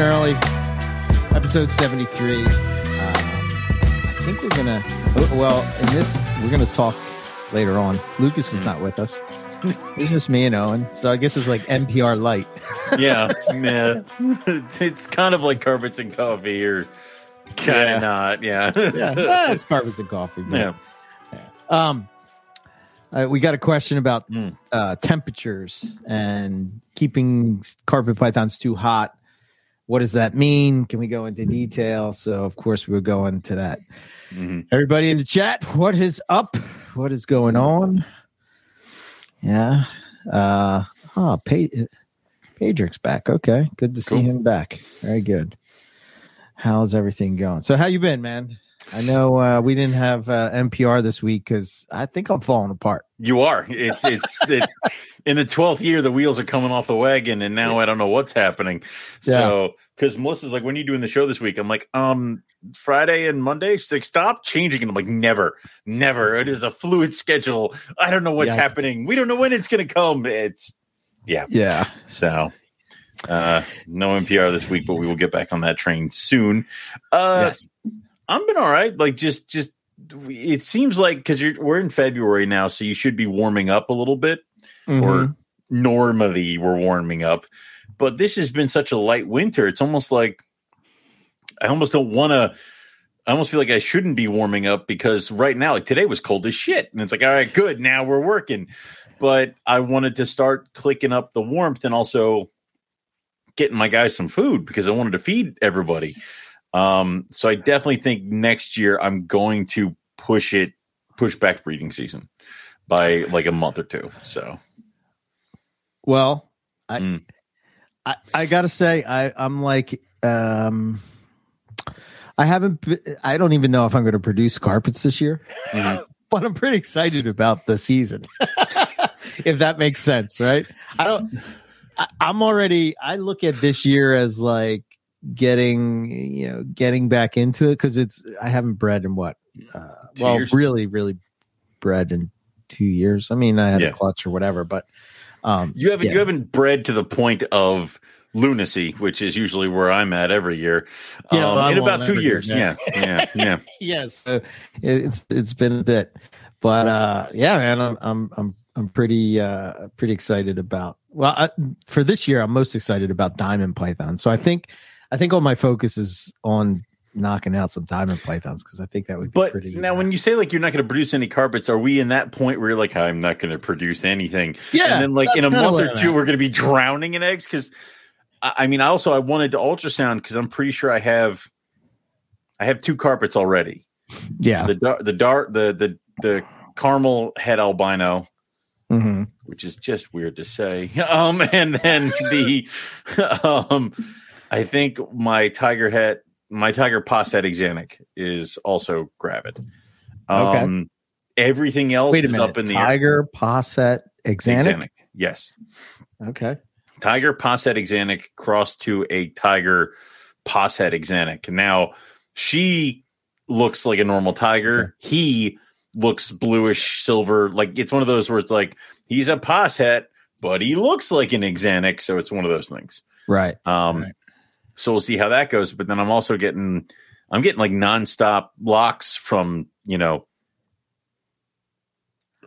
We're live. Starting early. Episode 73. Um, I think we're going to, well, in this, we're going to talk later on. Lucas is not with us. It's just me and Owen. So I guess it's like NPR light. yeah, yeah. It's kind of like carpets and coffee, or kind of Yeah. not. Yeah, yeah. Ah, it's carpets and coffee. but- yeah. Um, uh, we got a question about Mm. uh, temperatures and keeping carpet pythons too hot. What does that mean? Can we go into detail? So, of course, we'll go into that. Mhm. Everybody in the chat, what is up? What is going on? Yeah. Uh, oh, pa- Pedrick's back. Okay, good to see Cool. him back. Very good. How's everything going? So, how you been, man? I know uh, we didn't have uh, NPR this week because I think I'm falling apart. You are. It's it's it, in the twelfth year. The wheels are coming off the wagon, and now I don't know what's happening. So because Melissa's like, "When are you doing the show this week?" I'm like, "Um, Friday and Monday." She's like, "Stop changing," and I'm like, "Never, never. It is a fluid schedule. I don't know what's Yikes. happening. We don't know when it's going to come. It's yeah, Yeah. So, uh, no NPR this week, but we will get back on that train soon. Uh, yes. I've been all right. Like, just, just, it seems like because you're we're in February now, so you should be warming up a little bit, Mhm. or normally we're warming up. But this has been such a light winter. It's almost like I almost don't want to. I almost feel like I shouldn't be warming up because right now, like today was cold as shit. And it's like, all right, good. Now we're working. But I wanted to start clicking up the warmth and also getting my guys some food because I wanted to feed everybody. Um, so I definitely think next year I'm going to push it, push back breeding season by like a month or two. So Well, I, Mm. I I gotta say I I'm like um I haven't I don't even know if I'm going to produce carpets this year, Mhm. but I'm pretty excited about the season. if that makes sense, right? I don't. I, I'm already. I look at this year as like getting you know getting back into it because it's I haven't bred in what uh, well years? really really bred in two years. I mean I had Yeah. a clutch or whatever, but um you haven't yeah. you haven't bred to the point of lunacy, which is usually where I'm at every year. Yeah, um, in about two years. Yeah, yeah, yeah. yes so it's it's been a bit but uh yeah man i'm i'm i'm, I'm pretty uh pretty excited about well I, for this year i'm most excited about diamond pythons so i think i think all my focus is on knocking out some diamond pythons because i think that would be But pretty now, uh, when you say like you're not going to produce any carpets, are we in that point where you're like, I'm not going to produce anything? yeah and then like in a month or two, we're going to be drowning in eggs. Because I, I mean, I also I wanted to ultrasound because I'm pretty sure I have, I have two carpets already. yeah The dar- the dart the the the caramel head albino, Mhm. which is just weird to say. Um, and then the, um, I think my tiger head, my tiger posset axanthic is also gravid. Okay. Um, everything else wait a is minute up in the air. tiger posset axanthic Axanthic. Yes. okay Tiger Posset Axanthic crossed to a Tiger Posset Axanthic. Now, she looks like a normal tiger. He looks bluish silver. Like it's one of those where it's like he's a Posset, but he looks like an Axanthic. So it's one of those things. right Um, Right. So we'll see how that goes. But then I'm also getting, I'm getting like nonstop locks from, you know,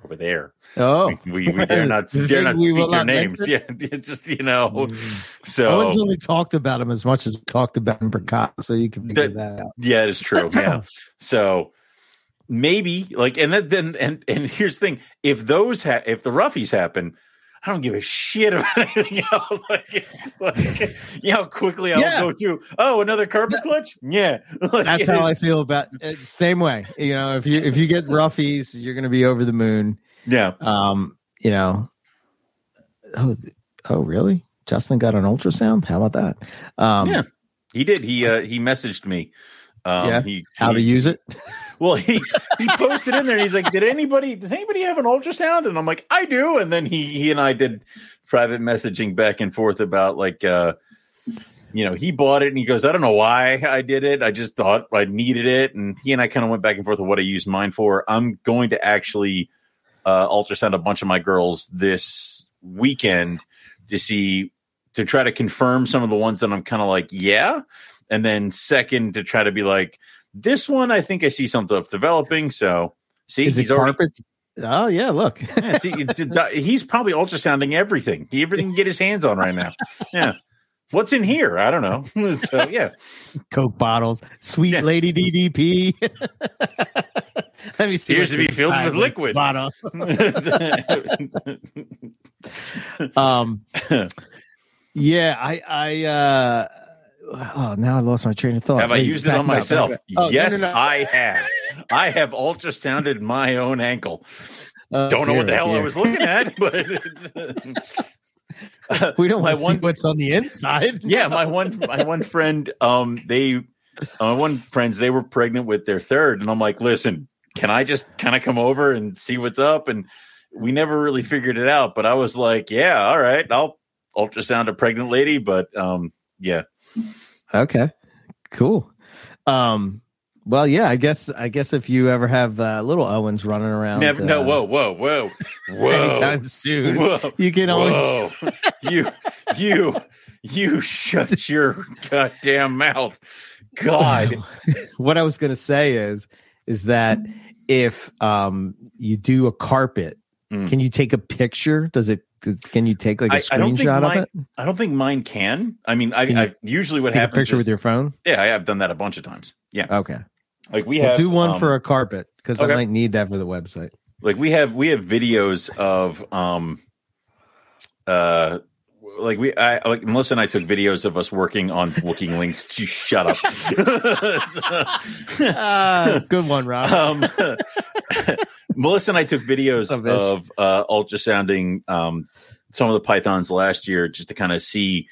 over there. oh We, we dare not, dare not speak their names. Yeah. Just, you know, Mm. so. Owen's only talked about him as much as talked about Bricot, so you can figure that out. Yeah, it is true. Yeah. so maybe like, and then, then, and, and here's the thing. If those, ha- if the roughies happen, I don't give a shit about anything else. Like, it's like, you know how quickly I'll Yeah. go to, oh, another carpet clutch? Yeah. Like, That's how I feel about it. Same way. You know, if you if you get roughies, you're going to be over the moon. Yeah. Um, you know. Oh, oh, really? Justin got an ultrasound. How about that? Um, Yeah. He did. He, uh, he messaged me. Um, Yeah. he, How to use it? Well, he he posted in there. He's like, "Did anybody? Does anybody have an ultrasound?" And I'm like, "I do." And then he he and I did private messaging back and forth about like, uh, you know, he bought it and he goes, "I don't know why I did it. I just thought I needed it." And he and I kind of went back and forth of what I used mine for. I'm going to actually uh, ultrasound a bunch of my girls this weekend to see to try to confirm some of the ones that I'm kind of like, yeah. And then second to try to be like, this one, I think I see some stuff developing. So see, Is he's already, carpets? Oh yeah, look. yeah, he's probably ultrasounding everything. Everything can get his hands on right now. Yeah. What's in here? I don't know. so yeah. Coke bottles, sweet Yeah. lady DDP. Let me see. Appears to be filled with liquid. Bottle. Um, yeah, I, I, uh, oh, now I lost my train of thought. have I used it on up, myself? Oh, yes, no, no. I have. I have ultrasounded my own ankle. Oh, Don't know what the dear, hell I was looking at, but it's, uh, We don't want to see what's on the inside. yeah, my one my one friend, um, they uh, my one friends they were pregnant with their third, and I'm like, listen, can I just kind of come over and see what's up? And we never really figured it out, but I was like, yeah, all right, I'll ultrasound a pregnant lady, but um, yeah, Okay, cool. Um, well, yeah, I guess I guess if you ever have uh, little Owens running around, never, no, uh, whoa, whoa, whoa, whoa, anytime soon, whoa. you can always. You you you shut your goddamn mouth. God. what I was going to say is is that if um you do a carpet, Mm. can you take a picture? Does it? Can you take like a I- I don't think screenshot of it? I don't think mine can. I mean, I, I usually what happens picture is, with your phone. Yeah, I have done that a bunch of times. Yeah. Okay, Like we Well, have do one um, for a carpet because okay. I might need that for the website. like we have we have videos of um uh like we I like Melissa and I took videos of us working on booking links to shut up. Ah, good one, Rob. um, Melissa and I took videos of uh, ultrasounding um, some of the pythons last year just to kind of see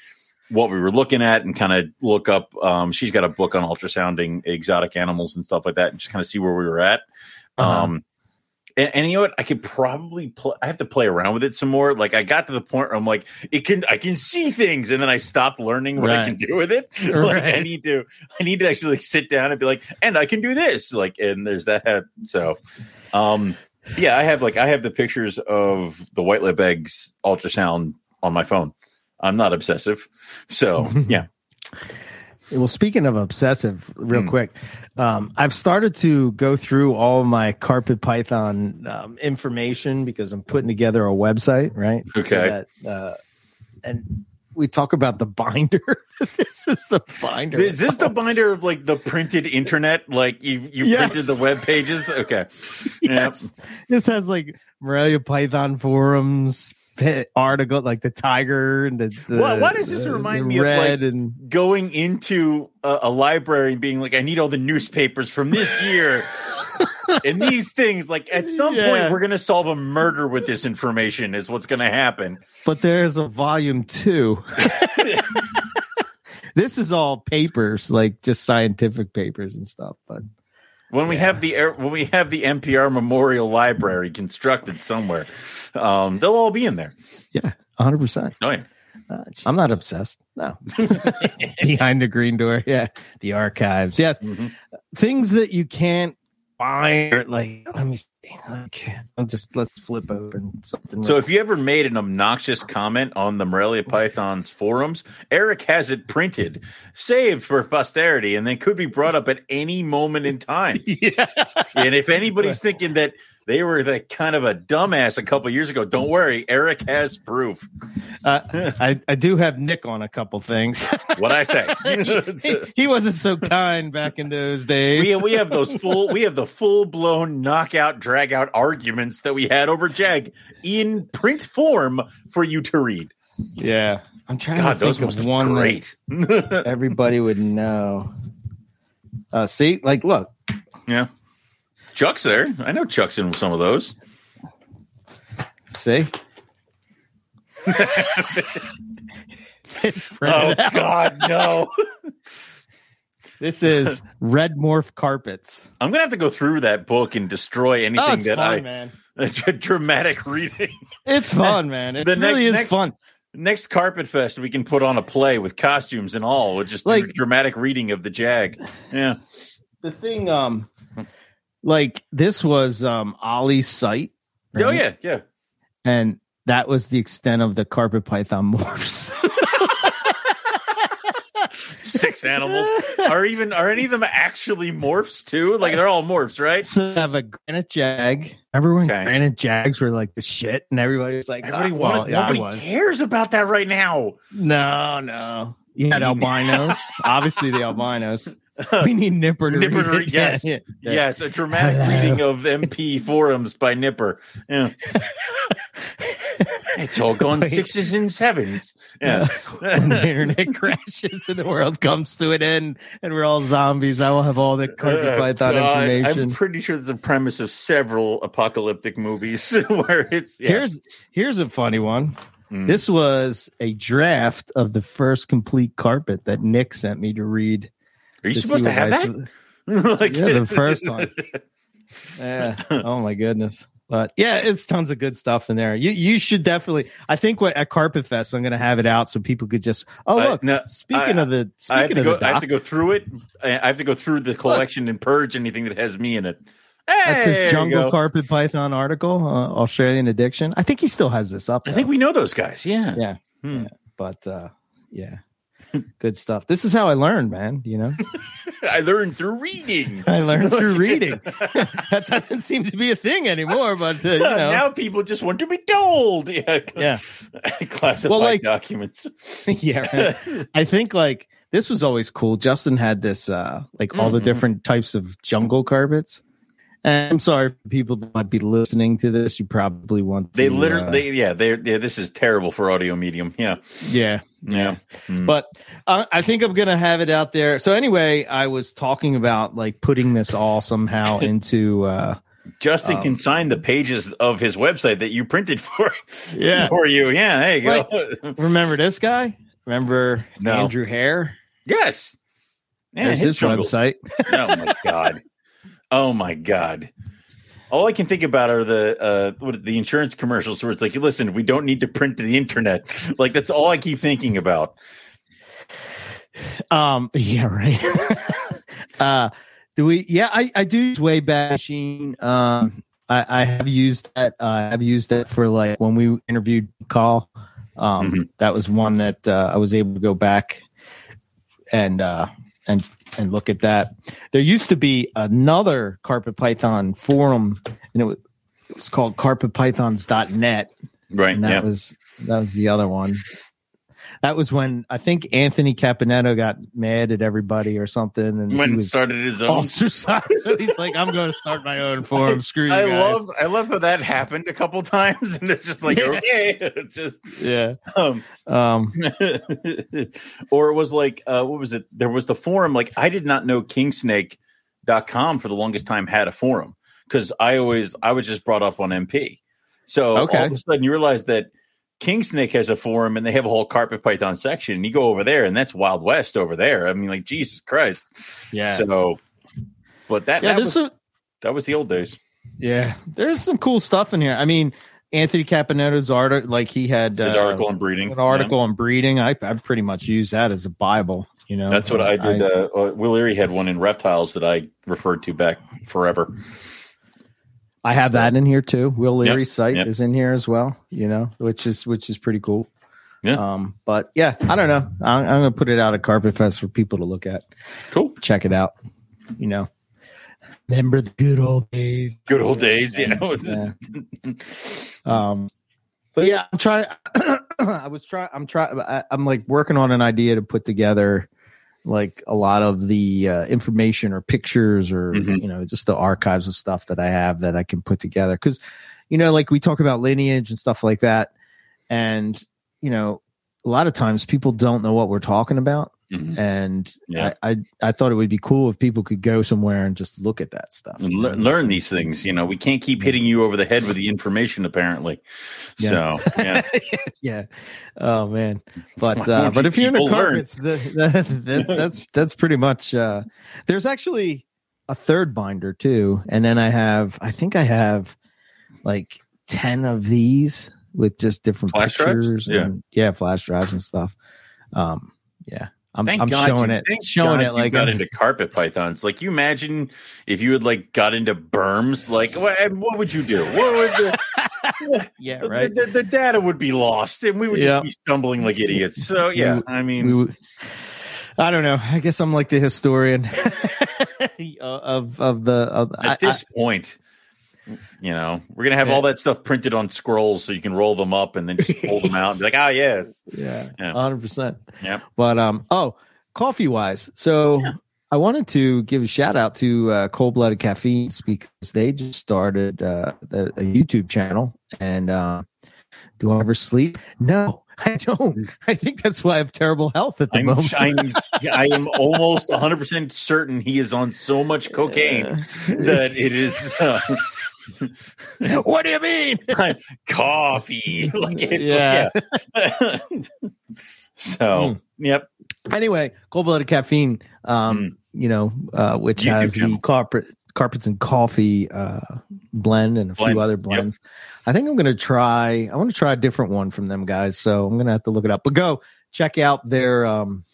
what we were looking at and kind of look up. Um, she's got a book on ultrasounding exotic animals and stuff like that, and just kind of see where we were at. Uh-huh. Um, and, and you know what? I could probably pl- I have to play around with it some more. Like I got to the point where I'm like, it can I can see things, and then I stopped learning what I can do with it. like I need to I need to actually like sit down and be like, and I can do this. Like, and there's that. So, um, yeah, I have like I have the pictures of the white lip eggs ultrasound on my phone. I'm not obsessive, so yeah. Well, speaking of obsessive, real Hmm. quick, um, I've started to go through all my carpet python um, information because I'm putting together a website, right? Okay. that, uh, and we talk about the binder. this is the binder. Is this the binder of like the printed internet? Like you you Yes. printed the web pages? Okay. yes. This has like Morelia Python forums article, like the tiger and the. the Why- why does this the- remind the me of, like, red and Going into a, a library and being like, I need all the newspapers from this year. and these things, like at some Yeah. point, we're going to solve a murder with this information, is what's going to happen. but there's a volume two. this is all papers, like just scientific papers and stuff. But When we Yeah. have the air, when we have the NPR Memorial Library constructed somewhere, um, they'll all be in there. yeah, 100. percent Oh yeah, Uh, I'm not obsessed. No, behind the green door. Yeah, the archives. Yes, Mhm. things that you can't find. or, Like, let me see. Like, I'll just let's flip open something. So if you ever made an obnoxious comment on the Morelia Python's forums, Eric has it printed, saved for posterity, and then could be brought up at any moment in time. yeah, And if anybody's thinking that they were like kind of a dumbass a couple years ago, don't worry, Eric has proof. uh, I I do have Nick on a couple things. What I say. he, he wasn't so kind back in those days. we we have those full we have the full blown knockout drag out arguments that we had over Jag in print form for you to read. yeah, I'm trying God, to think of one great. everybody would know. Uh, see, like, look, yeah. Chuck's there. I know Chuck's in some of those. see. it's Oh out. God, no! This is red morph carpets. I'm gonna have to go through that book and destroy anything Oh, it's that fun, I man. dramatic reading. It's fun, man. It The next- really is next- fun. Next Carpet Fest, we can put on a play with costumes and all, with just Like- dramatic reading of the Jag. Yeah. The thing, um, like this was um Ollie's site. Oh yeah, yeah. and that was the extent of the carpet python morphs. Six animals. Are even are any of them actually morphs too? Like they're all morphs, right? So I have a granite jag. Remember when Okay. granite jags were like the shit, and everybody was like, Everybody "Ah, well, wanted- yeah, nobody was." cares about that right now. No, no. You had albinos. Obviously, the albinos. We need Nipper to Nipper read to- yes. Yeah, yeah. Yes, a dramatic Hello. reading of MP forums by Nipper. Yeah. it's all going Wait. sixes and sevens. Yeah. when the internet crashes and the world comes to an end and we're all zombies, I will have all the carpet Oh, python information. I'm pretty sure there's a premise of several apocalyptic movies where it's yeah. Here's here's a funny one. Mm. This was a draft of the first complete carpet that Nick sent me to read. Are you to supposed to have that? like, Yeah, the first one. Yeah. Oh my goodness. But yeah, it's tons of good stuff in there. You you should definitely. I think what at Carpet Fest, I'm going to have it out so people could just. Oh I- look, no, speaking I- of the I have speaking to of go. the I have to go through it. I have to go through the collection and purge anything that has me in it. that's Hey, there his Jungle. Carpet Python article, uh, Australian Addiction. I think he still has this up. I think we know those guys. Yeah. Yeah. Hmm. but uh yeah, good stuff. This is how I learned, man. You know, I learned through reading. I learned through reading. that doesn't seem to be a thing anymore, but uh, you know, now people just want to be told. Yeah. yeah. Classified Well, like- documents. yeah right. i think like this was always cool justin had this uh like all the Mhm. different types of jungle carpets and i'm sorry for people that might be listening to this you probably want to They literally, uh, they, yeah, they're, yeah, this is terrible for audio medium. Yeah. yeah Yeah. Mm. but uh, i think i'm gonna have it out there so anyway i was talking about like putting this all somehow into uh Justin um, can sign the pages of his website that you printed for, Yeah. for you. Yeah. There you go. remember this guy remember No. andrew hare yes. Yeah, there's his jungles. website oh my god. Oh my god. All I can think about are the uh what the insurance commercials where it's like, listen, we don't need to print to the internet. Like that's all I keep thinking about. Um. Yeah. Right. uh. Do we? Yeah. I I do use Wayback Machine. Um. I I have used that. Uh, I've used that for like when we interviewed Call. Um. Mhm. That was one that uh, I was able to go back and uh and and look at that. There used to be another Carpet Python forum, and it was, it was called CarpetPythons.net Right. and that Yeah. was that was the other one. That was when I think Anthony Caponetto got mad at everybody or something, and when he was started his own. ostracized. so he's like, "I'm going to start my own forum." Screw you I guys. love I love how that happened a couple times and it's just like Yeah. okay. Just yeah. um Um. or it was like uh what was it there was the forum like i did not know kingsnake.com for the longest time had a forum because i always i was just brought up on mp so Okay. all of a sudden you realize that kingsnake has a forum and they have a whole carpet python section and you go over there and that's wild west over there i mean like jesus christ Yeah. so but that, yeah. that There's was some. that was the old days Yeah. There's some cool stuff in here. I mean, Anthony Caponetto's article, like he had his uh, article on breeding an article on breeding. I I pretty much use that as a bible. You know, that's what i did uh, uh, will Erie had one in reptiles that i referred to back forever I have that in here too. Will Yep, Leary's site yep. is in here as well. You know, which is which is pretty cool. Yeah. Um, but yeah, I don't know. I'm, I'm gonna put it out at Carpet Fest for people to look at. cool Check it out. You know, remember the good old days. good old days you know Yeah. Um, but yeah, I'm trying. I was trying. I'm trying. I'm like working on an idea to put together like a lot of the uh, information or pictures or Mhm. you know just the archives of stuff that I have that I can put together because you know like we talk about lineage and stuff like that, and you know a lot of times people don't know what we're talking about Mhm. and Yeah. I, I I thought it would be cool if people could go somewhere and just look at that stuff. And le- learn these things. You know, we can't keep hitting you over the head with the information. Apparently, Yeah. so yeah. yeah. Oh man. But uh but if you're in the learn? carpets, the, the, that's that's pretty much uh there's actually a third binder too. And then I have I think I have like 10 of these with just different Flash drives? pictures Yeah. and yeah, flash drives and stuff. Um yeah. I'm, I'm showing you, it showing God it like got I'm- into carpet pythons. Like you imagine if you had like got into berms, like what, what would you do? What would the, yeah, the- right. the, the data would be lost, and we would Yeah. just be stumbling like idiots. So yeah, I mean, we would- I don't know. I guess I'm like the historian of of the. Of, At I- this point, you know, we're gonna have all that stuff printed on scrolls so you can roll them up and then just pull them out and be like, ah, yes. Yeah, Yeah. hundred percent. Yeah. But um, oh, coffee wise, so I wanted to give a shout out to uh, Cold Blooded Caffeines because they just started uh, the, a YouTube channel. And uh, do I ever sleep? No, I don't. I think that's why I have terrible health at the I'm, moment. I'm, I am almost 100% certain he is on so much cocaine that it is uh, what do you mean? coffee. like Yeah. Like, yeah. so, yep. anyway, cold blooded caffeine, um, you know, uh, which. YouTube has the channel. carpet carpets and coffee uh, blend and a Blend, few other yep. blends. I think I'm gonna try. I want to try a different one from them guys, so I'm gonna have to look it up. But go check out their um,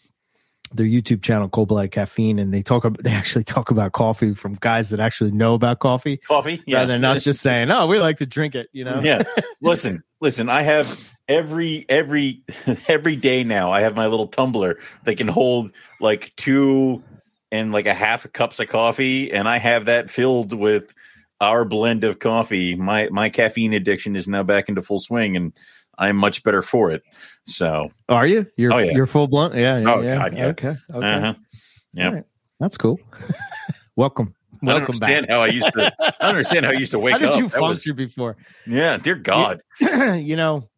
their YouTube channel, Cold Blooded Caffeine, and they talk. About, they actually talk about coffee from guys that actually know about coffee, Coffee. Yeah. rather than us just saying, "Oh, we like to drink it," you know. yeah listen listen i have every every every day now i have my little tumbler that can hold like two and like a half cups of coffee and i have that filled with our blend of coffee my my caffeine addiction is now back into full swing and i'm much better for it so Are you? You're Oh, yeah. you're full blunt. Yeah. yeah Oh, yeah. God, yeah. Okay. Okay. uh-huh. Yep. All right. That's cool. Welcome. I Welcome back. how I used to. I don't understand how I used to wake up. How did up. you That was- function before? yeah, dear God. you know,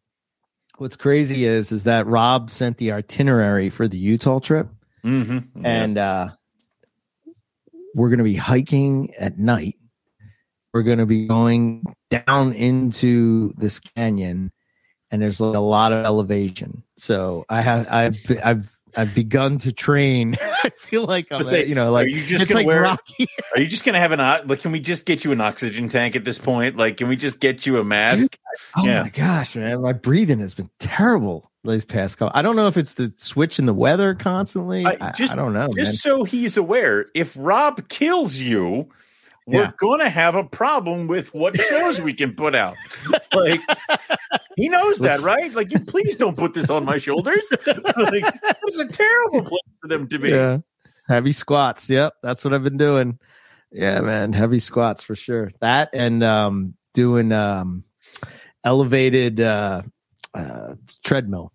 what's crazy is is that Rob sent the itinerary for the Utah trip, Mm-hmm. and uh, we're going to be hiking at night. We're going to be going down into this canyon, and there's like a lot of elevation. So I have I've I've I've begun to train. I feel like I'm say, you know are like you just it's gonna like wear- Rocky. Are you just gonna have an like? Can we just get you an oxygen tank at this point? Like, can we just get you a mask? Oh Yeah. my gosh, man! My breathing has been terrible these past couple. I don't know if it's the switch in the weather constantly. I- I, just- I don't know, man. Just so he's aware, if Rob kills you, we're Yeah. gonna have a problem with what shows we can put out. Like, he knows that, right? Like, you please don't put this on my shoulders. like, it's a terrible place for them to be. Yeah, heavy squats. Yep, that's what I've been doing. Yeah, man, heavy squats for sure. That and um, doing um, elevated uh, uh, treadmill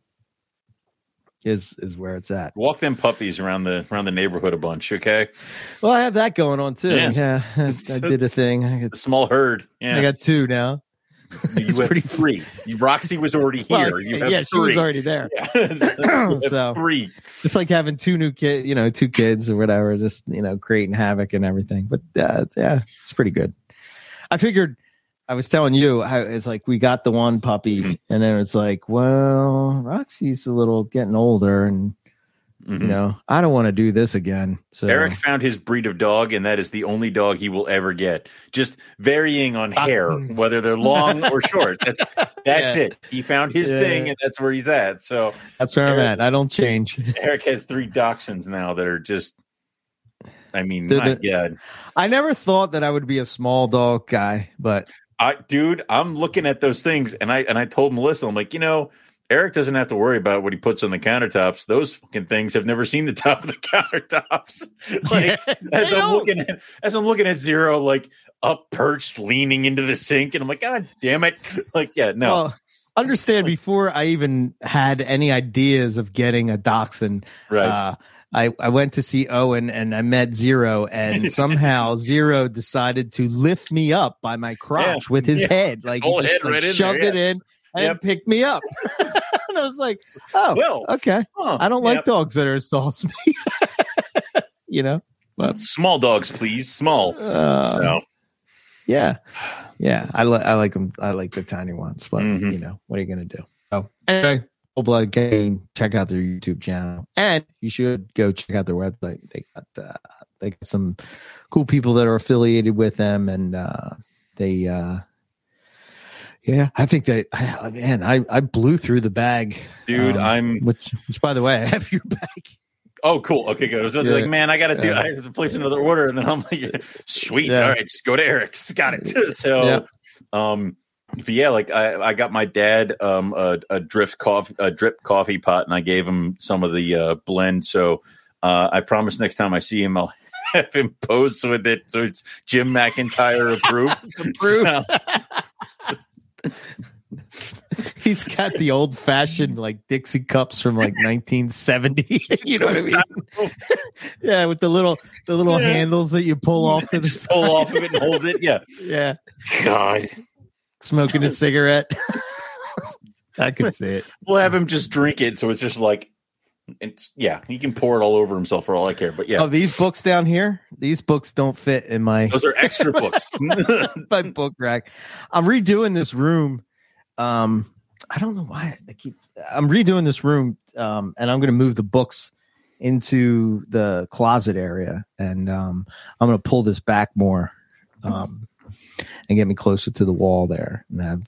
is is where it's at. Walk them puppies around the around the neighborhood a bunch, okay? Well, I have that going on too. Yeah. Yeah, I, I did a thing. I A got, small herd. Yeah, I got two now. you it's pretty- three. Roxy was already here. Well, you have yeah, she was already there. Yeah. So- three. it's like having two new kids, you know, two kids or whatever, just you know, creating havoc and everything. But uh, yeah, it's pretty good. I figured I was telling you, it's like we got the one puppy, Mhm. and then it's like, well, Roxy's a little getting older, and Mhm. you know, I don't want to do this again. So Eric found his breed of dog, and that is the only dog he will ever get. Just varying on hair, whether they're long or short. That's that's Yeah. it. He found his Yeah. thing, and that's where he's at. So that's where I'm at. I don't change. Eric has three dachshunds now that are just. I mean, my the- I never thought that I would be a small dog guy, but I, dude, I'm looking at those things, and I and I told Melissa, I'm like, you know, Eric doesn't have to worry about what he puts on the countertops. Those fucking things have never seen the top of the countertops. like as I'm don't. looking at as I'm looking at zero, like up perched, leaning into the sink, and I'm like, God damn it! Like, yeah, no, Well, understand before I even had any ideas of getting a dachshund, right? uh, I, I went to see Owen and I met Zero, and somehow Zero decided to lift me up by my crotch with his Yeah. head. Like he just head like, right shoved there, it in and Yep. picked me up. and I was like, oh, well, okay. huh, I don't like yep. dogs that are as tall as me. you know? But small dogs, please, small. uh, So, yeah. Yeah. I, li- I like them. I like the tiny ones, but Mhm. you know, what are you going to do? Oh, anyway. Blood Gang, check out their YouTube channel, and you should go check out their website. They got uh, they got some cool people that are affiliated with them, and uh, they, uh, yeah, I think they, I, man, I I blew through the bag, dude, um, I'm. which which by the way, I have your bag. Oh, cool. Okay, good. I was Yeah. like, man, I got to do. Yeah. I have to place another order, and then I'm like, sweet. Yeah. All right, just go to Eric's. Got it. So, um, but yeah, like I, I got my dad um a, a drift coffee a drip coffee pot, and I gave him some of the uh, blend. So Uh, I promise next time I see him, I'll have him pose with it so it's Jim McIntyre approved. approved. He's got the old fashioned like Dixie cups from like 1970. you know what I mean? Yeah, with the little the little Yeah. handles that you pull off to the pull off of it and hold it. Yeah. Yeah, God. Smoking a cigarette. I could see it. We'll have him just drink it. So it's just like, it's, yeah, he can pour it all over himself for all I care. But yeah, Oh, these books down here, these books don't fit in my those are extra books. my book rack. I'm redoing this room. Um, I don't know why I keep. I'm redoing this room, um, and I'm going to move the books into the closet area, and um, I'm going to pull this back more, um, and get me closer to the wall there. And have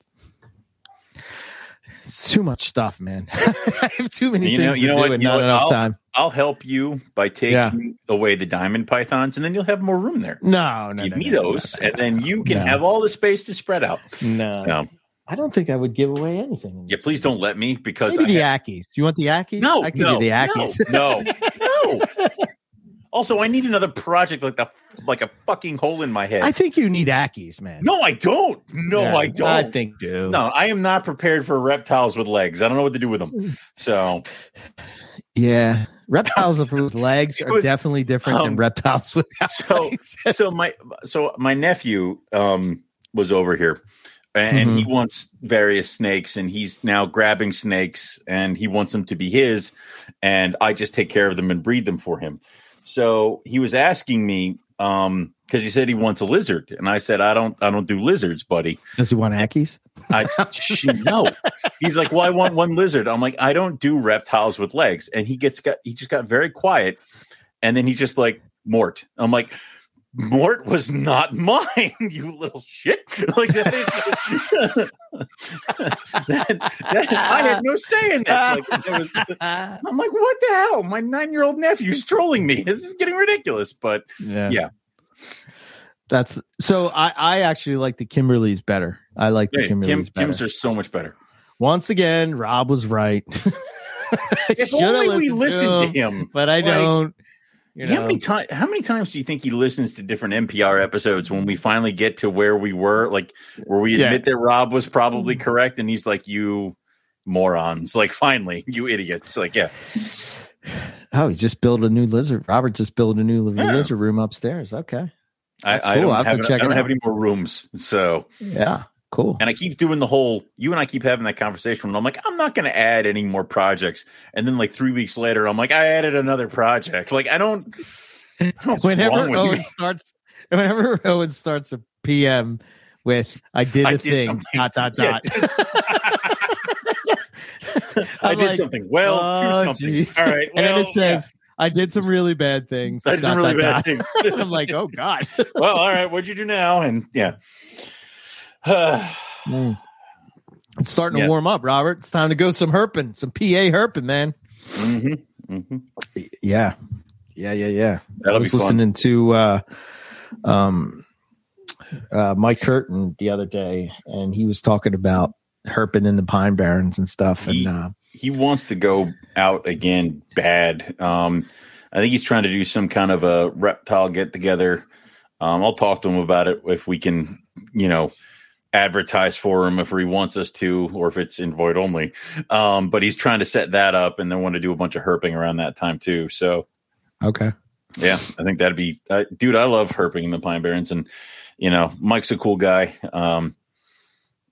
it's too much stuff, man. I have too many You things know- you to know do what? and you not what? enough I'll- time. I'll help you by taking away the diamond pythons, and then you'll have more room there. No, no, Give no, me no, no, those, no, and then you can No. have all the space to spread out. No, No. I don't think I would give away anything. Yeah, please don't let me because Maybe the have- Ackies. Do you want the Ackies? no, I can no, do the Ackies. no, no, no. Also, I need another project like the like a fucking hole in my head. I think you need Ackies, man. no, I don't. No, Yeah, I don't. I think do. No, I am not prepared for reptiles with legs. I don't know what to do with them. So Yeah, reptiles with legs are was- definitely different than um, reptiles without so- legs. so my so my nephew um was over here and Mm-hmm. he wants various snakes and he's now grabbing snakes and he wants them to be his and I just take care of them and breed them for him. So he was asking me um because he said he wants a lizard and I said I don't I don't do lizards, buddy. Does he want Ackies? I she, no. He's like, "Well, I want one lizard." I'm like, "I don't do reptiles with legs." And he gets got he just got very quiet, and then he just like Mort. I'm like, Mort was not mine, you little shit. Like that is that, that- I had no say in this. Like it was. I'm like, what the hell? My nine year old nephew's trolling me. This is getting ridiculous. But yeah, Yeah. That's so. I I actually like the Kimberleys better. I like the hey, Kim, better. Kim's are so much better. Once again, Rob was right. If only we listened listened to him, him. but I Like, don't. You how many times? How many times do you think he listens to different NPR episodes when we finally get to where we were, like where we Yeah. admit that Rob was probably mm-hmm. correct, and he's like, "You morons!" Like, finally, you idiots! Like, yeah, oh, he just built a new lizard. Robert just built a new Yeah. lizard room upstairs. Okay, I, That's I cool. don't, I'll have to check I don't have any more rooms, so yeah, cool. and I keep doing the whole. You and I keep having that conversation. And I'm like, I'm not going to add any more projects, and then like three weeks later, I'm like, I added another project. Like, I don't. Whenever Owen you? starts, whenever Owen starts a PM with "I did a I did thing," something. dot dot Yeah. dot. I did like, something. Well, oh, do something. geez. All right, and then it says, "I did some really bad things." I did some really bad things. I'm like, oh god. well, all right, what'd you do now? And yeah. Mm. It's starting Yeah. to warm up, Robert. It's time to go some herping, some PA herping, man. hmm hmm Yeah, yeah, yeah, yeah. I That'll be was fun. listening to uh, um, uh, Mike Curtin the other day, and he was talking about herping in the Pine Barrens and stuff. And He- uh, He wants to go out again bad. Um, I think he's trying to do some kind of a reptile get together. Um, I'll talk to him about it if we can, you know, advertise for him if he wants us to, or if it's invite only. Um, but he's trying to set that up and then want to do a bunch of herping around that time too. So okay, Yeah, I think that'd be, uh, dude. I love herping in the Pine Barrens, and you know, Mike's a cool guy. Um,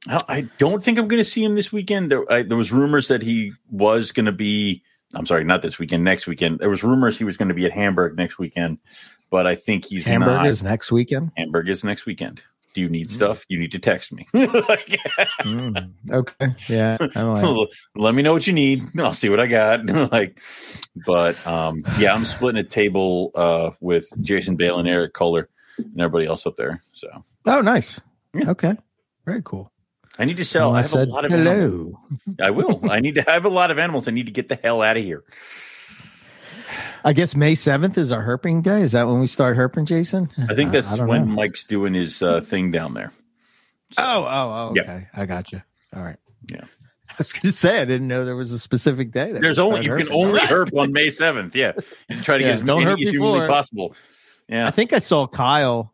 I, I don't think I'm going to see him this weekend. There, I, there was rumors that he was going to be. I'm sorry, not this weekend. Next weekend, there was rumors he was going to be at Hamburg next weekend, but I think he's Hamburg not. is next weekend. Hamburg is next weekend. Do you Mm. need stuff? You need to text me. Like, Mm, okay, yeah, like, Let me know what you need. I'll see what I got. like, but um, yeah, I'm splitting a table uh, with Jason Bale and Eric Kohler and everybody else up there. So oh, nice. Yeah. Okay, very cool. I need to sell. Well, I I have said a lot of animals. hello. I will. I need to I have a lot of animals. I need to get the hell out of here. I guess May seventh is our herping day. Is that when we start herping, Jason? I think that's don't when know. Mike's doing his uh, thing down there. So, Oh, oh, oh. Yeah. Okay, I got you. All right. Yeah. I was going to say I didn't know there was a specific day. That There's only you start can only Right. herp on May 7th. Yeah. You try to Yeah, get as don't many as humanly possible. Yeah. I think I saw Kyle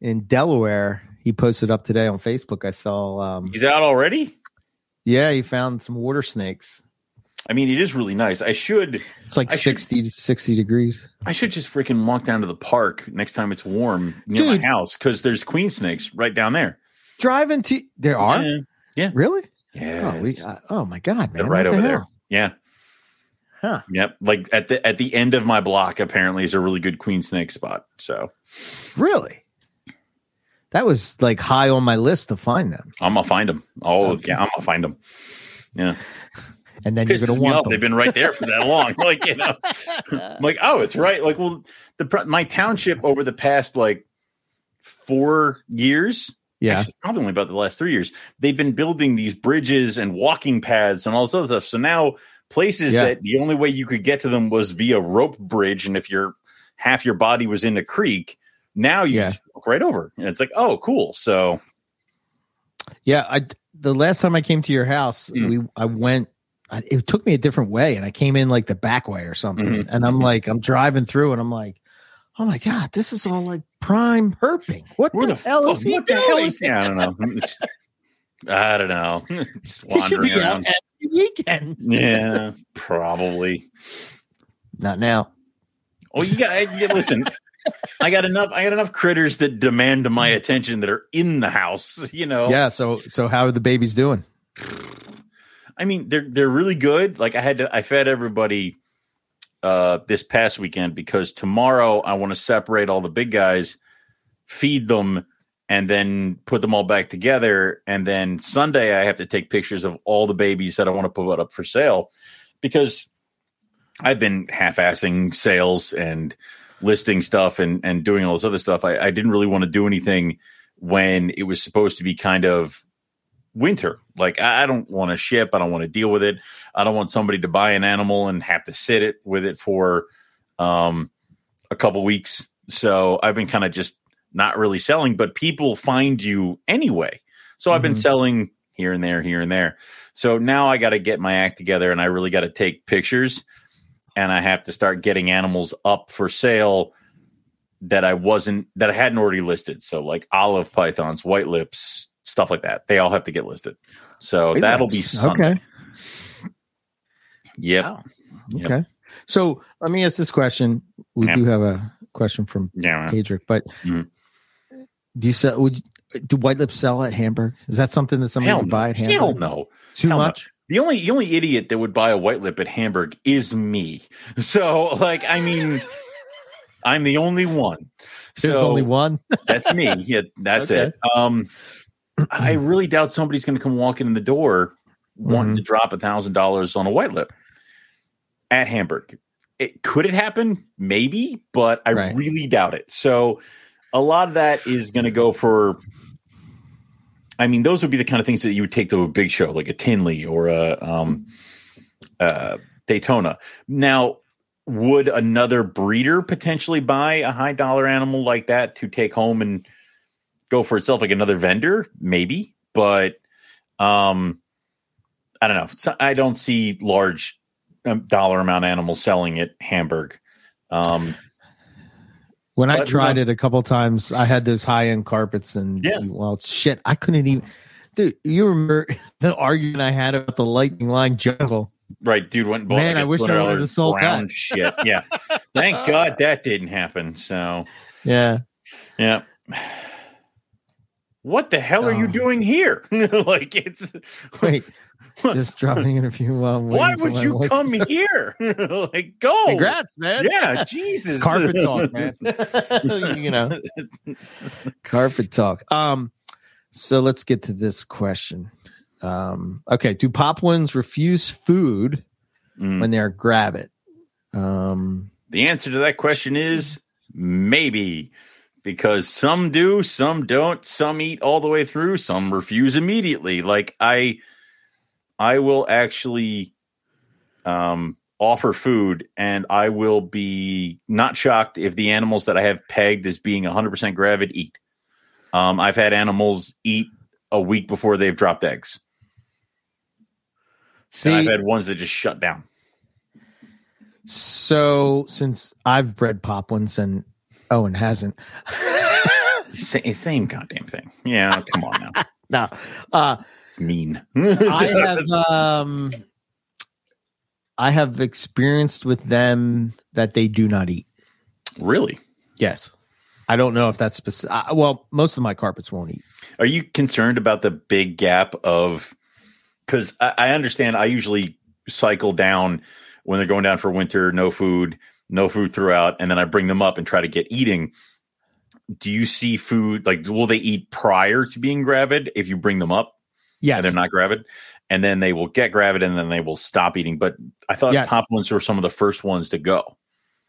in Delaware. He posted up today on Facebook. I saw. Um, He's out already? yeah, he found some water snakes. I mean, it is really nice. I should It's like I 60 to 60 degrees. I should just freaking walk down to the park next time it's warm near Dude. my house because there's queen snakes right down there. Driving to there are Yeah. really. Yeah. Oh, we, uh, oh my god, They're man! right the over there. Yeah. Huh? Yep. Like at the at the end of my block apparently is a really good queen snake spot. So Really? That was like high on my list to find them, I'm gonna find them. Oh, Okay. yeah, I'm gonna find them. Yeah, and then you're going to want them. They've been right there for that long. Like you know, I'm like oh, it's right. Like well, the my township over the past like four years, yeah, actually, probably only about the last three years, they've been building these bridges and walking paths and all this other stuff. So now places Yeah. that the only way you could get to them was via rope bridge, and if your half your body was in a creek, now you Yeah. just walk right over, and it's like oh, cool. So yeah. I the last time I came to your house, Mm. we I went. I, it took me a different way, and I came in like the back way or something. Mhm. And I'm like, I'm driving through, and I'm like, oh my god, this is all like prime herping. What where the, the, hell is he what the doing? hell is? Yeah, I don't know. I don't know. Just He should wandering be out around. every weekend. Yeah, probably. Not now. Oh, you got yeah, listen. I got enough. I got enough critters that demand my attention that are in the house. You know. Yeah. So so how are the babies doing? I mean, they're they're really good. Like I had to. I fed everybody uh this past weekend because tomorrow I want to separate all the big guys, feed them, and then put them all back together. And then Sunday I have to take pictures of all the babies that I want to put up for sale because I've been half-assing sales and listing stuff and and doing all this other stuff. I, I didn't really want to do anything when it was supposed to be kind of winter. Like I don't want to ship. I don't want to deal with it. I don't want somebody to buy an animal and have to sit it with it for um, a couple weeks. So I've been kind of just not really selling, but people find you anyway. So I've been Mhm. selling here and there, here and there. So now I got to get my act together and I really got to take pictures and I have to start getting animals up for sale that I wasn't that I hadn't already listed. So like olive pythons, white lips, stuff like that. They all have to get listed. So that'll be Sunday. okay. Yep. Wow. Yep. So let me ask this question. We do have a question from Yeah. Adric, but Mhm. do you sell? Would you, do white lips sell at Hamburg? Is that something that somebody Hell would no. buy at Hamburg? Hell no. Too Hell no. much. The only the only idiot that would buy a white lip at Hamburg is me. So like I mean I'm the only one. There's so only one. that's me. Yeah, that's Okay. it. Um I really doubt somebody's gonna come walking in the door wanting Mhm. to drop a thousand dollars on a white lip at Hamburg. It could it happen? Maybe, but I Right. really doubt it. So a lot of that is gonna go for I mean, those would be the kind of things that you would take to a big show, like a Tinley or a um, uh, Daytona. Now, would another breeder potentially buy a high dollar animal like that to take home and go for itself, like another vendor? Maybe, but um, I don't know. So I don't see large um, dollar amount animals selling at Hamburg. Um, When I tried it a couple times, I had those high end carpets, and Yeah. well, shit, I couldn't even. Dude, you remember the argument I had about the lightning line jungle? Right, dude went and bought Man, like I wish I $200 would've sold that. shit. Yeah, thank God that didn't happen. So, Yeah, yeah. What the hell are you Oh. doing here? like it's wait, just dropping in a few. Um, why would you to come here? like go. Congrats, man! Yeah, Jesus. It's carpet talk, man. you know, carpet talk. Um, so let's get to this question. Um, okay, do Papuans refuse food Mm. when they're gravid? Um, The answer to that question is maybe. Because some do, some don't, some eat all the way through, some refuse immediately. Like I I will actually um offer food and I will be not shocked if the animals that I have pegged as being 100% gravid eat. Um I've had animals eat a week before they've dropped eggs. See, and I've had ones that just shut down. so since I've bred Papuans and Owen hasn't, Same, same goddamn thing. Yeah, come on now. no, uh, Mean. I have um, I have experienced with them that they do not eat. really? Yes, I don't know if that's specific. Uh, well, most of my carpets won't eat. Are you concerned about the big gap of? Because I, I understand. I usually cycle down when they're going down for winter, no food, no food throughout, and then I bring them up and try to get eating. Do you see food like? Will they eat prior to being gravid if you bring them up? Yes, and they're not gravid, and then they will get gravid and then they will stop eating. But I thought Yes. Papuans were some of the first ones to go.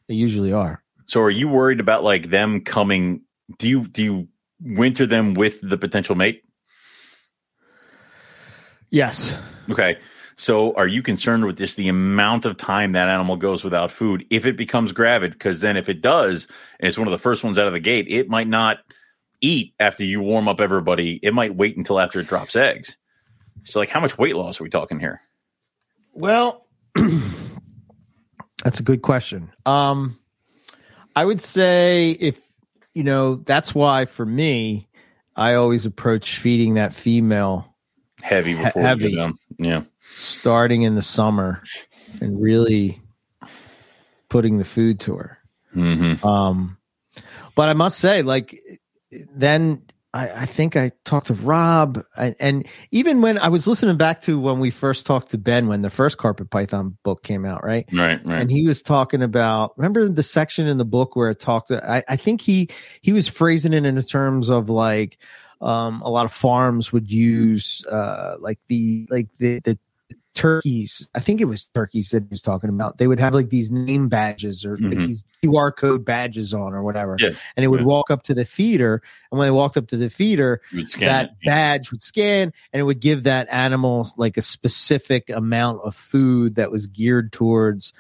they usually are. So are you worried about like them coming? Do you do you winter them with the potential mate? Yes, Okay. So are you concerned with just the amount of time that animal goes without food if it becomes gravid? Because then if it does, and it's one of the first ones out of the gate, it might not eat after you warm up everybody. It might wait until after it drops eggs. So like how much weight loss are we talking here? Well, that's a good question. Um, I would say if you know, that's why for me, I always approach feeding that female Heavy before heavy. we go down. Yeah. Starting in the summer and really putting the food to her. Mm-hmm. Um, but I must say, like, then I, I think I talked to Rob, and, and even when I was listening back to when we first talked to Ben when the first Carpet Python book came out, right? Right, right. and he was talking about remember the section in the book where it talked I, I think he he was phrasing it in terms of like um a lot of farms would use uh like the like the the turkeys i think it was turkeys that he was talking about they would have like these name badges or like Mhm. these qr code badges on or whatever Yeah, and it would yeah. walk up to the feeder and when they walked up to the feeder You would scan that it. Yeah. badge would scan and it would give that animal like a specific amount of food that was geared towards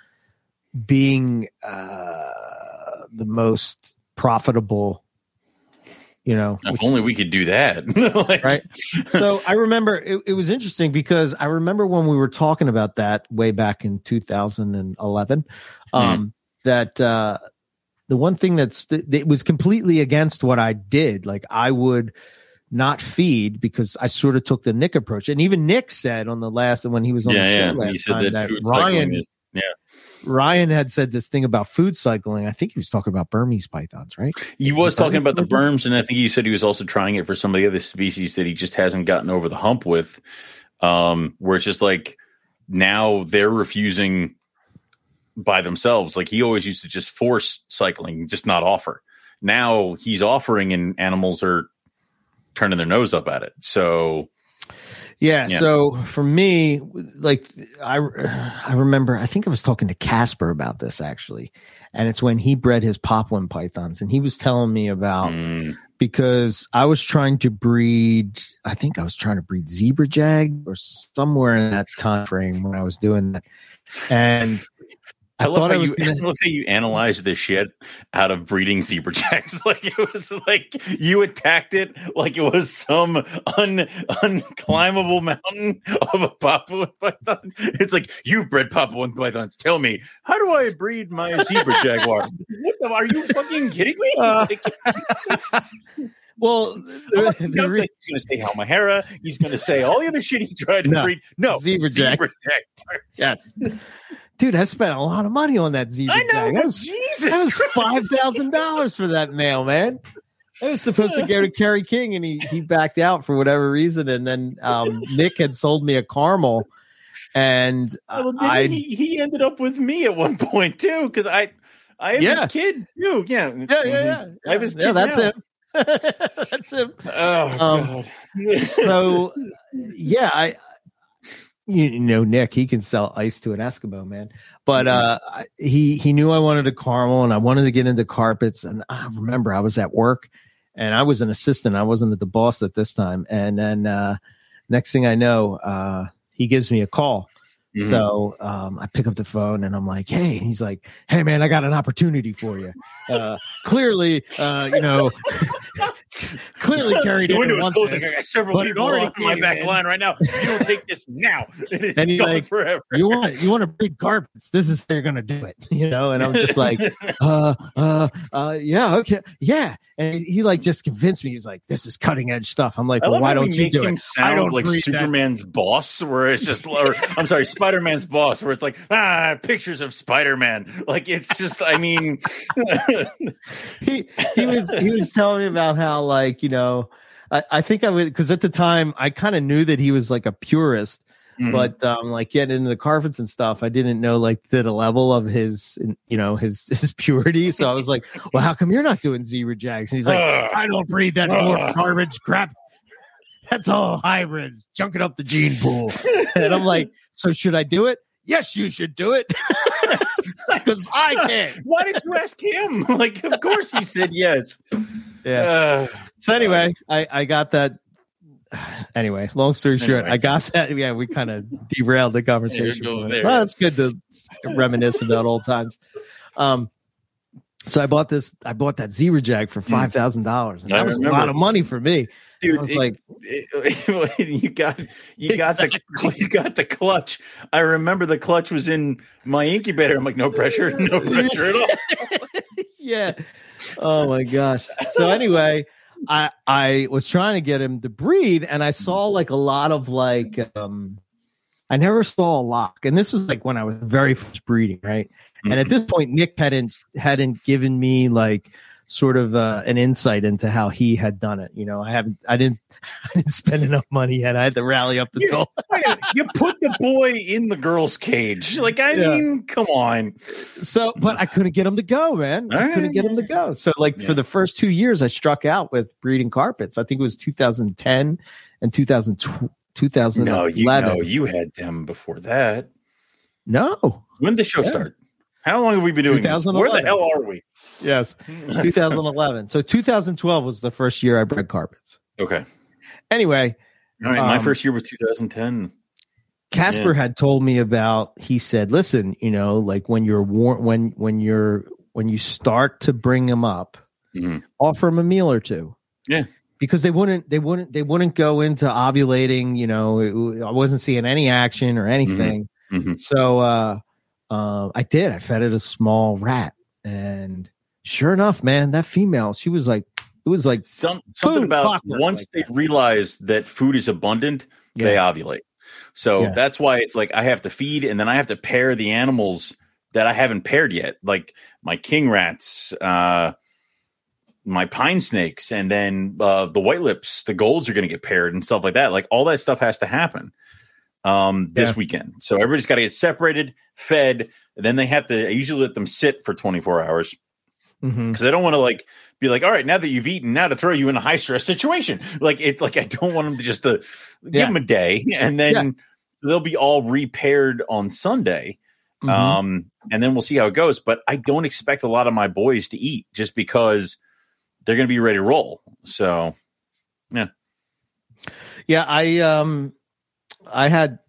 being uh, the most profitable you know If which- only we could do that. Like- right so i remember it, it was interesting because i remember when we were talking about that way back in 2011 um that uh the one thing that's that was completely against what i did like i would not feed because i sort of took the nick approach and even nick said on the last when he was on the show yeah. last He said time that, that food cycling ryan is ryan had said this thing about food cycling i think he was talking about burmese pythons right He was talking about the berms, and I think he said he was also trying it for some of the other species that he just hasn't gotten over the hump with. Um, where it's just like now they're refusing by themselves. Like he always used to just force cycling, just not offer. Now he's offering, and animals are turning their nose up at it. So Yeah, Yeah. So for me, like I, I remember, I think I was talking to Casper about this actually, and it's when he bred his Papuan pythons, and he was telling me about mm, because I was trying to breed. I think I was trying to breed zebra jag or somewhere in that time frame when I was doing that, and I, I, love how I was you, gonna. I love how you analyzed the shit out of breeding zebra jags. Like it was like you attacked it like it was some un, unclimbable mountain of a Papuan python. It's like you bred Papuan pythons. Tell me, how do I breed my zebra jaguar? what the, are you fucking kidding me? Uh, Well, the, like, the he's going to say Halmahera. He's going to say all the other shit he tried to No. breed. No, Zebra jag. jag. yes, dude, I spent a lot of money on that zebra I know. jag. That was Jesus. That was five thousand dollars for that male, man. It was supposed to go to Kerry King, and he he backed out for whatever reason. And then um, Nick had sold me a caramel, and Well, I he, he ended up with me at one point too because I I have Yeah. his kid too. Yeah, yeah yeah yeah I have his yeah kid that's now. him. that's him. Oh Um, god. So yeah, I you know Nick he can sell ice to an Eskimo man, but uh he he knew I wanted a caramel and I wanted to get into carpets. And I remember I was at work and I was an assistant. I wasn't at the boss at this time. And then uh next thing I know uh he gives me a call Mm-hmm. So um, I pick up the phone and I'm like, "Hey," and he's like, "Hey, man, I got an opportunity for you. Uh, clearly, uh, you know, clearly carried the window is closing. I got several people already on my back in. line right now. You don't take this now, it's and he's like, forever. You want you want to big carpets? This is how you're gonna do it, you know? And I'm just like, uh, uh, uh, yeah, okay, yeah. And he, he, like just convinced me. He's like, "This is cutting edge stuff." I'm like, "Well, why don't you do it?" I don't like Superman's that. boss, where it's just, or, I'm sorry, Spider Man's boss, where it's like, ah, pictures of Spider Man. Like it's just, I mean, he he was he was telling me about how like you know, I, I think I was because at the time I kind of knew that he was like a purist. Mm-hmm. But um, like getting into the carpets and stuff, I didn't know like the, the level of his, you know, his his purity. So I was like, "Well, how come you're not doing zebra jags?" And he's like, uh, "I don't breed that dwarf garbage crap. That's all hybrids, junking up the gene pool." and I'm like, "So should I do it?" Yes, you should do it because I can. Why did you ask him? Like, of course he said yes. Yeah. Uh, so anyway, I I got that anyway, long story short, anyway. I got that. Yeah, we kind of derailed the conversation. well, it's good to reminisce about old times. Um, so I bought this. I bought that Zebra Jag for hmm. five thousand dollars, and that was remember. a lot of money for me. Dude, I was it, like, it, you got you got the you got the clutch. I remember the clutch was in my incubator. I'm like, no pressure, no pressure at all. yeah. Oh my gosh. So anyway, I I was trying to get him to breed, and I saw like a lot of like um I never saw a lock, and this was like when I was very first breeding, right? Mm-hmm. And at this point, Nick hadn't hadn't given me like sort of uh, an insight into how he had done it. You know, I haven't, I didn't, I didn't spend enough money yet. I had to rally up the toll. you put the boy in the girl's cage. Like, I yeah. mean, come on. So, but I couldn't get him to go, man. I couldn't get him to go. So, like, yeah. for the first two years, I struck out with breeding carpets. I think it was 2010 and 2012. 2011. No, you know, you had them before that. No. When did the show yeah. start? How long have we been doing this? Where the hell are we? Yes, 2011. so 2012 was the first year I bred carpets. Okay. Anyway, all right. My um, first year was 2010. Casper yeah. had told me about. He said, "Listen, you know, like when you're war- when when you're when you start to bring them up, mm-hmm. offer them a meal or two. Yeah, because they wouldn't they wouldn't they wouldn't go into ovulating. You know, it, I wasn't seeing any action or anything. Mm-hmm. Mm-hmm. So uh, uh, I did. I fed it a small rat, and sure enough, man, that female, she was like, it was like Some, something about once like they that. realize that food is abundant, yeah. they ovulate. So yeah. that's why it's like I have to feed, and then I have to pair the animals that I haven't paired yet, like my king rats, uh, my pine snakes, and then uh, the white lips, the golds are going to get paired and stuff like that. Like all that stuff has to happen um, this yeah. weekend. So everybody's got to get separated, fed. then they have to. I usually let them sit for 24 hours because mm-hmm. I don't want to like be like, all right, now that you've eaten, now to throw you in a high stress situation. Like it, like I don't want them to just to uh, give them a day and then yeah. they'll be all repaired on Sunday. Mm-hmm. Um, and then we'll see how it goes. But I don't expect a lot of my boys to eat just because they're going to be ready to roll. So, yeah, yeah. I um, I had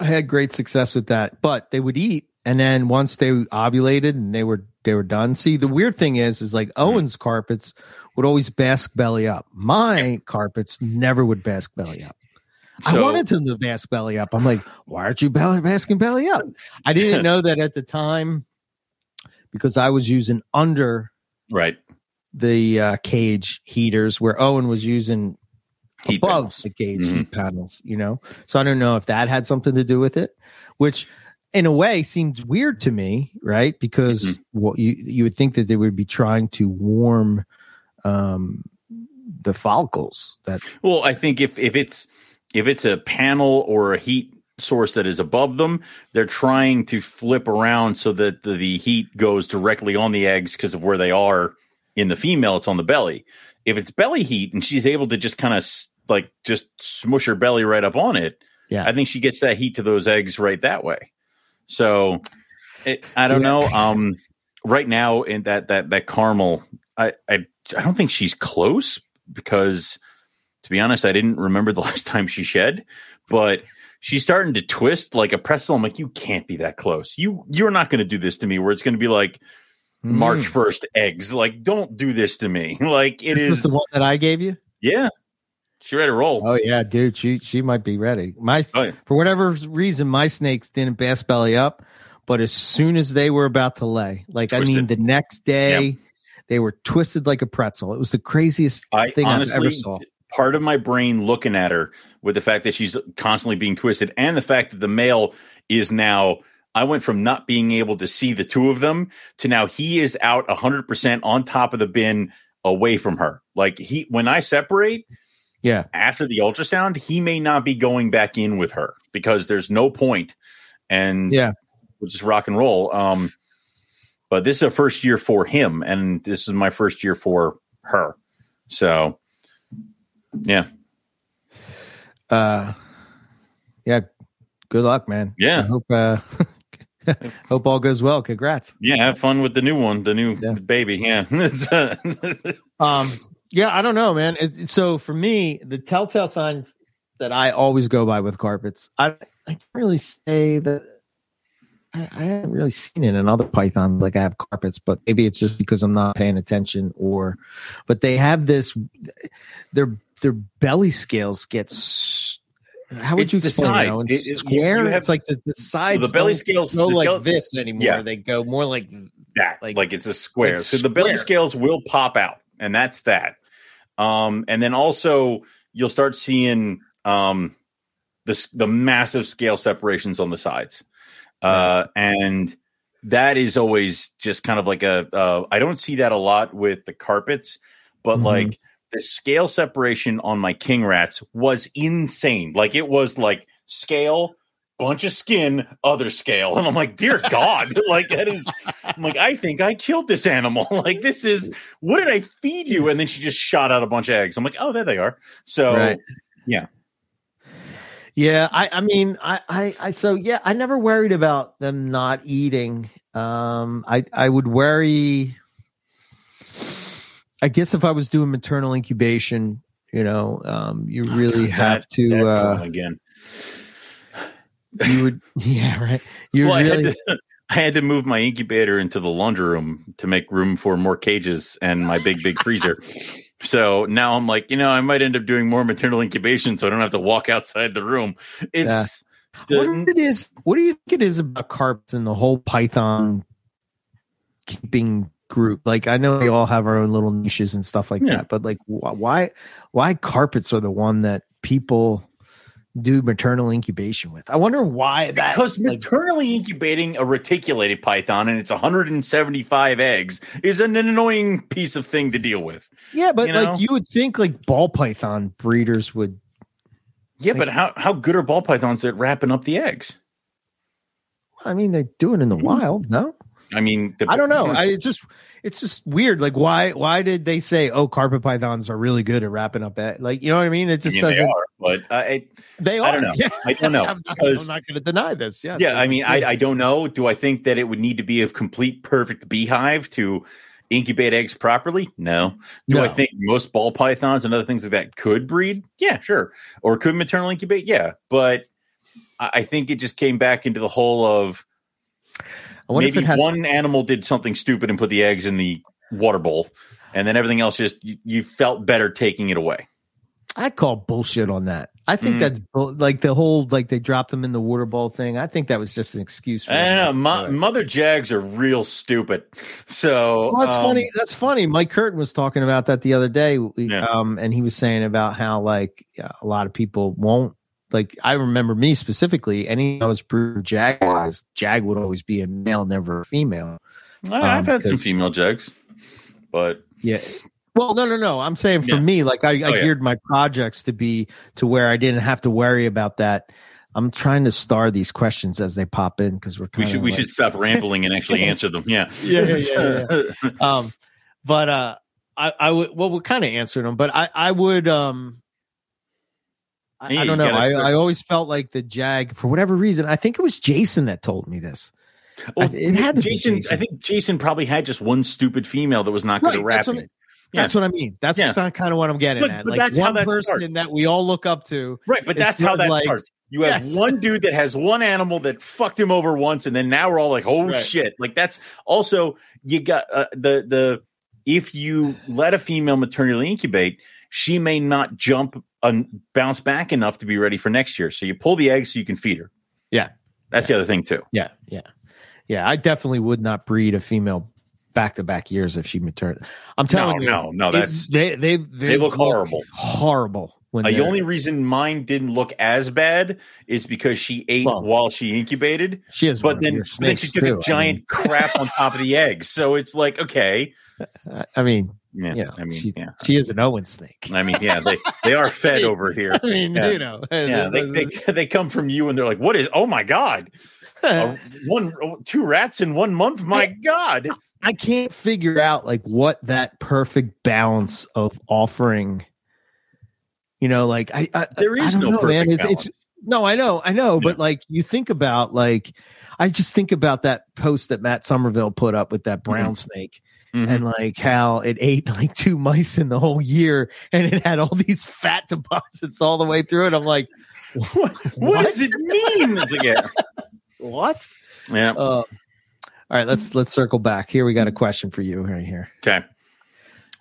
I had great success with that, but they would eat, and then once they ovulated and they were they were done. See, the weird thing is, is like mm-hmm. Owen's carpets would always bask belly up. My carpets never would bask belly up. So, I wanted them to bask belly up. I'm like, why aren't you belly basking belly up? I didn't know that at the time because I was using under right the uh, cage heaters where Owen was using heat above panels. the cage mm-hmm. heat panels, you know? So I don't know if that had something to do with it, which in a way seems weird to me, right? Because mm-hmm. what you you would think that they would be trying to warm um the follicles that Well, I think if if it's if it's a panel or a heat source that is above them, they're trying to flip around so that the, the heat goes directly on the eggs because of where they are in the female it's on the belly. If it's belly heat and she's able to just kind of like just smush her belly right up on it, yeah. I think she gets that heat to those eggs right that way. So it, I don't yeah. know. Um, right now in that that that caramel, I, I I don't think she's close because to be honest, I didn't remember the last time she shed, but she's starting to twist like a pretzel. I'm like, you can't be that close. You you're not going to do this to me. Where it's going to be like Mm. March first eggs. Like, don't do this to me. Like it This is. the one that I gave you. Yeah, she ready to roll. Oh yeah, dude, she she might be ready. My Oh, yeah. for whatever reason, my snakes didn't bass belly up, but as soon as they were about to lay, like I mean, the next day, they were twisted like a pretzel. It was the craziest I thing honestly, I've ever saw. part of my brain looking at her with the fact that she's constantly being twisted and the fact that the male is now I went from not being able to see the two of them to now he is out 100% on top of the bin away from her. Like he when I separate Yeah, after the ultrasound, he may not be going back in with her because there's no point and Yeah. we'll just rock and roll. Um but this is a first year for him and this is my first year for her. So yeah. uh, yeah. Good luck, man. Yeah. I hope uh, hope all goes well. Congrats. Yeah, have fun with the new one, the new Yeah. baby. Yeah. Um, yeah, I don't know, man. It, so for me, the telltale sign that I always go by with carpets, I I can't really say that I, I haven't really seen it in other pythons like I have carpets, but maybe it's just because I'm not paying attention or but they have this their their belly scales get s- how would It's you explain side. it? now? It- It's it- square. you have- it's like the, the sides. the belly scales go like this anymore. Yeah. They go more like that Like- like, it's a square. like so the belly scales will pop out, and that's that. Um, and then also you'll start seeing um the the massive scale separations on the sides, uh, and that is always just kind of like a. Uh, I don't see that a lot with the carpets, but Mhm. like the scale separation on my king rats was insane. Like it was like scale bunch of skin, other scale. And I'm like, dear God, like that is I'm like, I think I killed this animal. like this is what did I feed you? And then she just shot out a bunch of eggs. I'm like, oh, there they are. So Right. yeah. Yeah, I, I mean, I, I, I, so yeah, I never worried about them not eating. Um, I, I would worry. I guess if I was doing maternal incubation, you know, um, you really have to, uh, again. you would, yeah, right. You well, really, I, had to, I had to move my incubator into the laundry room to make room for more cages and my big, big freezer. So now I'm like, you know, I might end up doing more maternal incubation so I don't have to walk outside the room. It's what it is, what do you think it is about carps and the whole Python keeping group? Like, I know we all have our own little niches and stuff like Yeah. that, but like, wh- why, why carpets are the one that people do maternal incubation with? I wonder why that. because like, maternally incubating a reticulated python and it's 175 eggs is an annoying piece of thing to deal with. yeah, but you know? like you would think like ball python breeders would. Yeah, Like- but how how good are ball pythons at wrapping up the eggs? I mean, they do it in the Hmm. wild, no? I mean, the, I don't know. I it's just it's just weird. Like why why did they say oh carpet pythons are really good at wrapping up that like you know what I mean? It I just mean, doesn't. are, but uh, it, They are. I don't know. Yeah. I don't know, I'm not, because- not going to deny this. Yeah. yeah. I mean, I I don't know. Do I think that it would need to be a complete perfect beehive to incubate eggs properly? No. Do I think most ball pythons and other things like that could breed? Yeah, sure. Or could maternal incubate? Yeah, but I, I think it just came back into the whole of I wonder maybe if it has. one animal did something stupid and put the eggs in the water bowl, and then everything else just you, you felt better taking it away. I call bullshit on that. I think Mm. that's like the whole like they dropped them in the water bowl thing. I think that was just an excuse for. I don't know. Mo- mother jags are real stupid. So Well, that's um, funny. That's funny. Mike Curtin was talking about that the other day, Yeah. um, and he was saying about how like a lot of people won't like. I remember me specifically. Any I was breeder jag wise, jag would always be a male, never a female. I- I've um, had some female jags, but Yeah. Well, no, no, no. I'm saying for Yeah. me, like I, I Oh, yeah. geared my projects to be to where I didn't have to worry about that. I'm trying to star these questions as they pop in because we're we should of we like, should stop rambling and actually answer them. Yeah, Yeah, yeah, yeah, um but uh I, I would well we're kind of answering them, but I, I would um I, I don't know. I, I always felt like the Jag for whatever reason. I think it was Jason that told me this. Well, I- it had to Jason. Jason. I think Jason probably had just one stupid female that was not good Right, at that's what rapping. That's what I mean. That's Yeah. kind of what I'm getting But- at. but like that's how one that person starts. that we all look up to. Right, but that's how that like- starts. You have Yes. one dude that has one animal that fucked him over once, and then now we're all like, "Oh Right. shit!" Like that's also you got uh, the the if you let a female maternally incubate, she may not jump and bounce back enough to be ready for next year. So you pull the eggs so you can feed her. Yeah. that's the other thing too. Yeah, yeah, yeah. I definitely would not breed a female back to back years if she maternal. I'm telling No, you, no, no, it- that's- they they they, look horrible. horrible. When Uh, the only reason mine didn't look as bad is because she ate Well, while she incubated, she one but then then she took too. a giant crap on top of the eggs. So it's like, okay, I mean, yeah, you know, I mean, she, yeah. she is an Owen snake. I mean, yeah, they, they are fed over here. I mean, Yeah. you know, Yeah, they, they they come from you and they're like, "What is? Oh my god, Uh, one two rats in one month! My god!" I can't figure out like what that perfect balance of offering. You know, like I, I There is I no know, man. It's, it's no, I know, I know, but like you think about like I just think about that post that Matt Somerville put up with that brown snake Mhm. and like how it ate like two mice in the whole year and it had all these fat deposits all the way through it. I'm like, what, what does it mean? Yeah, what? yeah. Uh, all right, let's let's circle back. Here we got a question for you right here. Okay.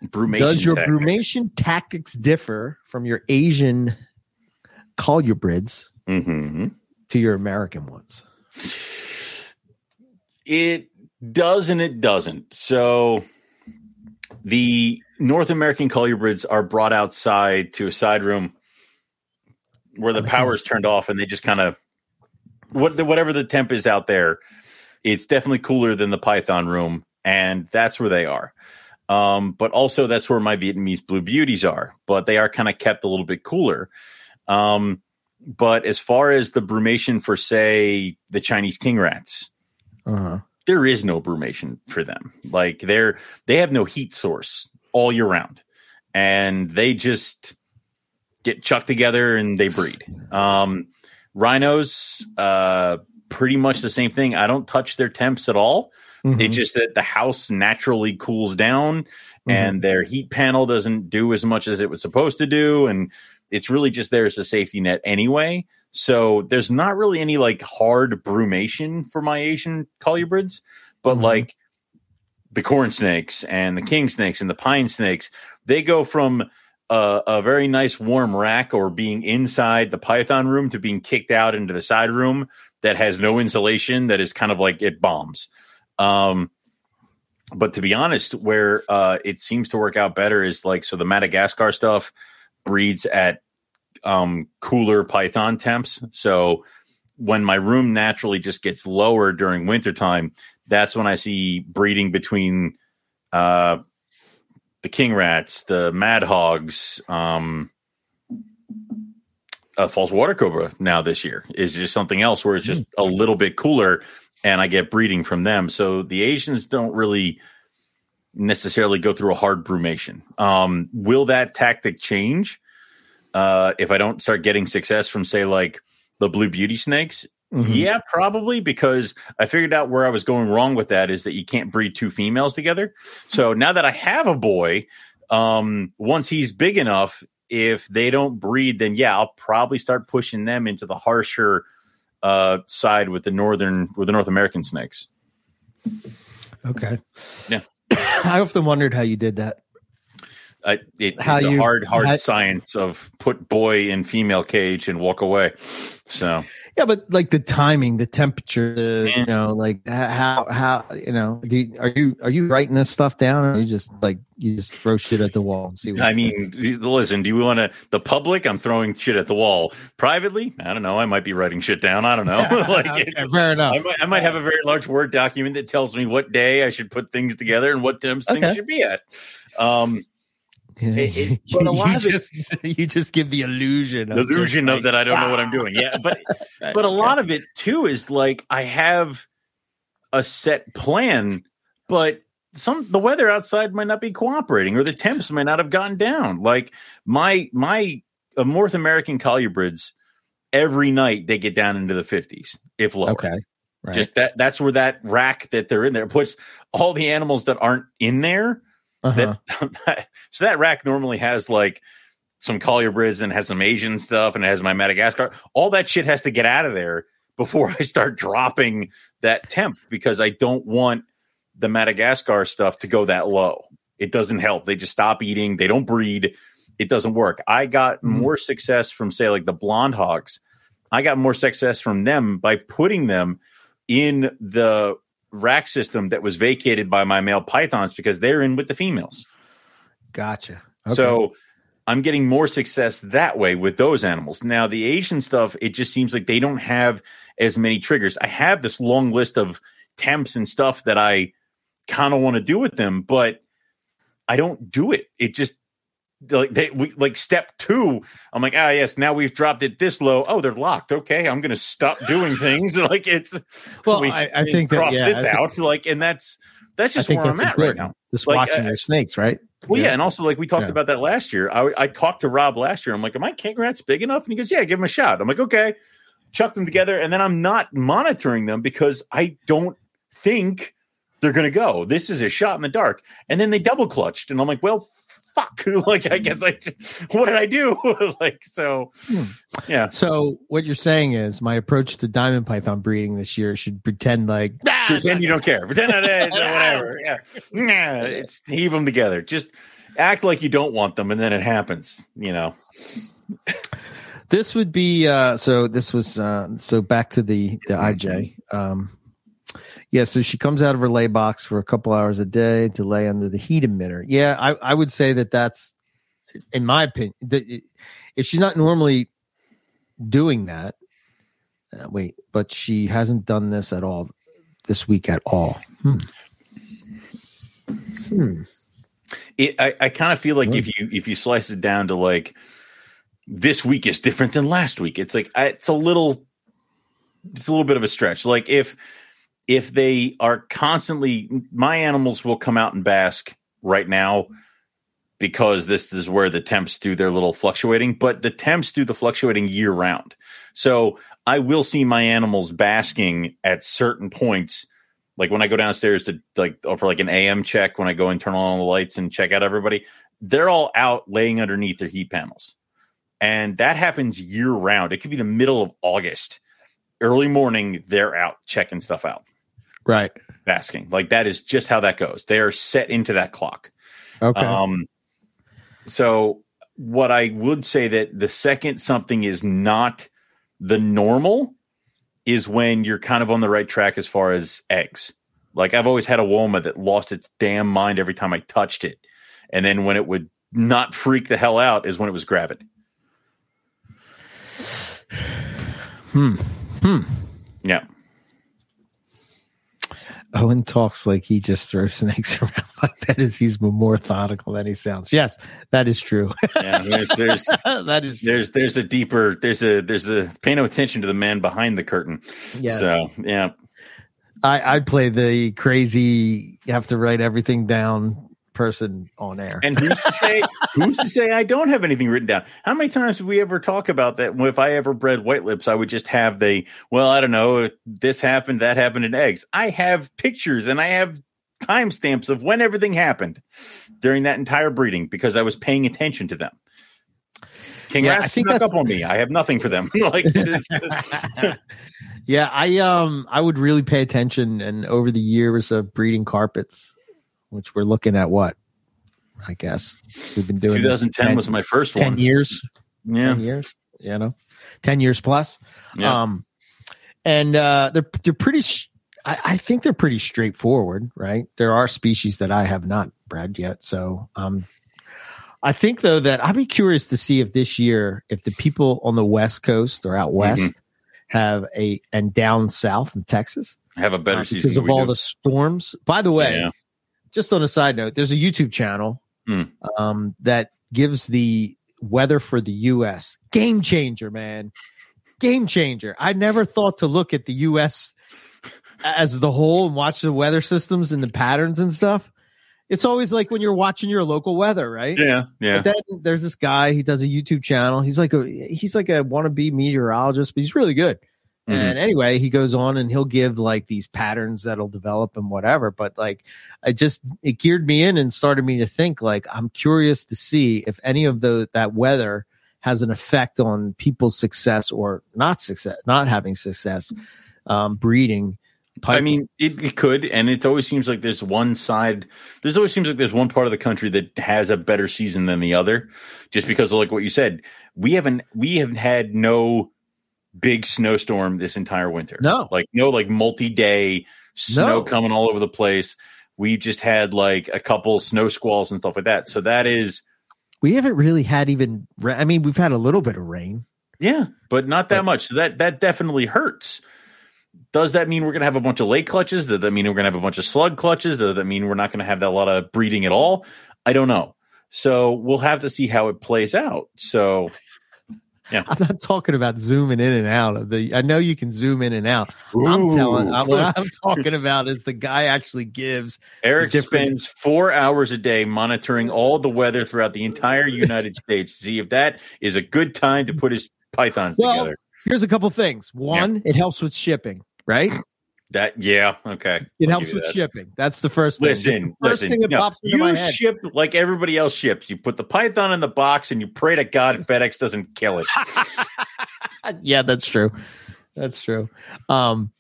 Brumation Does your tactics. brumation tactics differ from your Asian colubrids Mhm. to your American ones? It does and it doesn't. So the North American colubrids are brought outside to a side room where the power is turned off and they just kind of what whatever the temp is out there, it's definitely cooler than the Python room, and that's where they are. Um, but also that's where my Vietnamese blue beauties are, but they are kind of kept a little bit cooler. Um, but as far as the brumation for say the Chinese king rats, Uh-huh. There is no brumation for them. Like they're they have no heat source all year round, and they just get chucked together and they breed. Um, rhinos, uh, pretty much the same thing. I don't touch their temps at all. Mhm. It's just that the house naturally cools down and their heat panel doesn't do as much as it was supposed to do. And it's really just there as a safety net anyway. So there's not really any like hard brumation for my Asian colubrids, but Mhm. like the corn snakes and the king snakes and the pine snakes, they go from a, a very nice warm rack or being inside the python room to being kicked out into the side room that has no insulation that is kind of like it bombs. Um, but to be honest, where uh, it seems to work out better is like so the Madagascar stuff breeds at um, cooler python temps. So when my room naturally just gets lower during wintertime, that's when I see breeding between uh, the king rats, the mad hogs, um, a false water cobra now this year is just something else where it's just a little bit cooler and I get breeding from them. So the Asians don't really necessarily go through a hard brumation. Um, will that tactic change uh, if I don't start getting success from, say, like the blue beauty snakes? Mhm. Yeah, probably because I figured out where I was going wrong with that is that you can't breed two females together. So now that I have a boy, um, once he's big enough, if they don't breed, then yeah, I'll probably start pushing them into the harsher uh, side with the northern with the North American snakes. Okay. Yeah. I often wondered how you did that. I, it, How it's a hard, hard how- science of put boy in female cage and walk away. So Yeah, but like the timing, the temperature, the, you know, like how how you know, do you, are you are you writing this stuff down, or you just like you just throw shit at the wall and see? what I mean, listen, do you want to the public? I'm throwing shit at the wall. Privately, I don't know. I might be writing shit down. I don't know. like Okay, it's- fair enough. I might, I might have a very large word document that tells me what day I should put things together and what temps things should be at. Um, it- it- you, but a lot of it- just you just give the illusion, the of illusion just of that I don't know what I'm ah. doing. Yeah, but but a lot of it too is like I have a set plan, but some the weather outside might not be cooperating or the temps might not have gotten down. Like my my uh, North American colubrids, every night they get down into the 50s, if lower. Okay, right. Just that that's where that rack that they're in there puts all the animals that aren't in there Uh-huh. That, so that rack normally has like some colubrids and has some Asian stuff and it has my Madagascar. All that shit has to get out of there before I start dropping that temp because I don't want the Madagascar stuff to go that low. It doesn't help. They just stop eating. They don't breed. It doesn't work. I got Mhm. more success from say like the blonde hogs. I got more success from them by putting them in the rack system that was vacated by my male pythons because they're in with the females. Gotcha. Okay. So I'm getting more success that way with those animals. Now, the Asian stuff, it just seems like they don't have as many triggers. I have this long list of temps and stuff that I kind of want to do with them, but I don't do it. It just like they we, like step two. I'm like, ah, yes, now we've dropped it this low. Oh, they're locked. Okay, I'm to stop doing things. like it's Well, we- I, I we think that, cross yeah, this I think- out. Like, and that's that's just where I'm that's at right now. Just Like, watching uh, your snakes, right? Well, yeah. Yeah. and also like we talked Yeah. about that last year. I, I talked to Rob last year. I'm like, "Are my king rats big enough?" And he goes, "Yeah, give them a shot." I'm like, "Okay." Chuck them together, and then I'm not monitoring them because I don't think they're going to go. This is a shot in the dark, and then they double clutched, and I'm like, "Well, fuck!" like, I guess I what did I do? like, so Hmm. yeah. So what you're saying is my approach to diamond python breeding this year should pretend like "Ah, Pretend you don't care. Pretend or whatever. Yeah, nah, it's heave them together. Just act like you don't want them, and then it happens. You know. this would be uh so this was uh so back to the the ij um yeah so she comes out of her lay box for a couple hours a day to lay under the heat emitter yeah i i would say that that's in my opinion the, if she's not normally doing that uh, wait but she hasn't done this at all this week at all hmm. Hmm. it, I, I kind of feel like Yeah. if you if you slice it down to like this week is different than last week, it's like I, it's a little it's a little bit of a stretch. Like if if they are constantly my animals will come out and bask right now because this is where the temps do their little fluctuating, but the temps do the fluctuating year round. So I will see my animals basking at certain points like when I go downstairs to like oh, for like an AM check, when I go and turn on all the lights and check out everybody, they're all out laying underneath their heat panels. And that happens year round. It could be the middle of August. Early morning, they're out checking stuff out, right basking. Like that is just how that goes. They are set into that clock. okay Um, so what I would say that the second something is not the normal is when you're kind of on the right track as far as eggs. Like I've always had a Woma that lost its damn mind every time I touched it. And then when it would not freak the hell out is when it was gravid. hmm hmm Yeah. Owen talks like he just throws snakes around like that. Is he's more methodical than he sounds? Yes, that is true. Yeah. There's there's that is true. there's there's a deeper there's a there's a pay no attention to the man behind the curtain. Yes. So yeah. I I play the crazy. You have to write everything down person on air. And who's to say who's to say I don't have anything written down? How many times did we ever talk about that? If I ever bred white lips, I would just have the well, I don't know, this happened, that happened in eggs. I have pictures and I have timestamps of when everything happened during that entire breeding because I was paying attention to them. King Yeah, think snuck up on me. I have nothing for them. like yeah, I um I would really pay attention, and over the years of breeding carpets, which we're looking at what I guess we've been doing. this 2010 10 was my first 10 one. years. Yeah. 10 years, you know, 10 years plus. Yeah. Um, and uh, they're they're pretty. Sh- I, I think they're pretty straightforward, right? There are species that I have not bred yet, so um, I think though that I'd be curious to see if this year, if the people on the West Coast or out west have a and down south in Texas have a better uh, season because of all do. the storms. By the way, Yeah. Just on a side note, there's a YouTube channel Hmm. um, that gives the weather for the U.S. Game changer, man. Game changer. I never thought to look at the U.S. as the whole and watch the weather systems and the patterns and stuff. It's always like when you're watching your local weather, right? Yeah, yeah. But then there's this guy. He does a YouTube channel. He's like a he's like a wannabe meteorologist, but he's really good. Mhm. And anyway, he goes on and he'll give like these patterns that'll develop and whatever. But like, I just it geared me in and started me to think like I'm curious to see if any of the that weather has an effect on people's success or not success, not having success, um, breeding. I mean, it, it could, and it always seems like there's one side. There's always seems like there's one part of the country that has a better season than the other, just because of like what you said. We haven't we have had no big snowstorm this entire winter. No. like no like multi day snow No. coming all over the place. We just had like a couple snow squalls and stuff like that. So that is we haven't really had even. I mean, we've had a little bit of rain. Yeah, but not that But- much. So that that definitely hurts. Does that mean we're going to have a bunch of late clutches? Does that mean we're going to have a bunch of slug clutches? Does that mean we're not going to have that a lot of breeding at all? I don't know. So we'll have to see how it plays out. So I'm not talking about zooming in and out of the. I know you can zoom in and out. I'm telling. I, what I'm talking about is the guy actually gives. Eric different- spends four hours a day monitoring all the weather throughout the entire United States to see if that is a good time to put his pythons Well, together. Here's a couple things. One, it helps with shipping, right? That yeah, okay. It I'll helps with that. shipping. That's the first thing. Listen, the first listen. thing that no, pops into you my head. ship like everybody else ships. You put the python in the box and you pray to God FedEx doesn't kill it. yeah, that's true. That's true. Um,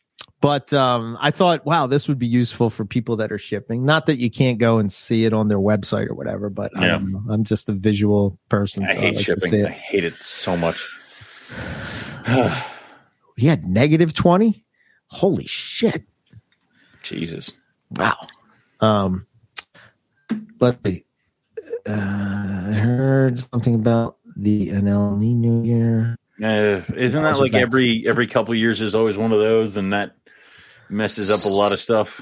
but um, I thought, wow, this would be useful for people that are shipping. Not that you can't go and see it on their website or whatever, but I Yeah. know. I'm just a visual person. I so hate like shipping. I hate it so much. He had negative 20. Holy shit. Jesus. Wow. Um, but uh, I heard something about the an El Nino year. Uh, isn't that like back- every every couple years? There's always one of those, and that messes up a lot of stuff.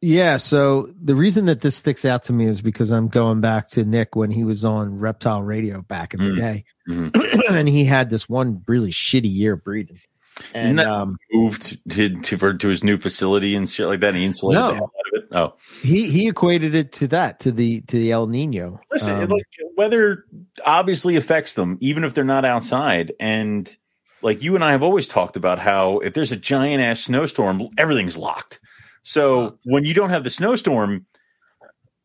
Yeah. So the reason that this sticks out to me is because I'm going back to Nick when he was on Reptile Radio back in the Mm. day, Mhm. and he had this one really shitty year breeding. And um, Moved to to, for, to his new facility and shit like that. And he insulated No. the hell out of it. Oh, he he equated it to that to the to the El Nino. listen, Um, like weather obviously affects them, even if they're not outside. And like you and I have always talked about how if there's a giant ass snowstorm, everything's locked. So when you don't have the snowstorm,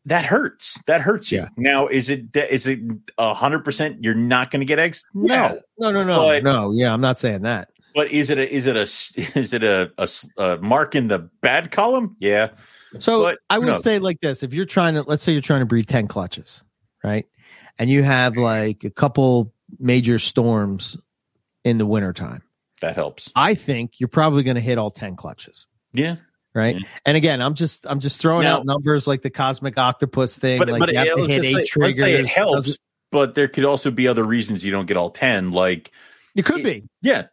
that hurts. That hurts you. Yeah. Now, is it is it a hundred percent? You're not going to get eggs? No. yeah. no, no, no, But- no. Yeah, I'm not saying that. But is it a is it a is it a, a, a mark in the bad column? Yeah. So But I would knows? say like this: if you're trying to, let's say you're trying to breed ten clutches, right, and you have like a couple major storms in the wintertime, That helps. I think you're probably going to hit all ten clutches. Yeah. right? Yeah. And again, I'm just I'm just throwing Now- out numbers like the cosmic octopus thing. But like but you have it, to hit eight say, let's say it helps. But there could also be other reasons you don't get all ten. Like It could it- be. Yeah.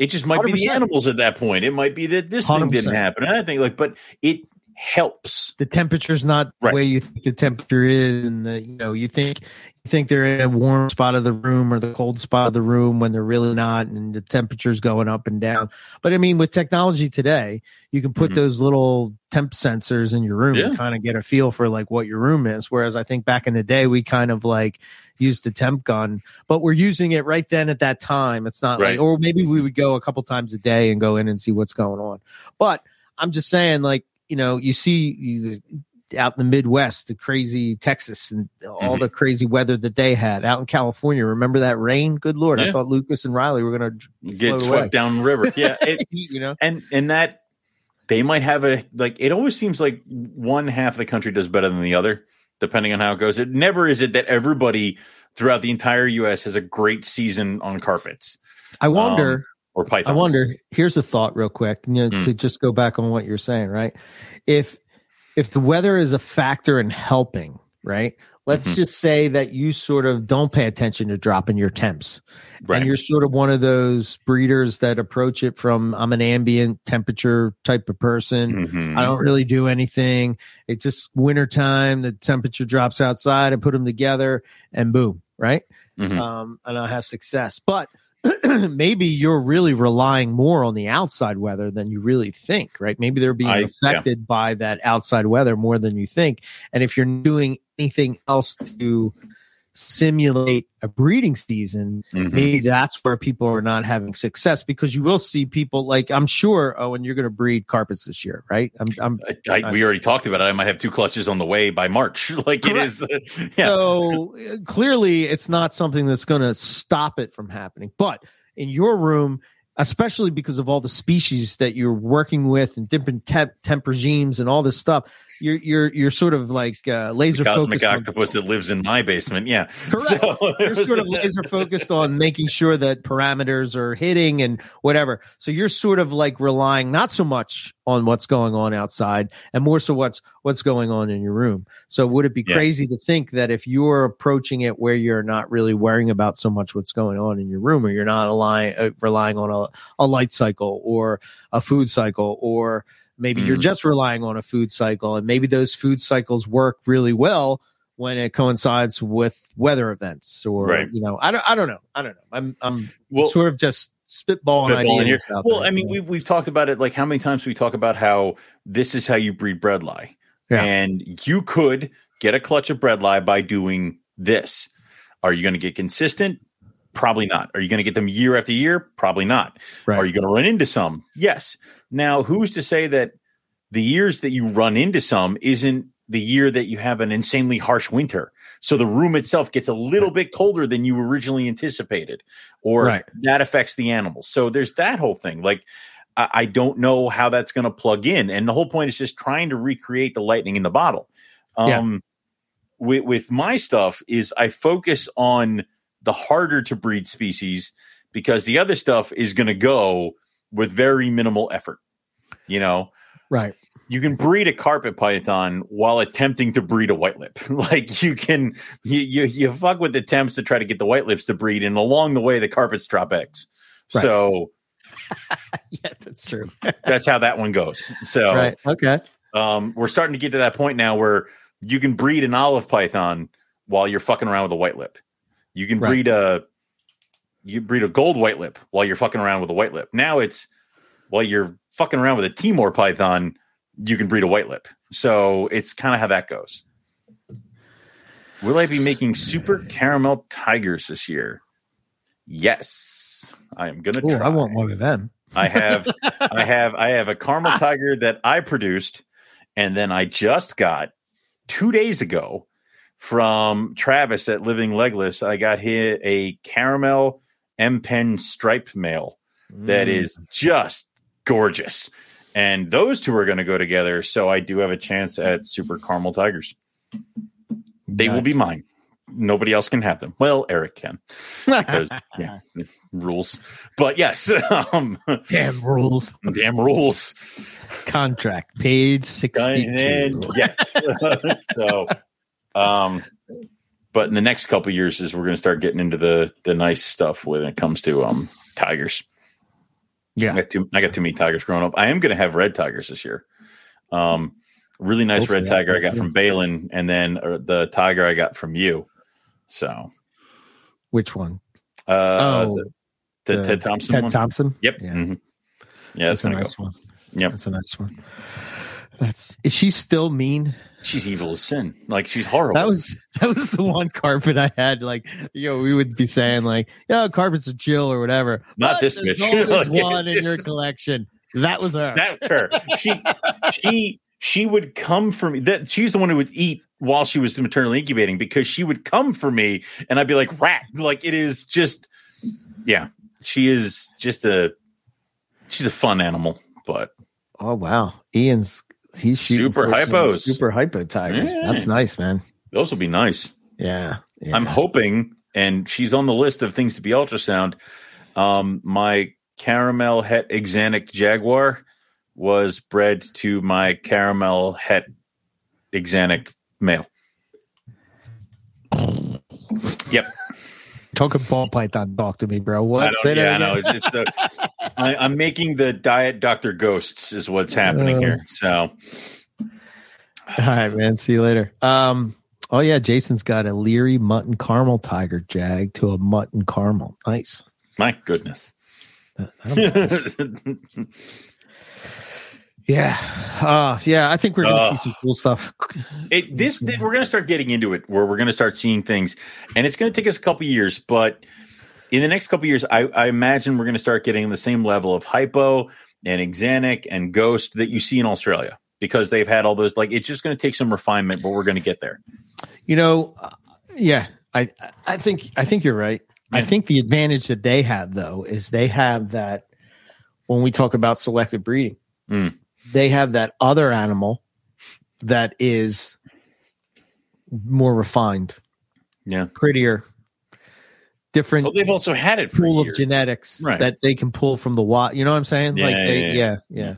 It just might be the animals at that point. It might be that this thing didn't 100%. happen. And I think like, but it helps. The temperature's not Right. the way you think the temperature is, and the you know you think you think they're in a warm spot of the room or the cold spot of the room when they're really not, and the temperature's going up and down. But I mean, with technology today, you can put Mhm. those little temp sensors in your room and kind of get a feel for like what your room is. Whereas I think back in the day, we kind of like used the temp gun, but we're using it right then at that time. It's not Right. like, or maybe we would go a couple times a day and go in and see what's going on. But I'm just saying, like, you know, you see out in the Midwest, the crazy Texas and all Mhm. the crazy weather that they had out in California. Remember that rain? Good Lord. I thought Lucas and Riley were going to Get swept down the river. Yeah. It, you know, and and that they might have a like it always seems like one half of the country does better than the other depending on how it goes it never is it that everybody throughout the entire us has a great season on carpets I wonder. Um, or pythons I wonder. Here's a thought, real quick. You know, Mm. to just go back on what you're saying, right? If if the weather is a factor in helping, right? Let's Mhm. just say that you sort of don't pay attention to dropping your temps, right and you're sort of one of those breeders that approach it from I'm an ambient temperature type of person. Mhm. I don't really do anything. It's just wintertime. The temperature drops outside. I put them together, and boom, right? Mhm. um, and I have success. But maybe you're really relying more on the outside weather than you really think, right? Maybe they're being I- yeah. affected by that outside weather more than you think. And if you're doing anything else to simulate a breeding season, Mhm. maybe that's where people are not having success because you will see people like I'm sure oh, and you're going to breed carpets this year, right? I'm, I'm I, I, we already talked about it. I might have two clutches on the way by March. Like it is, yeah. So uh, clearly, it's not something that's going to stop it from happening. But in your room, especially because of all the species that you're working with and different temp, temp regimes and all this stuff, you're you're you're sort of like uh, laser cosmic focused. on- octopus that lives in my basement. Yeah, Correct. So- you're sort of laser focused on making sure that parameters are hitting and whatever. So you're sort of like relying not so much on what's going on outside and more so what's what's going on in your room. So would it be Yeah. crazy to think that if you're approaching it where you're not really worrying about so much what's going on in your room or you're not relying uh, relying on a, a light cycle or a food cycle or maybe you're Mhm. just relying on a food cycle and maybe those food cycles work really well when it coincides with weather events or Right. you know I don't I don't know I don't know I'm I'm well, sort of just ideas here. out Well, there. I mean, we've we've talked about it. Like, how many times we talk about how this is how you breed bredli, Yeah. and you could get a clutch of bredli by doing this. Are you going to get consistent? Probably not. Are you going to get them year after year? Probably not. Right. Are you going to run into some? Yes. Now, who's to say that the years that you run into some isn't the year that you have an insanely harsh winter? So the room itself gets a little bit colder than you originally anticipated, or Right. that affects the animals. So there's that whole thing. Like, I, I don't know how that's going to plug in. And the whole point is just trying to recreate the lightning in the bottle. Yeah. Um, with, with my stuff is I focus on the harder to breed species because the other stuff is going to go with very minimal effort. You know, right you can breed a carpet python while attempting to breed a white lip. like you can, you, you, you fuck with attempts to try to get the white lips to breed, and along the way, the carpets drop eggs. Right. So yeah that's true that's how that one goes. So right okay um, we're starting to get to that point now where you can breed an olive python while you're fucking around with a white lip. You can Right. breed a you breed a gold white lip while you're fucking around with a white lip. Now it's while you're fucking around with a Timor python, you can breed a white lip. So it's kind of how that goes. Will I be making super caramel tigers this year? Yes, I am gonna Ooh, try. I want one of them I have I have I have a caramel tiger that I produced and then I just got 2 days ago from Travis at Living Legless. I got hit a caramel M pen stripe male that Mm. is just gorgeous. And those two are going to go together, so I do have a chance at super caramel tigers. They will be mine. Nobody else can have them. Well, Eric can because yeah, rules. But yes, um, damn rules damn rules. contract page 62 And yes, so um, but in the next couple years is we're going to start getting into the the nice stuff when it comes to um tigers. Yeah. I got too I got too many tigers growing up. I am going to have red tigers this year. Um, really nice Hopefully red tiger I got from Balin, and then uh, the tiger I got from you. So, which one? uh, Oh, the, the, the Ted Thompson Ted one. Thompson Yep. Yeah. mhm. Yeah, that's that's a nice go. one Yep. that's a nice one that's is she still mean She's evil as sin. Like she's horrible. That was that was the one carpet I had. Like, you know, we would be saying like, "Yeah, carpets are chill" or whatever. Not But this bitch. Like, one in your collection. That was her. That's her. She she she would come for me. That she's the one who would eat while she was maternally incubating because she would come for me and I'd be like rat. Like it is just yeah. She is just a she's a fun animal, but oh wow, Ian's he's shooting Super hypos. super hypo tigers. Yeah. That's nice, man. those will be nice. Yeah, yeah. I'm hoping, and she's on the list of things to be ultrasound. Um, my caramel het axanthic jaguar was bred to my caramel het axanthic male. Yep, talking ball python. Talk to me, bro. What? I yeah, I know. The, I, I'm making the diet Doctor Ghosts is what's happening Uh. here. So All right, man. See you later. Um. Oh yeah, Jason's got a Leary mutton caramel tiger jag to a mutton caramel. Nice. my goodness. That- nice. Yeah, uh, yeah. I think we're gonna Ugh. see some cool stuff. It, this, we're going to start getting into it where we're going to start seeing things, and it's going to take us a couple years. But in the next couple years, I, I imagine we're going to start getting the same level of hypo and axanthic and ghost that you see in Australia because they've had all those. Like it's just going to take some refinement, but we're going to get there. You know, uh, yeah. I I think I think you're right. I think the advantage that they have though is they have that when we talk about selective breeding, Mm. They have that other animal that is more refined, Yeah. prettier, different But they've also had it for pool of genetics Right. that they can pull from the wild. You know what I'm saying? Yeah, like they, yeah, yeah, yeah. yeah.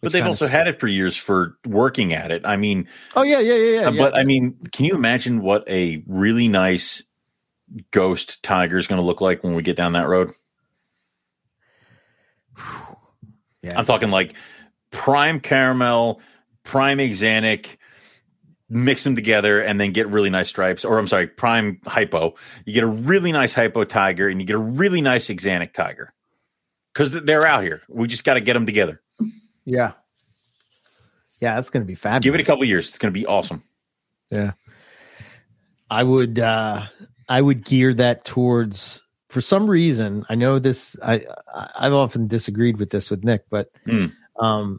but they've also sucks. had it for years for working at it. I mean, Oh yeah, yeah, yeah, yeah. Uh, yeah. But I mean, can you imagine what a really nice ghost tiger is going to look like when we get down that road? yeah. I'm talking like prime caramel, prime axanthic, mix them together and then get really nice stripes. Or I'm sorry, prime hypo. You get a really nice hypo tiger and you get a really nice axanthic tiger because they're out here. We just got to get them together. yeah, yeah. That's going to be fabulous. Give it a couple years. It's going to be awesome. Yeah. I would uh I would gear that towards for some reason, I know this I I've often disagreed with this with Nick, but Hmm. Um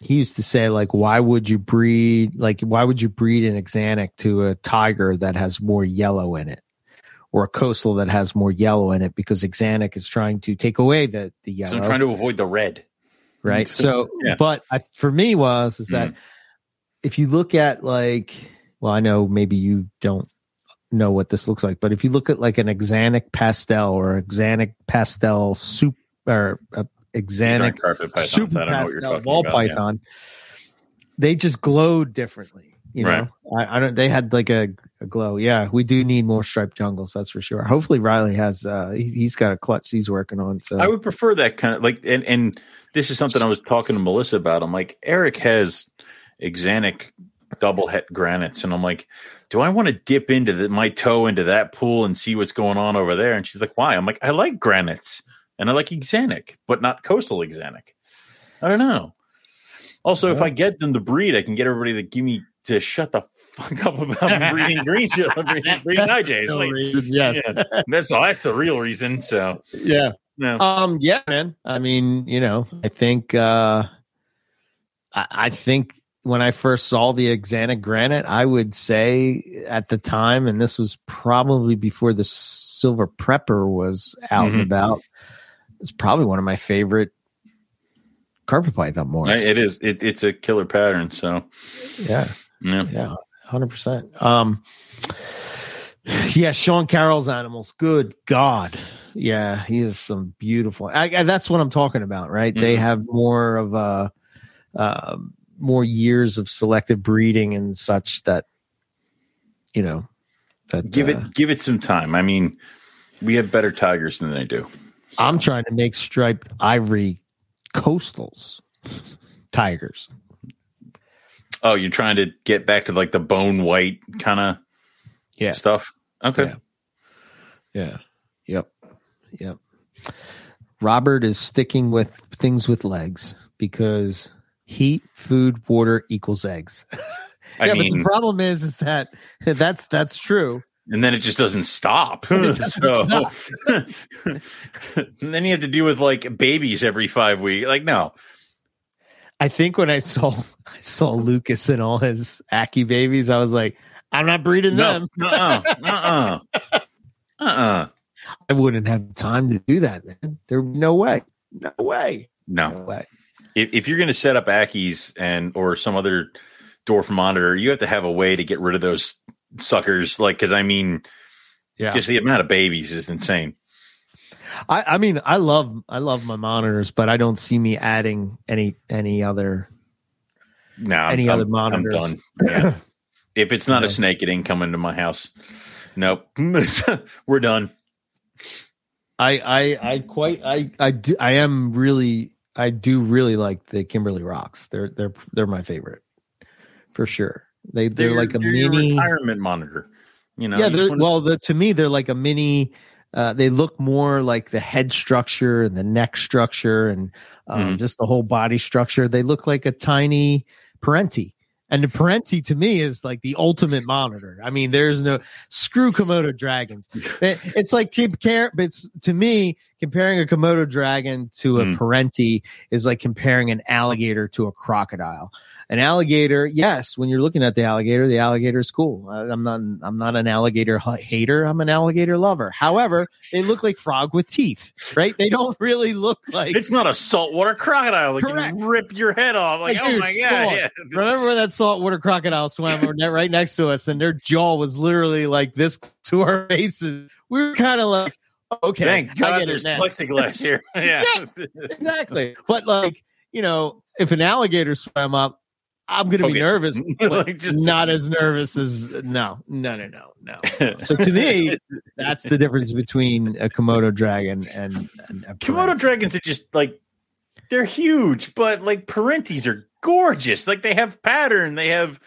he used to say like why would you breed like why would you breed an axanthic to a tiger that has more yellow in it or a coastal that has more yellow in it because axanthic is trying to take away the the So I'm trying to avoid the red. right? So, Yeah. but I, for me was is that if you look at like, well, I know maybe you don't know what this looks like, but if you look at like an axanthic pastel or axanthic pastel soup or uh, These axanthic carpet pythons. super I don't know what you're ball about. Yeah. python, they just glowed differently. You Right. know, I, I don't. They had like a, a glow. Yeah, we do need more striped jungles. That's for sure. Hopefully, Riley has. uh he, He's got a clutch he's working on. So I would prefer that kind of like, and and this is something I was talking to Melissa about. I'm like, Eric has axanthic double het granites, and I'm like, do I want to dip into the, my toe into that pool and see what's going on over there? And she's like, why? I'm like, I like granites and I like axanthic, but not coastal axanthic. I don't know. Also, if I get them to breed, I can get everybody to give me to shut the fuck up about breeding green breeding, breeding IJs. Like, yeah, yeah, that's all. That's the real reason. So, yeah. no. Um, yeah, man. I mean, you know, I think, uh, I, I think when I first saw the Axanthic Granite, I would say at the time, and this was probably before the Silver Prepper was out Mhm. and about, it's probably one of my favorite carpet python morphs. It is. It, it's a killer pattern. So, yeah, yeah. yeah, hundred percent. Um, yeah, Sean Carroll's animals. Good God, yeah, he has some beautiful. I, I, that's what I'm talking about, right? They Mhm. have more of a, uh, more years of selective breeding and such that, you know, that Give uh, it. Give it some time. I mean, we have better tigers than they do. I'm trying to make striped ivory coastals tigers. Oh, you're trying to get back to like the bone white kind of Yeah. stuff. Okay. Yeah. Yeah. Yep. Yep. Robert is sticking with things with legs because heat, food, water equals eggs. I yeah, mean, but the problem is, is that that's that's true. And then it just doesn't stop. Doesn't so, stop. and then you have to deal with like babies every five weeks. Like, no, I think when I saw I saw Lucas and all his Aki babies, I was like, I'm not breeding no, them. uh, uh, uh, uh, I wouldn't have time to do that, man. There no way. No way. no. No way. If, if you're going to set up Ackies and or some other dwarf monitor, you have to have a way to get rid of those suckers. Like, because I mean, Yeah. just the amount of babies is insane. I, I mean, I love I love my monitors, but I don't see me adding any any other. No, Any I'm- other monitors? I'm done. Yeah. if it's not a snake, it ain't coming to my house. Nope, we're done. I I I quite I I do I am really I do really like the Kimberly Rocks. They're they're they're my favorite for sure. They they're, like a they're mini. retirement monitor. You know, yeah, they're, wanna- well, the, to me they're like a mini uh, they look more like the head structure and the neck structure and um, Mhm. just the whole body structure. They look like a tiny perentie. And the perentie to me is like the ultimate monitor. I mean, there's no screw Komodo dragons. It- it's like compare, but to me comparing a Komodo dragon to a Hmm. perentie is like comparing an alligator to a crocodile. An alligator, yes, when you're looking at the alligator, the alligator is cool. I'm not, I'm not an alligator hater. I'm an alligator lover. However, they look like frog with teeth, right? They don't really look like. It's not a saltwater crocodile that Correct. can rip your head off. Like, Like, oh dude, my god, yeah. Remember when that saltwater crocodile swam right next to us, and their jaw was literally like this to our faces. We were kind of like, okay, Thank God there's plexiglass here. yeah. exactly. But like, you know, if an alligator swam up, I'm going to Okay. be nervous, Like, just- not as nervous as no, no, no, no, no. So to me, that's the difference between a Komodo dragon and, and a Komodo dragons are just like they're huge, but like perenties are gorgeous. Like they have pattern. They have,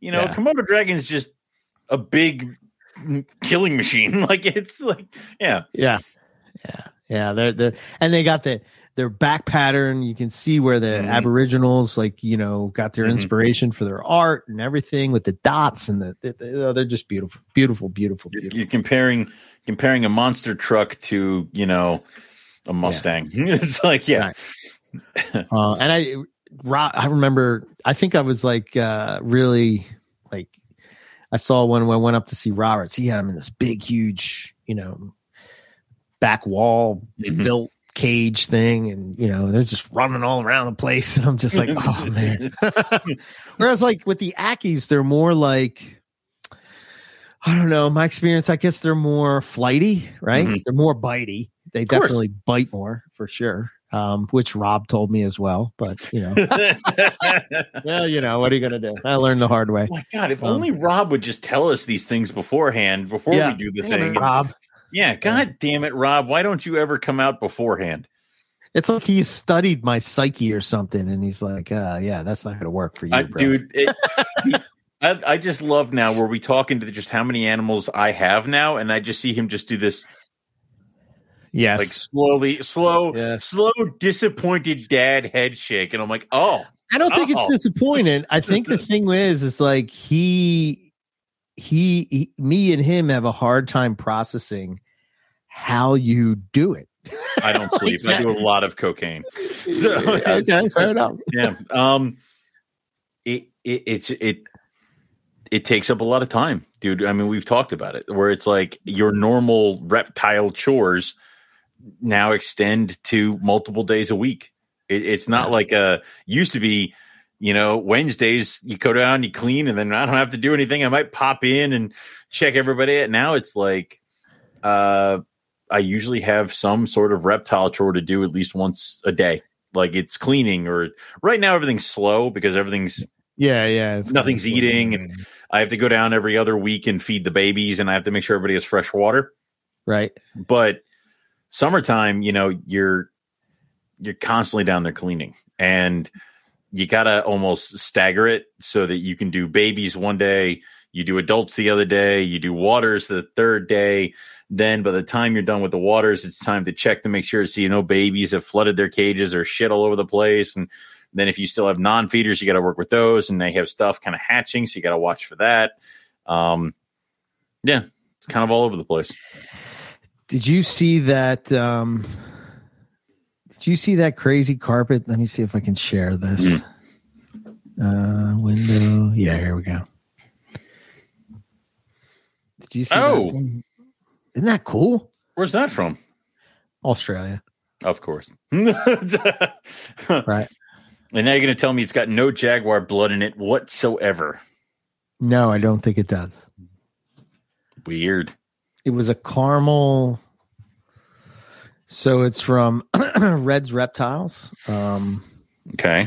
you know, Yeah. Komodo dragon's just a big killing machine. Like it's like, yeah, Yeah, yeah, yeah. They're they're and they got the their back pattern. You can see where the Mhm. Aboriginals, like you know, got their Mhm. inspiration for their art and everything with the dots and the, the, the- oh, they're just beautiful, beautiful, beautiful, you're, beautiful. you're comparing comparing a monster truck to you know a Mustang. it's like, yeah, Right. Uh, and I, I remember. I think I was like uh, really like. I saw one when I went up to see Roberts. He had him in this big, huge, you know, back wall Mhm. built cage thing, and you know they're just running all around the place. And I'm just like, oh man. Whereas like with the Ackies, they're more like. I don't know. My experience, I guess they're more flighty, right? Mhm. They're more bitey. They course. definitely bite more for sure. Um, which Rob told me as well. But you know, well, you know, what are you gonna do? I learned the hard way. my God, if Um, only Rob would just tell us these things beforehand before Yeah. we do the Damn thing. it, Rob. Yeah, God damn it, Rob. Why don't you ever come out beforehand? It's like he studied my psyche or something, and he's like, uh, "Yeah, that's not gonna work for you, I, bro." dude, it, I, I just love now where we talk into just how many animals I have now, and I just see him just do this Yes, like slowly, slow, Yes. slow, disappointed dad head shake, and I'm like, oh, I don't think Oh. it's disappointing. I think the thing is, is like he, he, he, me and him have a hard time processing how you do it. I don't sleep. I do a lot of cocaine. So- okay, fair enough. Yeah. Um. It, it it's it it takes up a lot of time, dude. I mean, we've talked about it, where it's like your normal reptile chores now extend to multiple days a week. It, it's not Yeah. like a used to be. You know, Wednesdays you go down, you clean, and then I don't have to do anything. I might pop in and check everybody. out. Now it's like, uh, I usually have some sort of reptile chore to do at least once a day. Like it's cleaning, or right now everything's slow because everything's Yeah, yeah. Nothing's eating and- I have to go down every other week and feed the babies, and I have to make sure everybody has fresh water. right. But summertime, you know, you're you're constantly down there cleaning, and you gotta almost stagger it so that you can do babies one day, you do adults the other day, you do waters the third day. Then by the time you're done with the waters, it's time to check to make sure so you know babies have flooded their cages or shit all over the place. And then if you still have non-feeders, you got to work with those, and they have stuff kind of hatching, so you got to watch for that. Um, yeah, it's kind of all over the place. Did you see that? Um, did you see that crazy carpet? Let me see if I can share this. Uh, window. Yeah, here we go. Did you see? Oh. that isn't that cool? Where's that from? Australia, Of course. Right. And now you're going to tell me it's got no jaguar blood in it whatsoever. No, I don't think it does. Weird. It was a caramel. So it's from Red's Reptiles. Um, Okay.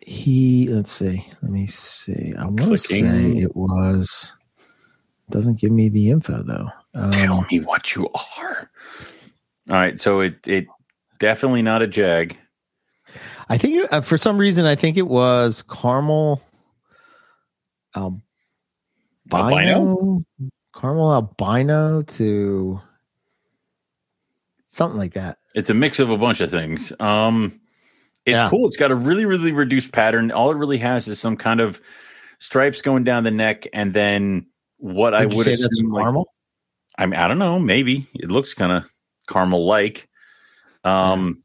he let's see let me see i want to say it was doesn't give me the info though Tell um, me what you are. All right. So it, it definitely not a jag. i think it- uh, for some reason i think it was caramel albino, Albino? caramel albino to something like that. It's a mix of a bunch of things. Um, it's Yeah. cool. It's got a really, really reduced pattern. All it really has is some kind of stripes going down the neck, and then what I Would you would say that's assume, like- caramel. I mean, I don't know. Maybe it looks kind of caramel like. Um,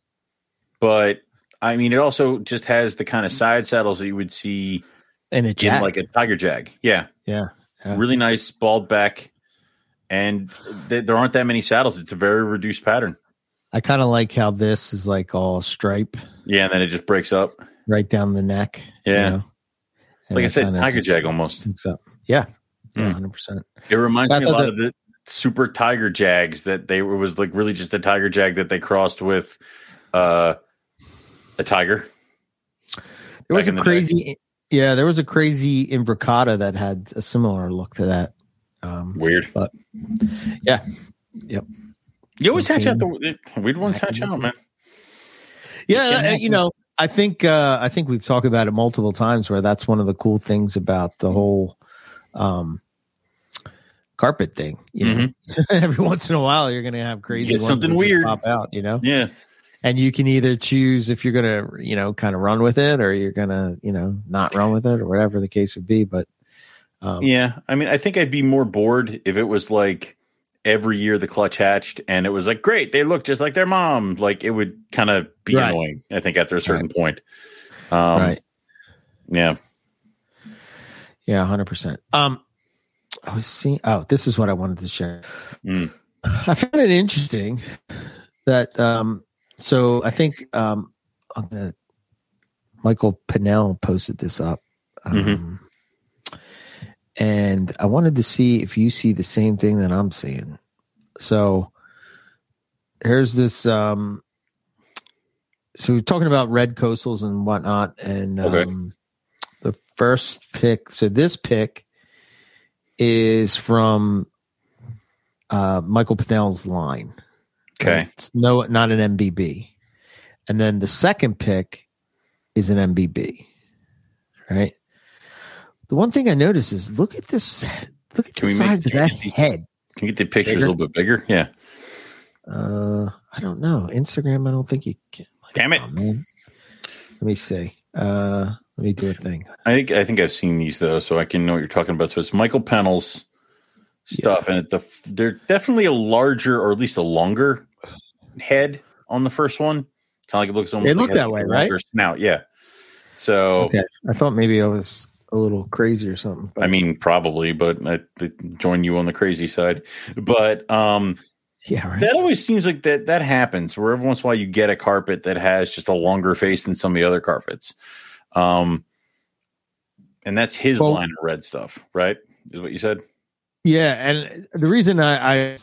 but I mean, it also just has the kind of side saddles that you would see in a in like a tiger jag. Yeah, yeah, yeah. really nice bald back, and th- there aren't that many saddles. It's a very reduced pattern. I kind of like how this is like all stripe Yeah, and then it just breaks up. right down the neck. you Yeah. know? Like I it said, tiger just jag almost. up. Yeah, yeah, Mm. hundred percent. It reminds I me a lot that- of the super tiger jags that they were was like really just a tiger jag that they crossed with uh a tiger. There was a the day. crazy, yeah, there was a crazy imbricata that had a similar look to that. Um, Weird. But yeah, yep. You always hatch out Something- the weird ones hatch out, man. Yeah, can uh, happen. you know, I think uh, I think we've talked about it multiple times. Where that's one of the cool things about the whole um, carpet thing. You know, every once in a while you're going to have crazy Get ones something that weird. pop out. You know, Yeah. and you can either choose if you're going to you know kind of run with it or you're going to you know not run with it or whatever the case would be. But um, Yeah. I mean, I think I'd be more bored if it was like every year the clutch hatched and it was like, great, they look just like their mom. Like it would kind of be Right. annoying, I think, after a certain point. Um, right. Yeah. Yeah, hundred percent. Um, I was seeing. Oh, this is what I wanted to share. Mm. I found it interesting that. Um, so I think um, I'm gonna, Michael Pinnell posted this up, um, and I wanted to see if you see the same thing that I'm seeing. So here's this. Um, so we're talking about red coastals and whatnot, and Okay. um, the first pick. So this pick is from uh, Michael Pinnell's line. Okay. It's no, not an MBB. And then the second pick is an MBB. Right. The one thing I notice is look at this. Look at Can the we make- size of that head. Can you get the pictures Bigger? a little bit bigger? Yeah. Uh, I don't know. Instagram. I don't think you can. Like, Damn it. oh, man. Let me see. Uh, let me do a thing. I think I think I've seen these though, so I can know what you're talking about. So it's Michael Pennell's stuff, and it, the they're definitely a larger or at least a longer head on the first one. Kind of like it looks almost. Like it has that way, right? Snout, yeah. So Okay. I thought maybe I was a little crazy or something. I mean, probably, but I, I join you on the crazy side. But um, yeah, right. that always seems like that that happens. Where every once in a while you get a carpet that has just a longer face than some of the other carpets. Um, and that's his Well- line of red stuff, right? Is what you said. Yeah, and the reason I, I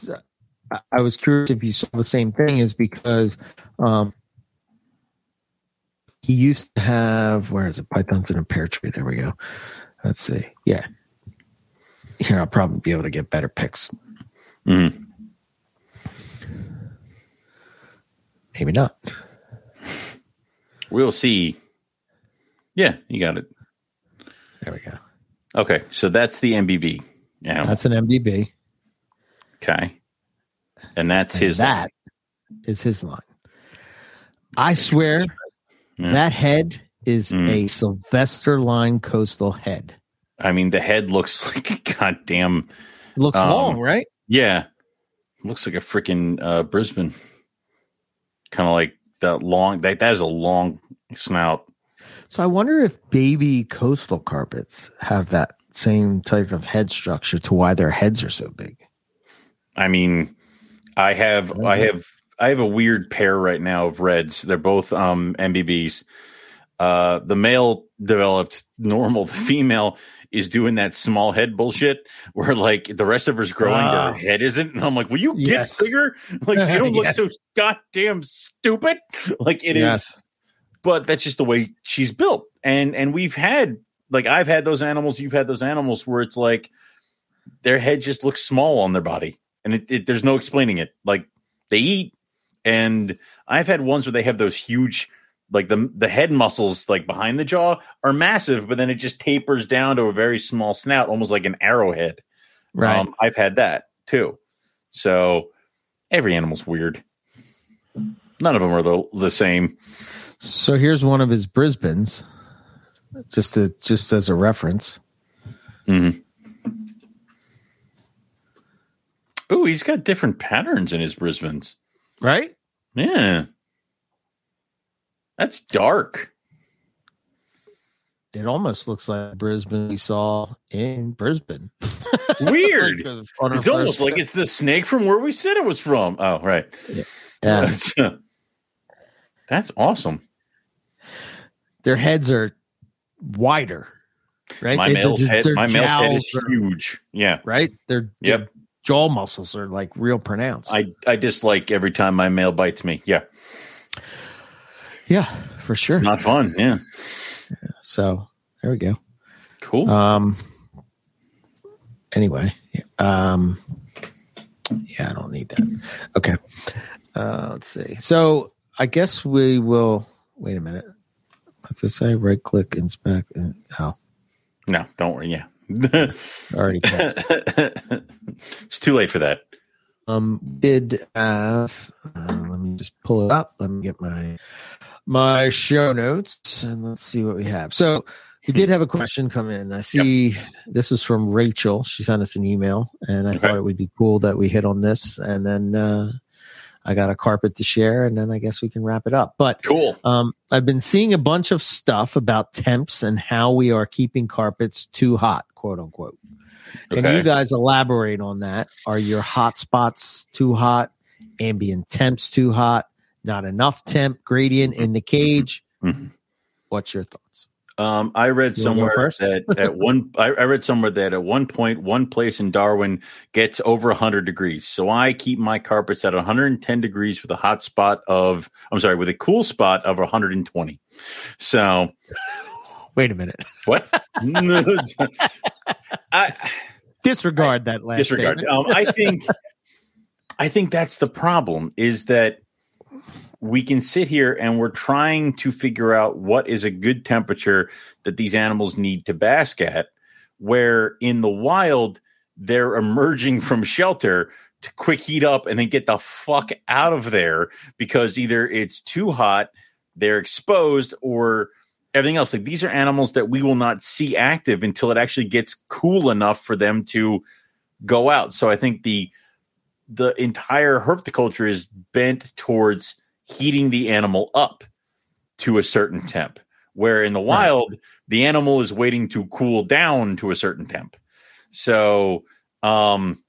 I was curious if you saw the same thing is because um he used to have where is it? Pythons in a pear tree. There we go. Let's see. Yeah. Here, I'll probably be able to get better picks. Mhm. Maybe not. We'll see. Yeah, you got it. There we go. Okay, so that's the MBB. Yeah. That's an MBB. okay. And that's And his. that is his line. I swear Yeah. that head is Mm. a Sylvester line coastal head. I mean, the head looks like goddamn. It looks Um, long, right? Yeah, looks like a freaking uh, Brisbane. Kind of like that long. That that is a long snout. So I wonder if baby coastal carpets have that same type of head structure to why their heads are so big. I mean, I have I have I have a weird pair right now of reds. They're both um MBBs. Uh the male developed normal, the female is doing that small head bullshit where like the rest of her's growing, Ah. her head isn't. And I'm like, will you get Yes. bigger? Like so you don't look so goddamn stupid. Like it is, Yes. but that's just the way she's built. And and we've had like I've had those animals, you've had those animals where it's like their head just looks small on their body and it, it, there's no explaining it. Like they eat, and I've had ones where they have those huge, like the the head muscles like behind the jaw are massive, but then it just tapers down to a very small snout, almost like an arrowhead. Right. Um, I've had that too. So every animal's weird. None of them are the, the same. So here's one of his Brisbane's, just to, just as a reference. Mm-hmm. Oh, he's got different patterns in his Brisbane's. Right? Yeah. That's dark. It almost looks like Brisbane we saw in Brisbane. Weird. Like, uh, it's almost like it's the snake from where we said it was from. Oh, right. Yeah. That's, that's awesome. their heads are wider, right? My They- male's head, my male's head is are- huge. Yeah. right. Their, Yep. their jaw muscles are like real pronounced. I, I dislike every time my male bites me. Yeah. yeah, for sure. It's not fun. Yeah. so there we go. Cool. Um. Anyway, um, yeah, I don't need that. Okay. Uh, let's see. So I guess we will. Wait a minute. What's it say? Right click, inspect. and- Oh, no, don't worry. Yeah. already. passed. it's too late for that. um did have uh, let me just pull it up let me get my my show notes and let's see what we have so we did have a question come in i see this was from rachel she sent us an email and i Okay. thought it would be cool that we hit on this and then uh i got a carpet to share and then i guess we can wrap it up but Cool. um, I've been seeing a bunch of stuff about temps and how we are keeping carpets too hot, quote unquote. Can you guys elaborate on that? Are your hot spots too hot? Ambient temps too hot? Not enough temp gradient in the cage? Mhm. What's your thoughts? Um, I read You somewhere that at one, I, I read somewhere that at one point, one place in Darwin gets over 100 degrees. So I keep my carpets at 110 degrees with a hot spot of, I'm sorry, with a cool spot of 120. So Wait a minute. what? I Disregard that last disregard. Um, I think, I think that's the problem is that we can sit here and we're trying to figure out what is a good temperature that these animals need to bask at. Where in the wild, they're emerging from shelter to quick heat up and then get the fuck out of there because either it's too hot, they're exposed, or everything else. Like these are animals that we will not see active until it actually gets cool enough for them to go out. So I think the the entire herpetoculture is bent towards heating the animal up to a certain temp. Where in the wild, the animal is waiting to cool down to a certain temp. So um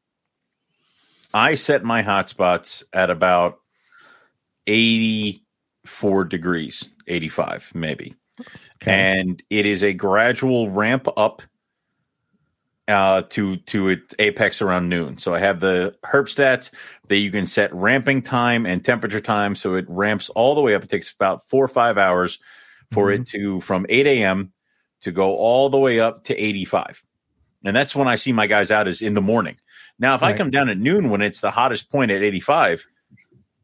I set my hotspots at about 84 degrees, 85 maybe. Okay. And it is a gradual ramp up uh, to to its apex around noon. So I have the herp stats that you can set ramping time and temperature time. So it ramps all the way up. It takes about four or five hours for it to from 8 a.m. to go all the way up to 85. And that's when I see my guys out is in the morning. Now, if I come down at noon when it's the hottest point at 85,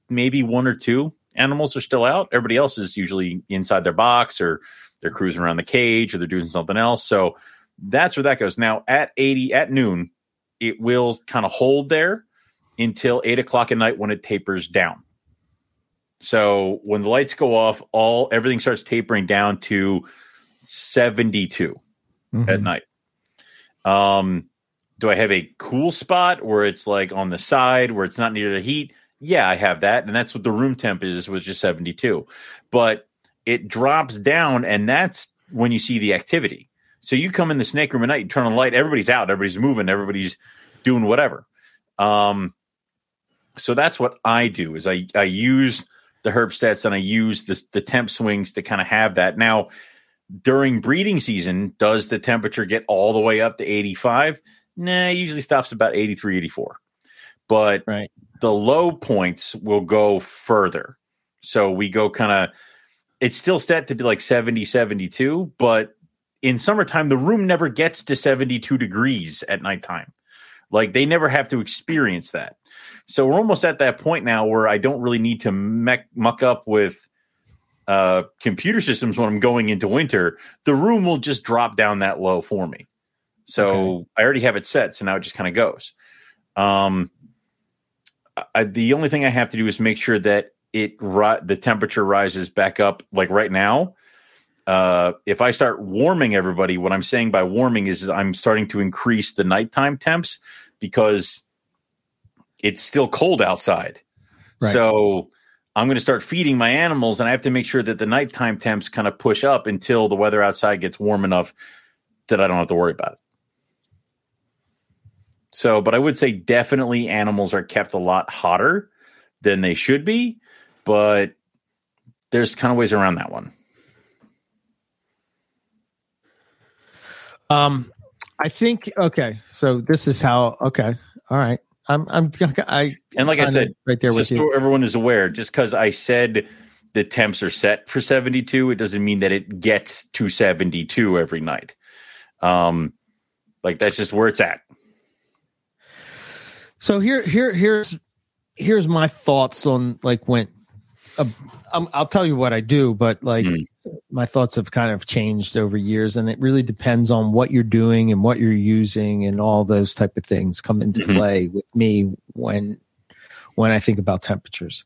maybe one or two animals are still out. Everybody else is usually inside their box or they're cruising around the cage or they're doing something else. So that's where that goes. Now at 80 at noon, it will kind of hold there until eight o'clock at night when it tapers down. So when the lights go off, all everything starts tapering down to 72 Mhm. at night. Um, do I have a cool spot where it's like on the side where it's not near the heat? Yeah, I have that, and that's what the room temp is, which is seventy two. But it drops down, and that's when you see the activity. So you come in the snake room at night, you turn on the light, everybody's out, everybody's moving, everybody's doing whatever. Um, so that's what I do is I I use the herp stats and I use the the temp swings to kind of have that. Now during breeding season, does the temperature get all the way up to 85? Nah, it usually stops about 83, 84. But Right. the low points will go further. So we go kind of, it's still set to be like 70, 72, but in summertime, the room never gets to 72 degrees at nighttime. Like they never have to experience that. So we're almost at that point now where I don't really need to mech, muck up with uh, computer systems when I'm going into winter. The room will just drop down that low for me. So I already have it set. So now it just kind of goes. Um, I, the only thing I have to do is make sure that it ri- the temperature rises back up like right now uh, if I start warming everybody, what I'm saying by warming is I'm starting to increase the nighttime temps because it's still cold outside. Right. So I'm going to start feeding my animals, and I have to make sure that the nighttime temps kind of push up until the weather outside gets warm enough that I don't have to worry about it. So, but I would say definitely animals are kept a lot hotter than they should be, but there's kind of ways around that one. Um, I think okay. So this is how. Okay, all right. I'm. I'm. I and like I said, right there with you. everyone is aware. Just because I said the temps are set for 72, it doesn't mean that it gets to 72 every night. Um, like that's just where it's at. So here, here, here's here's my thoughts on like when. Uh, I'll tell you what I do, but like. Mm my thoughts have kind of changed over years and it really depends on what you're doing and what you're using and all those type of things come into mm-hmm. play with me when when I think about temperatures.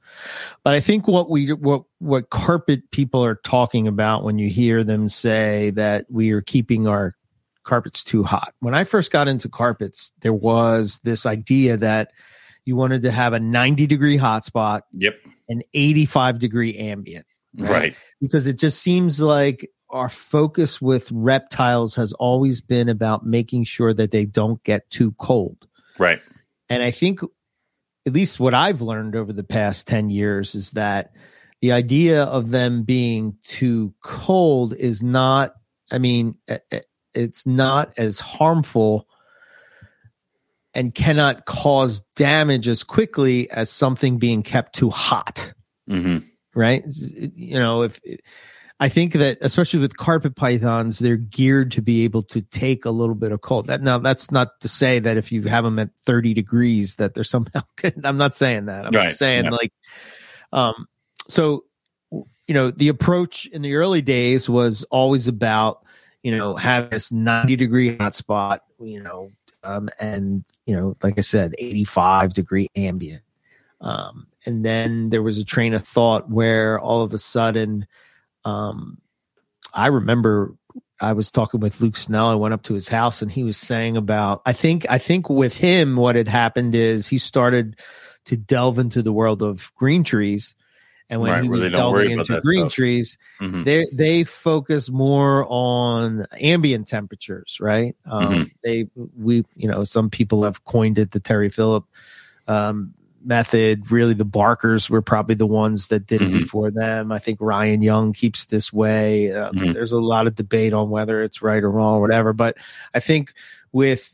But I think what we what what carpet people are talking about when you hear them say that we are keeping our carpets too hot. When I first got into carpets, there was this idea that you wanted to have a 90 degree hotspot, yep, an 85 degree ambient right? right? Because it just seems like our focus with reptiles has always been about making sure that they don't get too cold. Right. And I think at least what I've learned over the past 10 years is that the idea of them being too cold is not I mean it's not as harmful and cannot cause damage as quickly as something being kept too hot. Mm-hmm right? You know, if I think that especially with carpet pythons, they're geared to be able to take a little bit of cold. That now that's not to say that if you have them at 30 degrees that they're somehow I'm not saying that. I'm right. just saying yeah. like um so you know, the approach in the early days was always about, you know, have this 90 degree hotspot, you know, um, and you know, like I said, 85 degree ambient. Um, and then there was a train of thought where all of a sudden, um, I remember I was talking with Luke Snell. I went up to his house and he was saying about, I think, I think with him, what had happened is he started to delve into the world of green trees. And when right, he was delving into green stuff. trees, mm-hmm. they they focus more on ambient temperatures, right? Um, mm-hmm. They we you know some people have coined it the Terry Phillip um, method. Really, the Barkers were probably the ones that did mm-hmm. it before them. I think Ryan Young keeps this way. Um, mm-hmm. There's a lot of debate on whether it's right or wrong or whatever. But I think with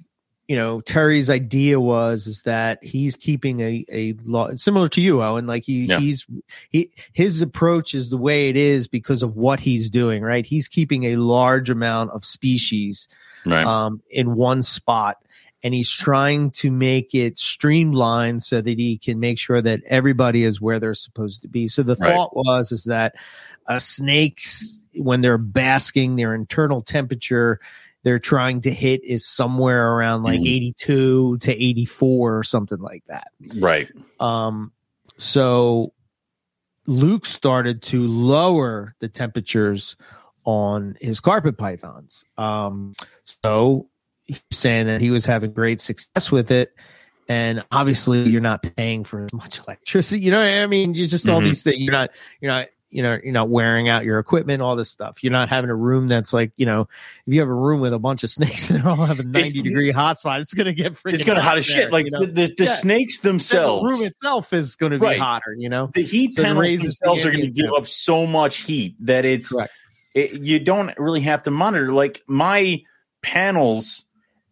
you know Terry's idea was is that he's keeping a a law similar to you Owen like he yeah. he's he his approach is the way it is because of what he's doing right he's keeping a large amount of species right. um in one spot and he's trying to make it streamlined so that he can make sure that everybody is where they're supposed to be. So the right. thought was is that uh, snakes when they're basking, their internal temperature they're trying to hit is somewhere around like mm. 82 to 84 or something like that. Right. Um so Luke started to lower the temperatures on his carpet pythons. Um so saying that he was having great success with it. And obviously, you're not paying for as much electricity. You know what I mean? You just all mm-hmm. these things. You're not. You're not. You know, you're not wearing out your equipment, all this stuff. You're not having a room that's like, you know, if you have a room with a bunch of snakes and they all have a 90 it's, degree hotspot, it's going to get freaking It's going to hot as shit. Like you know? the, the, the yeah. snakes themselves. The room itself is going to be right. hotter, you know? The heat so panels themselves the are going to give up so much heat that it's, it, you don't really have to monitor. Like my panels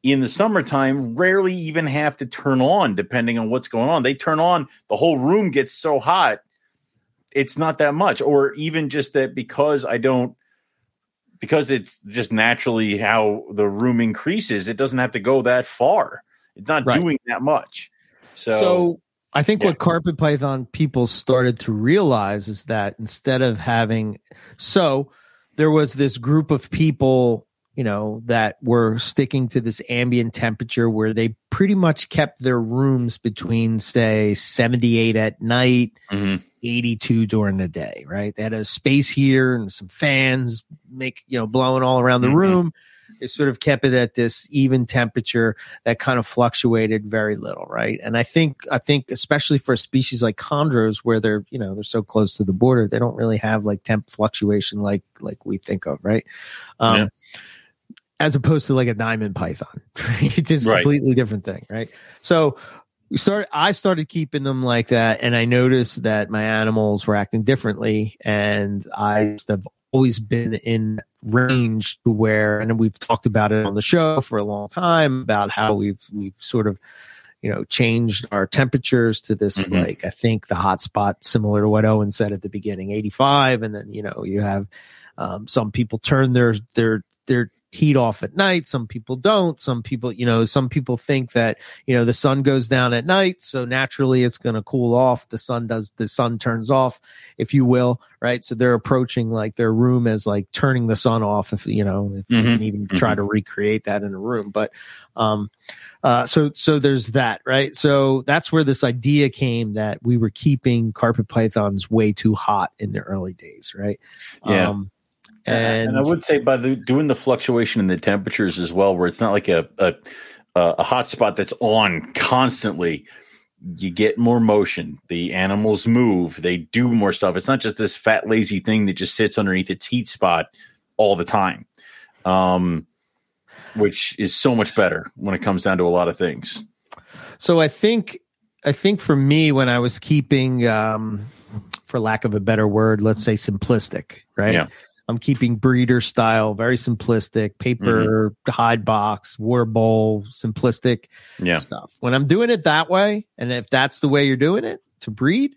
in the summertime rarely even have to turn on depending on what's going on. They turn on, the whole room gets so hot, it's not that much. Or even just that because I don't because it's just naturally how the room increases, it doesn't have to go that far. It's not right. doing that much. So, so I think yeah. what carpet python people started to realize is that instead of having so there was this group of people you know, that were sticking to this ambient temperature where they pretty much kept their rooms between, say, 78 at night, Mhm. 82 during the day, right? They had a space heater and some fans make, you know, blowing all around the Mhm. room. They sort of kept it at this even temperature that kind of fluctuated very little, right? And I think, I think especially for a species like chondros where they're, you know, they're so close to the border, they don't really have like temp fluctuation like, like we think of, right? Um, Yeah. As opposed to like a diamond python. it's just a Right. completely different thing, right? So we started I started keeping them like that and I noticed that my animals were acting differently and I just have always been in range to where and we've talked about it on the show for a long time about how we've we've sort of you know changed our temperatures to this Mhm. like I think the hot spot similar to what Owen said at the beginning 85 and then you know you have um, some people turn their their their heat off at night. Some people don't. Some people you know some people think that you know the sun goes down at night so naturally it's going to cool off. The sun does the sun turns off if you will right? So they're approaching like their room as like turning the sun off if you know if you Mhm. can even try to recreate that in a room. But um uh so so there's that right? So that's where this idea came that we were keeping carpet pythons way too hot in the early days right? Yeah. um and, and I would say by the doing the fluctuation in the temperatures as well, where it's not like a a, a hot spot that's on constantly. You get more motion. The animals move. They do more stuff. It's not just this fat lazy thing that just sits underneath its heat spot all the time, um, which is so much better when it comes down to a lot of things. So I think I think for me when I was keeping um for lack of a better word, let's say simplistic, right? Yeah. I'm keeping breeder style, very simplistic, paper mm-hmm. hide box, water bowl, simplistic Yeah, stuff. When I'm doing it that way, and if that's the way you're doing it to breed,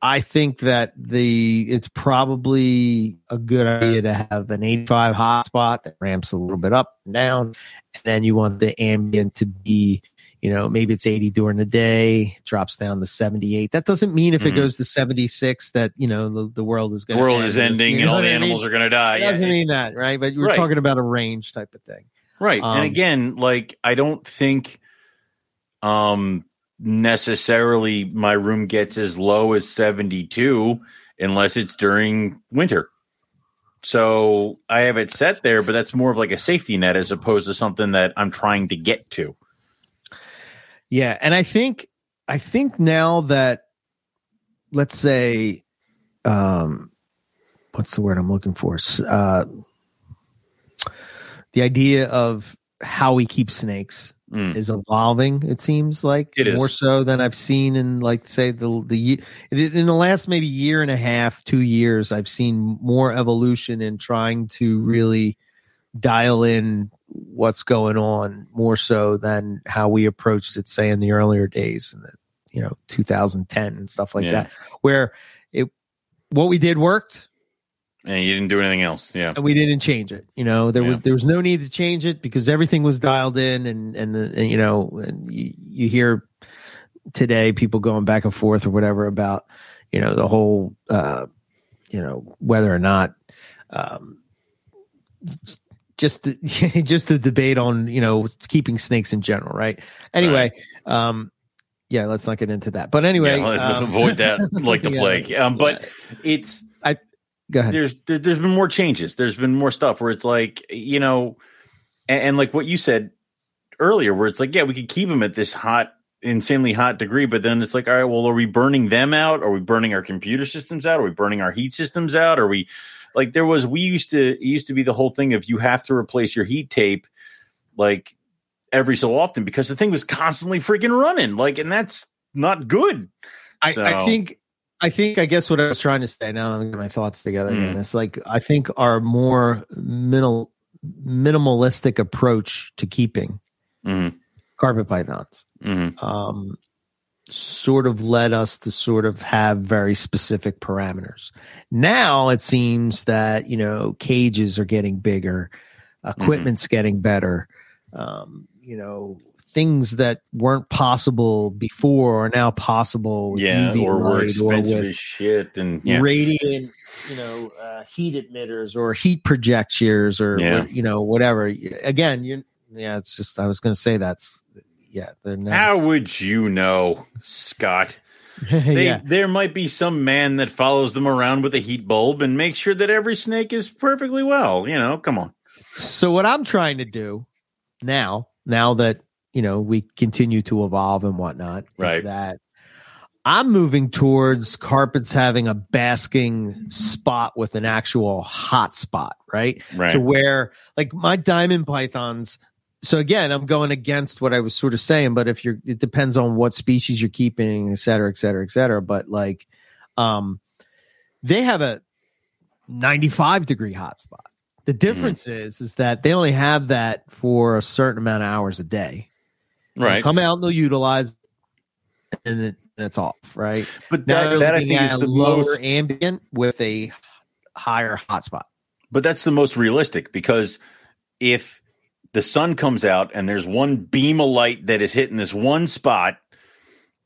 I think that the it's probably a good idea to have an 85 hotspot that ramps a little bit up and down, and then you want the ambient to be, you know, maybe it's 80 during the day, drops down to 78. That doesn't mean if it Mhm. goes to 76 that you know the, the world is the going. world is ending and all the animals are going to die. It doesn't it- mean that, right? But we're Right. talking about a range type of thing. Right. Um, and again, like I don't think um necessarily my room gets as low as 72 unless it's during winter. So I have it set there, but that's more of like a safety net as opposed to something that I'm trying to get to. Yeah, and I think I think now that let's say um what's the word I'm looking for? Uh the idea of how we keep snakes Mm. is evolving it seems like It is. more so than I've seen in like say the the in the last maybe year and a half 2 years I've seen more evolution in trying to really dial in what's going on more so than how we approached it say in the earlier days in the you know 2010 and stuff like Yeah. that where it what we did worked And you didn't do anything else. Yeah. and we didn't change it you know there Yeah. was there was no need to change it because everything was dialed in and and, the, and you know and you, you hear today people going back and forth or whatever about you know the whole uh you know whether or not um just the, just the debate on you know keeping snakes in general right anyway um yeah let's not get into that but anyway Yeah, let's um, avoid that like the yeah, plague. Um, but yeah. it's go ahead there's there, there's been more changes. There's been more stuff where it's like you know, and, and like what you said earlier, where it's like yeah, we could keep them at this hot, insanely hot degree, but then it's like all right, well, are we burning them out? Are we burning our computer systems out? Are we burning our heat systems out? Are we like there was we used to it used to be the whole thing of you have to replace your heat tape like every so often because the thing was constantly freaking running like and that's not good I, So- I think I think I guess what I was trying to say now I'm get my thoughts together again. Mm. It's like I think our more minimal minimalistic approach to keeping Mhm, carpet pythons mhm. um, sort of led us to sort of have very specific parameters. Now it seems that you know cages are getting bigger, equipment's getting better. um, you know, things that weren't possible before are now possible. with Yeah, UV or we're expensive with as shit, and yeah, radiant, you know, uh, heat emitters or heat projectors or, Yeah. or, you know whatever. Again, you yeah, it's just I was going to say that's yeah, they're not. how would you know, Scott? They, yeah. There might be some man that follows them around with a heat bulb and makes sure that every snake is perfectly well. You know, come on. So what I'm trying to do now, now that you know we continue to evolve and whatnot, Right. is that I'm moving towards carpets having a basking spot with an actual hot spot, right? Right. To where like my diamond pythons. So again, I'm going against what I was sort of saying, but if you're, it depends on what species you're keeping, et cetera, et cetera, et cetera. But like, um, they have a 95 degree hot spot. The difference is, is that they only have that for a certain amount of hours a day. They'll right. Come out and they'll utilize, and, it, and it's off. Right But now, that, that I think is the lower most ambient with a higher hotspot. But that's the most realistic because if the sun comes out and there's one beam of light that is hitting this one spot,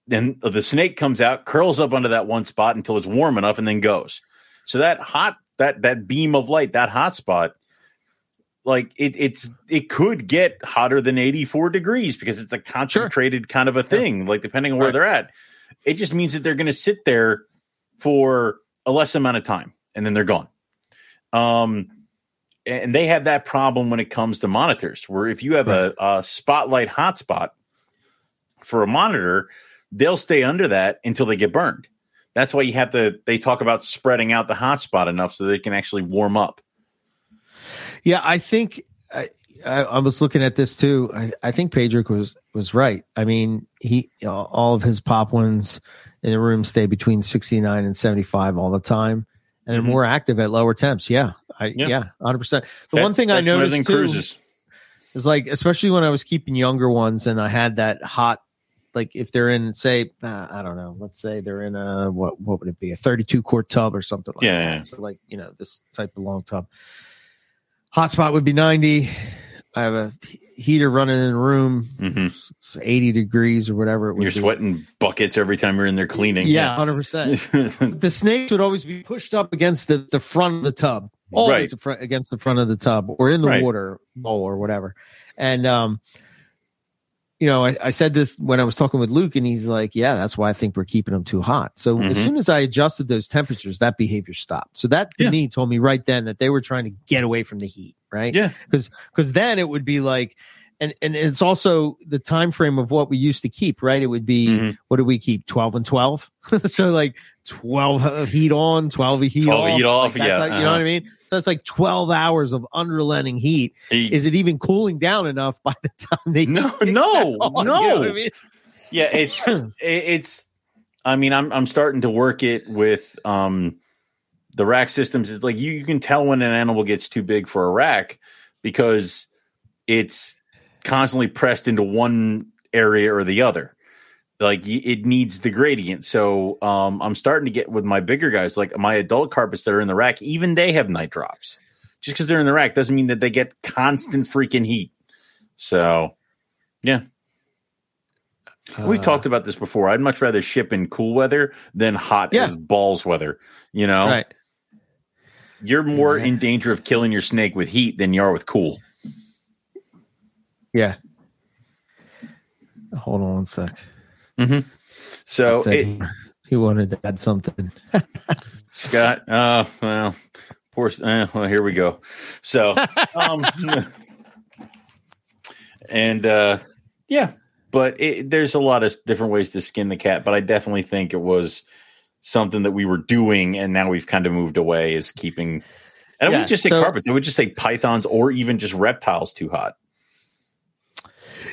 then the snake comes out, curls up under that one spot until it's warm enough, and then goes. So that hot that that beam of light, that hot spot, like it, it's it could get hotter than 84 degrees because it's a concentrated kind of a thing. Like depending on where Right. they're at, it just means that they're going to sit there for a less amount of time and then they're gone. Um, and they have that problem when it comes to monitors, where if you have a, a spotlight hotspot for a monitor, they'll stay under that until they get burned. That's why you have to. They talk about spreading out the hotspot enough so they can actually warm up. Yeah, I think I, I, I was looking at this too. I, I think Pedrick was was right. I mean, he all of his Papuans in the room stay between sixty nine and seventy five all the time, and Mhm. they're more active at lower temps. Yeah, I, Yeah. yeah, hundred percent. The That- one thing I that's when everything noticed too cruises. is like, especially when I was keeping younger ones, and I had that hot. Like if they're in, say, uh, I don't know, let's say they're in a what what would it be, a thirty-two quart tub or something like Yeah, that. yeah. So like you know this type of long tub. Hotspot would be ninety. I have a heater running in the room, hmm it's eighty degrees or whatever You're be. sweating buckets every time you're in there cleaning. Yeah, hundred percent. The snakes would always be pushed up against the, the front of the tub, always Right. front, against the front of the tub or in the Right. water bowl or whatever. And um, you know, I, I said this when I was talking with Luke, and he's like, "Yeah, that's why I think we're keeping them too hot." So as Mhm. soon as I adjusted those temperatures, that behavior stopped. So that to Yeah. me told me right then that they were trying to get away from the heat, right? Yeah. because because then it would be like. And, and it's also the time frame of what we used to keep, right? It would be Mhm. what do we keep? Twelve and twelve. so like twelve uh, heat on, twelve heat 12 off. heat off, like yeah, type- you know uh-huh. what I mean? So it's like twelve hours of unrelenting heat. He- Is it even cooling down enough by the time they No, no, on? no. You know I mean? yeah, it's it's i mean i'm i'm starting to work it with um the rack systems it's like you, you can tell when an animal gets too big for a rack because it's constantly pressed into one area or the other like it needs the gradient so um i'm starting to get with my bigger guys like my adult carpets that are in the rack even they have night drops just because they're in the rack doesn't mean that they get constant freaking heat so yeah. We've Uh, talked about this before. I'd much rather ship in cool weather than hot Yeah. as balls weather. You know, right. you're more Yeah. in danger of killing your snake with heat than you are with cool. Yeah. Hold on one sec. So, it, he, wanted to add something. Scott, uh, well, poor, uh, well, here we go. So, um, and uh, yeah, but it, there's a lot of different ways to skin the cat. But I definitely think it was something that we were doing, and now we've kind of moved away. Is keeping, and I wouldn't just say so- carpets. I would just say pythons or even just reptiles too hot.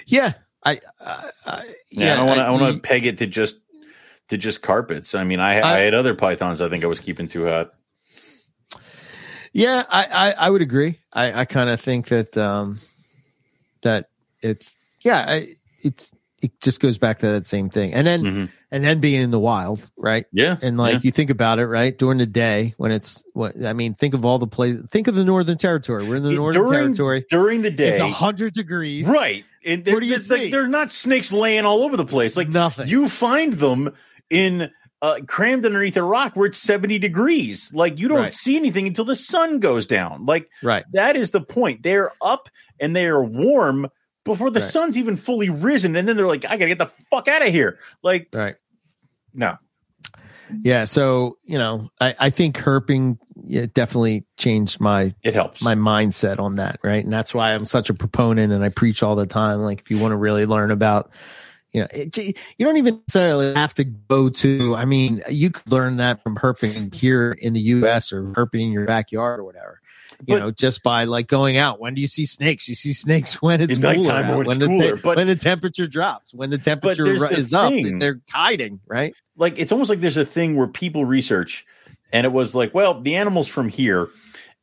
Yeah. I, I, I Yeah, I want to. I want to peg it to just to just carpets. I mean, I, I I- had other pythons. I think I was keeping too hot. Yeah, I, I, I would agree. I, I kind of think that um that it's yeah, I, it's it just goes back to that same thing. And then Mhm. and then being in the wild, right? Yeah. And like yeah. you think about it, right? During the day when it's what I mean, think of all the places. Think of the Northern Territory. We're in the Northern during- Territory. during the day, It's a hundred degrees. right? And What do you there's like see? they're not snakes laying all over the place. Like nothing. you find them in uh, crammed underneath a rock where it's 70 degrees. Like you don't Right. see anything until the sun goes down. Like right. that is the point. They're up and they are warm before the Right. sun's even fully risen. And then they're like, I gotta get the fuck out of here. Like, Right. no. Yeah. So, you know, I, I think herping yeah, definitely changed my It helps. my mindset on that, right? And that's why I'm such a proponent and I preach all the time. Like, if you want to really learn about, you know, it, you don't even necessarily have to go to, I mean, you could learn that from herping here in the US or herping in your backyard or whatever. You But- know, just by like going out. When do you see snakes? You see snakes when it's cooler, nighttime out, when it's when the cooler, but- when the temperature drops, when the temperature the is up, thing. they're hiding, right? like it's almost like there's a thing where people research and it was like well the animals from here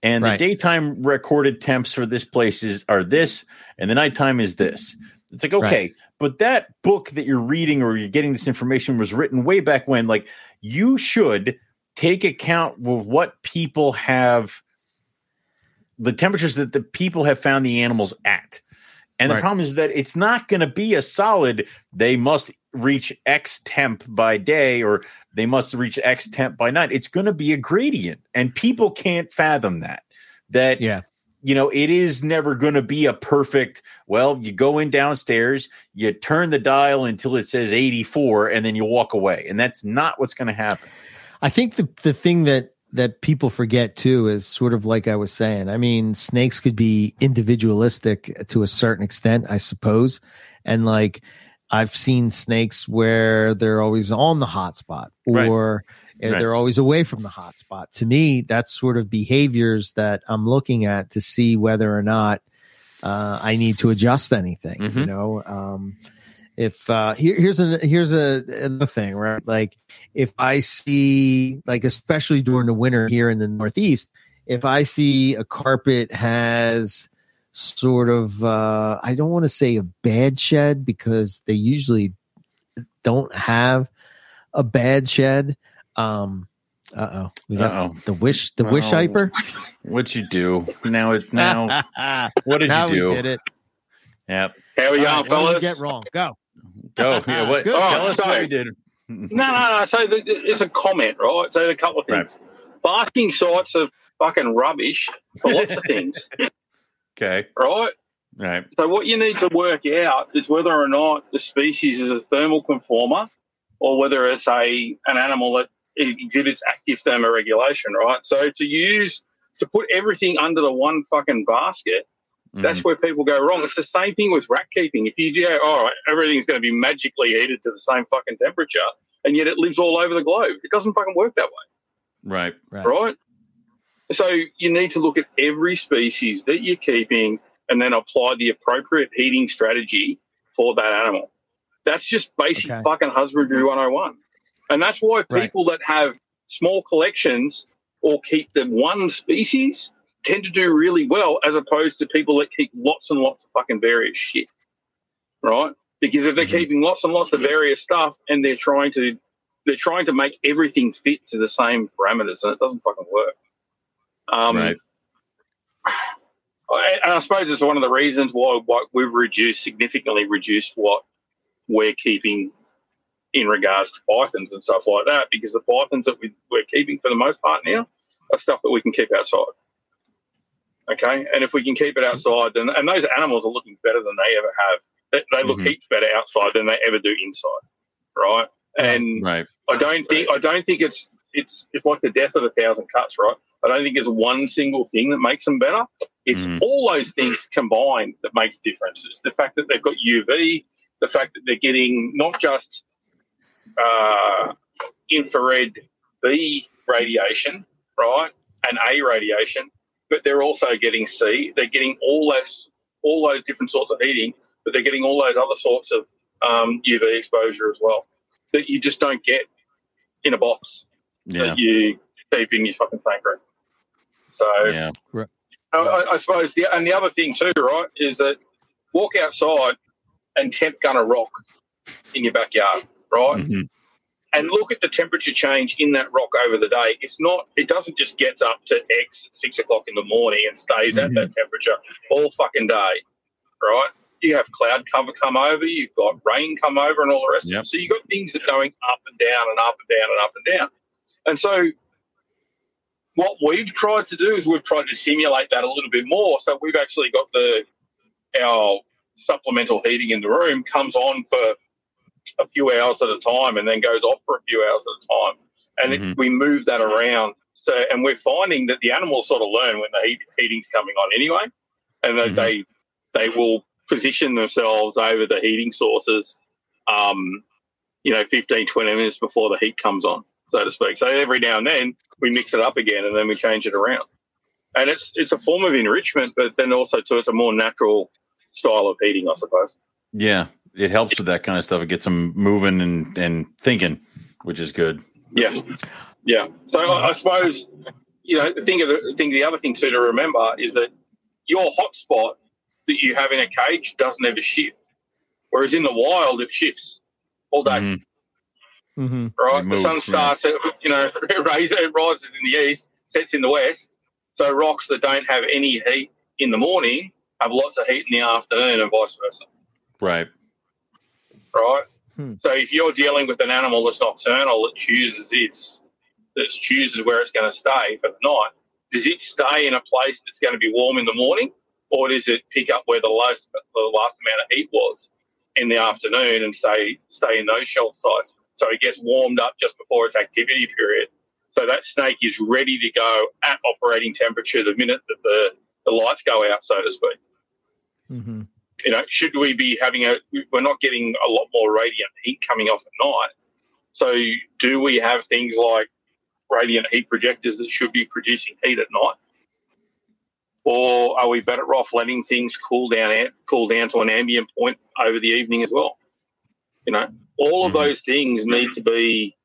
and Right. the daytime recorded temps for this place is are this and the nighttime is this it's like okay but that book that you're reading or you're getting this information was written way back when like you should take account of what people have the temperatures that the people have found the animals at and Right. the problem is that it's not going to be a solid they must reach x temp by day or they must reach x temp by night it's going to be a gradient and people can't fathom that that Yeah. you know it is never going to be a perfect well you go in downstairs you turn the dial until it says 84 and then you walk away and that's not what's going to happen I think the the thing that that people forget too is sort of like I was saying. I mean, snakes could be individualistic to a certain extent, I suppose. And like I've seen snakes where they're always on the hot spot or uh, Right. they're always away from the hot spot. To me, that's sort of behaviors that I'm looking at to see whether or not uh, I need to adjust anything. You Mhm. know, um, if uh, here, here's a here's a another thing, right? Like if I see, like especially during the winter here in the Northeast, if I see a carpet has sort of, uh, I don't want to say a bad shed because they usually don't have a bad shed. Um, uh oh, we got Uh-oh. the wish, the wish hyper. what'd you do now it now what did now you do we did it. yep Here we go, going, right, what did fellas? get wrong? Go. Go yeah what Good. tell Oh, us what sorry. we did No, no, no. So the, it's a comment, right? So a couple of things. Basking sites are fucking rubbish for lots of things, okay right? right So what you need to work out is whether or not the species is a thermal conformer or whether it's a an animal that exhibits active thermoregulation, right? So to use to put everything under the one fucking basket, that's mm-hmm. where people go wrong. It's the same thing with rat keeping. If you go, all right, everything's going to be magically heated to the same fucking temperature, and yet it lives all over the globe, it doesn't fucking work that way right Right. right? So you need to look at every species that you're keeping and then apply the appropriate heating strategy for that animal. That's just basic Okay. fucking husbandry 101. And that's why Right. people that have small collections or keep them one species tend to do really well as opposed to people that keep lots and lots of fucking various shit. Right? Because if they're Mhm. keeping lots and lots of various stuff and they're trying to they're trying to make everything fit to the same parameters and it doesn't fucking work. Um, Right. I- And I suppose it's one of the reasons why, why we've reduced significantly reduced what we're keeping in regards to pythons and stuff like that, because the pythons that we, we're keeping for the most part now are stuff that we can keep outside. Okay, and if we can keep it outside, then and those animals are looking better than they ever have. They, they look Mhm. heaps better outside than they ever do inside, right? And right I don't think I don't think it's it's it's like the death of a thousand cuts, right? I don't think it's one single thing that makes them better. It's Mhm. all those things combined that makes a difference. It's the fact that they've got UV, the fact that they're getting not just uh, infrared B radiation, right, and A radiation, but they're also getting C. They're getting all those all those different sorts of heating, but they're getting all those other sorts of um, UV exposure as well that you just don't get in a box yeah that you keep in your fucking tank room. So yeah I, I- I suppose the and the other thing too, right, is that walk outside and temp gun a rock in your backyard, right? Mhm. And look at the temperature change in that rock over the day. It's not. It doesn't just get up to X at six o'clock in the morning and stays at Mhm. that temperature all fucking day, right? You have cloud cover come over, you've got rain come over, and all the rest. of it. So you've got things that are going up and down and up and down and up and down. And so what we've tried to do is we've tried to simulate that a little bit more. So we've actually got the our supplemental heating in the room comes on for a few hours at a time and then goes off for a few hours at a time, and it, Mhm. we move that around. So and we're finding that the animals sort of learn when the heat, heating's coming on anyway, and that Mhm. they they will position themselves over the heating sources. Um, you know, 15, 20 minutes before the heat comes on, so to speak. So every now and then we mix it up again and then we change it around. And it's it's a form of enrichment, but then also too it's a more natural style of heating, I suppose. Yeah, it helps with that kind of stuff. It gets them moving and and thinking, which is good. Yeah, yeah. So I, I suppose you know the thing of the thing. The other thing too to remember is that your hotspot that you have in a cage doesn't ever shift, whereas in the wild it shifts all day. Mhm. Mm-hmm. right? It the sun moves, yeah. starts, at, you know, it rises, it rises in the east, sets in the west. So rocks that don't have any heat in the morning have lots of heat in the afternoon, and vice versa, Right. Right? Hmm. So if you're dealing with an animal that's nocturnal that chooses its that chooses where it's going to stay for the night, does it stay in a place that's going to be warm in the morning, or does it pick up where the last the last amount of heat was in the afternoon and stay stay in those shelter sites? So it gets warmed up just before its activity period. So that snake is ready to go at operating temperature the minute that the, the lights go out, so to speak. Mm-hmm. You know, should we be having a? We're not getting a lot more radiant heat coming off at night. So do we have things like radiant heat projectors that should be producing heat at night? Or are we better off letting things cool down, cool down to an ambient point over the evening as well? You know, all of Mhm. those things need to be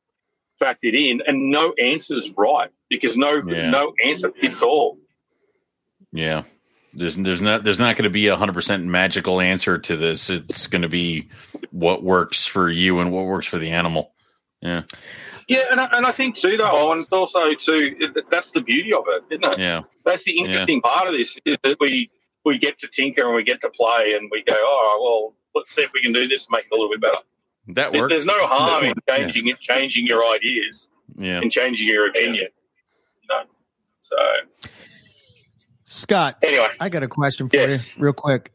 factored in, and no answer's right because no Yeah. no answer fits all. Yeah. There's there's not there's not going to be a hundred percent magical answer to this. It's going to be what works for you and what works for the animal. Yeah. Yeah, and I, and I think too, though, and it's also too it- that's the beauty of it, isn't it? Yeah. That's the interesting part of this is that we we get to tinker and we get to play and we go, oh well, let's see if we can do this and make it a little bit better. That works. there's no harm in Yeah. changing it, changing your ideas Yeah. and changing your opinion. You know? So Scott, anyway, I got a question for Yes. you, real quick.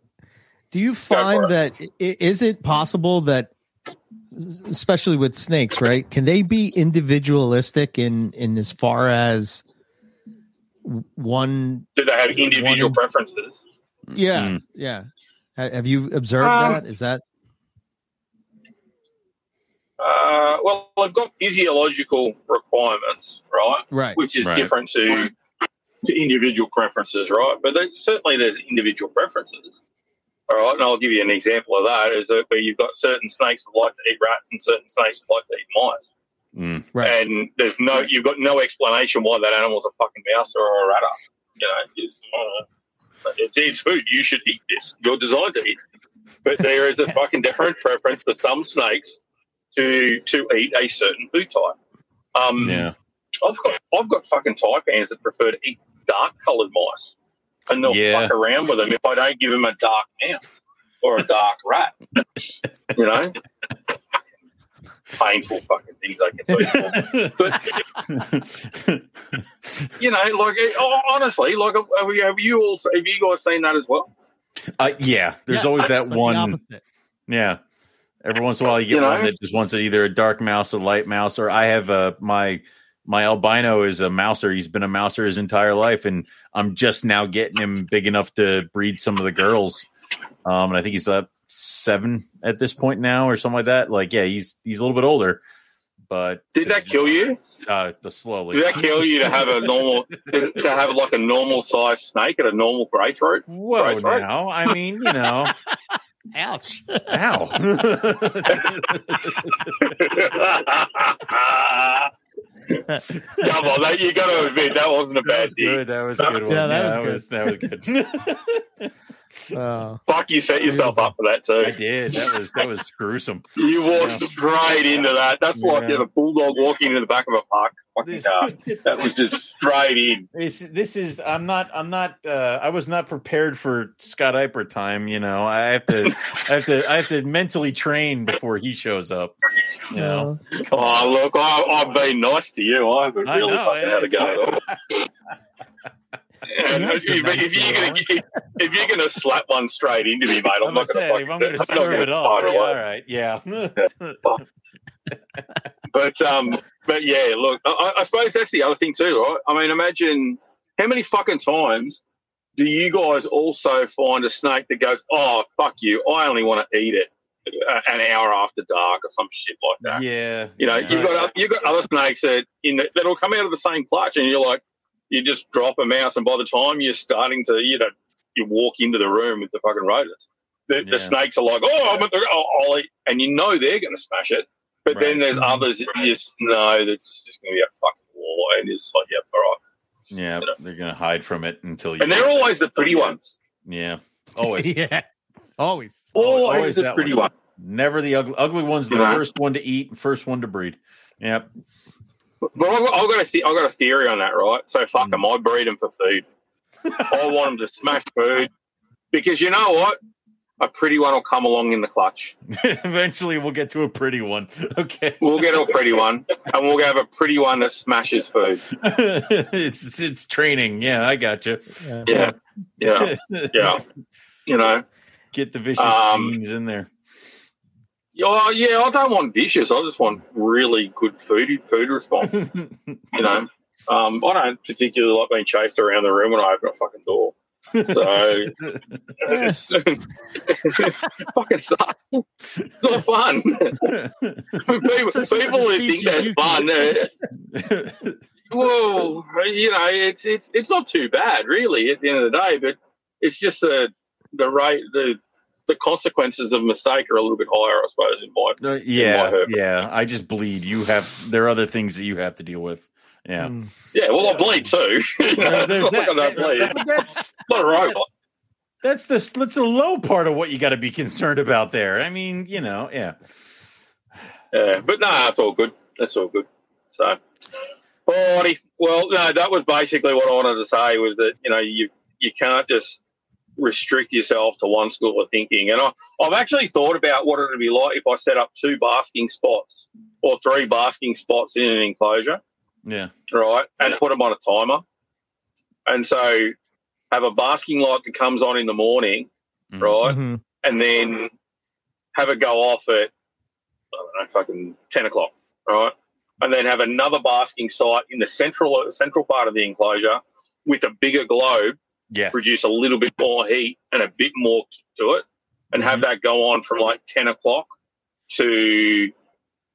Do you find it. that i- it possible that, especially with snakes, right? Can they be individualistic in in as far as one? do they have individual One- preferences? Yeah, Mm. yeah. Have you observed Um, that? Is that Uh, well, they've got physiological requirements, right? right? which is Right. different to to individual preferences, right? But there, certainly there's individual preferences. All right, and I'll give you an example of that is that where you've got certain snakes that like to eat rats and certain snakes that like to eat mice, Mm. Right. and there's no you've got no explanation why that animal's a fucking mouse or a ratter. You know, it's, uh, it's, it's food. You should eat this. You're designed to eat. it. But there is a fucking different preference for some snakes to to eat a certain food type. Um, Yeah. I've got I've got fucking taipans that prefer to eat dark coloured mice, and they'll Yeah. fuck around with them if I don't give them a dark mouse or a dark rat. you know, painful fucking things I can do. But you know, like oh, honestly, like have you, have you all have you guys seen that as well? Uh, yeah. There's Yes, always that one. Yeah. Every once in a while, you get You know? one that just wants either a dark mouse, a light mouse, or I have a my my albino is a mouser. He's been a mouser his entire life, and I'm just now getting him big enough to breed some of the girls. Um, and I think he's up seven at this point now, or something like that. Like, yeah, he's he's a little bit older, but Did that kill you? uh, the slowly. Did that kill you to have a normal to, to have like a normal sized snake at a normal grey throat? Whoa, Right, right. now I mean, you know, Ouch. ow. Come on, that, you got to admit that wasn't a That bad was thing. good. That was a good one. Yeah, that was was that was good. Oh. Fuck, you set yourself up for that too. I did. That was that was gruesome. You walked Yeah. straight into that. That's like Yeah. you know, a bulldog walking into the back of a park fucking This, car. That was just straight in. this, this is I'm not I'm not uh, I was not prepared for Scott Eipper time. You know I have to I have to I have to mentally train before he shows up. You know. Oh look, I, I've been nice to you. I haven't I really know, fucking yeah. had a go. And He has if, if you're gonna if, if you're gonna slap one straight into me, mate, I'm, I'm not gonna gonna. say, I'm going to I'm serve it gonna Yeah, all right, yeah. But um, but yeah, look, I, I suppose that's the other thing too, right? I mean, imagine how many fucking times do you guys also find a snake that goes, "Oh fuck you, I only want to eat it uh, an hour after dark" or some shit like that. yeah, You know, yeah. you've got you've got other snakes that in the, that'll come out of the same clutch, and you're like, you just drop a mouse, and by the time you're starting to, you know, you walk into the room with the fucking rodents, the, Yeah. the snakes are like, oh, I'm at the, oh, I'll eat, and you know they're going to smash it. But then Right. there's Mhm. others that you just know that's just going to be a fucking war, and it's like, yeah, all right. yeah, they're going to hide from it until you. And they're always the pretty ones. yeah, always. yeah. Always. Always, always the that pretty one. one. Never the ugly. Ugly one's the Yeah. first one to eat, first one to breed. Yep. But I've got, a th- I've got a theory on that, right? So fuck Mm. them. I breed them for food. I want them to smash food because you know what? A pretty one will come along in the clutch. Eventually, we'll get to a pretty one. Okay. We'll get a pretty one, and we'll have a pretty one that smashes food. it's it's training. Yeah, I got you. Yeah, yeah, yeah. You know, Get the vicious Um, genes in there. Oh yeah. I don't want vicious. I just want really good food food response. You know, um, I don't particularly like being chased around the room when I open a fucking door. So it's, fucking sucks. It's not fun. people, So people who think that's you fun. Uh, well, you know, it's it's it's not too bad, really, at the end of the day. But it's just the the rate the the consequences of mistake are a little bit higher, I suppose, in my Uh, yeah, head. yeah. I just bleed. You have. There are other things that you have to deal with. Yeah. Mm. yeah. Well, I bleed too. you know, Uh, it's not like I that. don't bleed. That's not a robot. that's the that's the low part of what you got to be concerned about. There. I mean, you know, yeah. Yeah, but no, that's all good. That's all good. So, alrighty. Well, no, that was basically what I wanted to say was that you know you you can't just restrict yourself to one school of thinking. And I, I've actually thought about what it would be like if I set up two basking spots or three basking spots in an enclosure, Yeah. right, and put them on a timer. And so have a basking light that comes on in the morning, Mhm. right, Mhm. and then have it go off at I don't know, fucking ten o'clock, right? And then have another basking site in the central central part of the enclosure with a bigger globe, Yes. produce a little bit more heat and a bit more to it, and have that go on from like ten o'clock to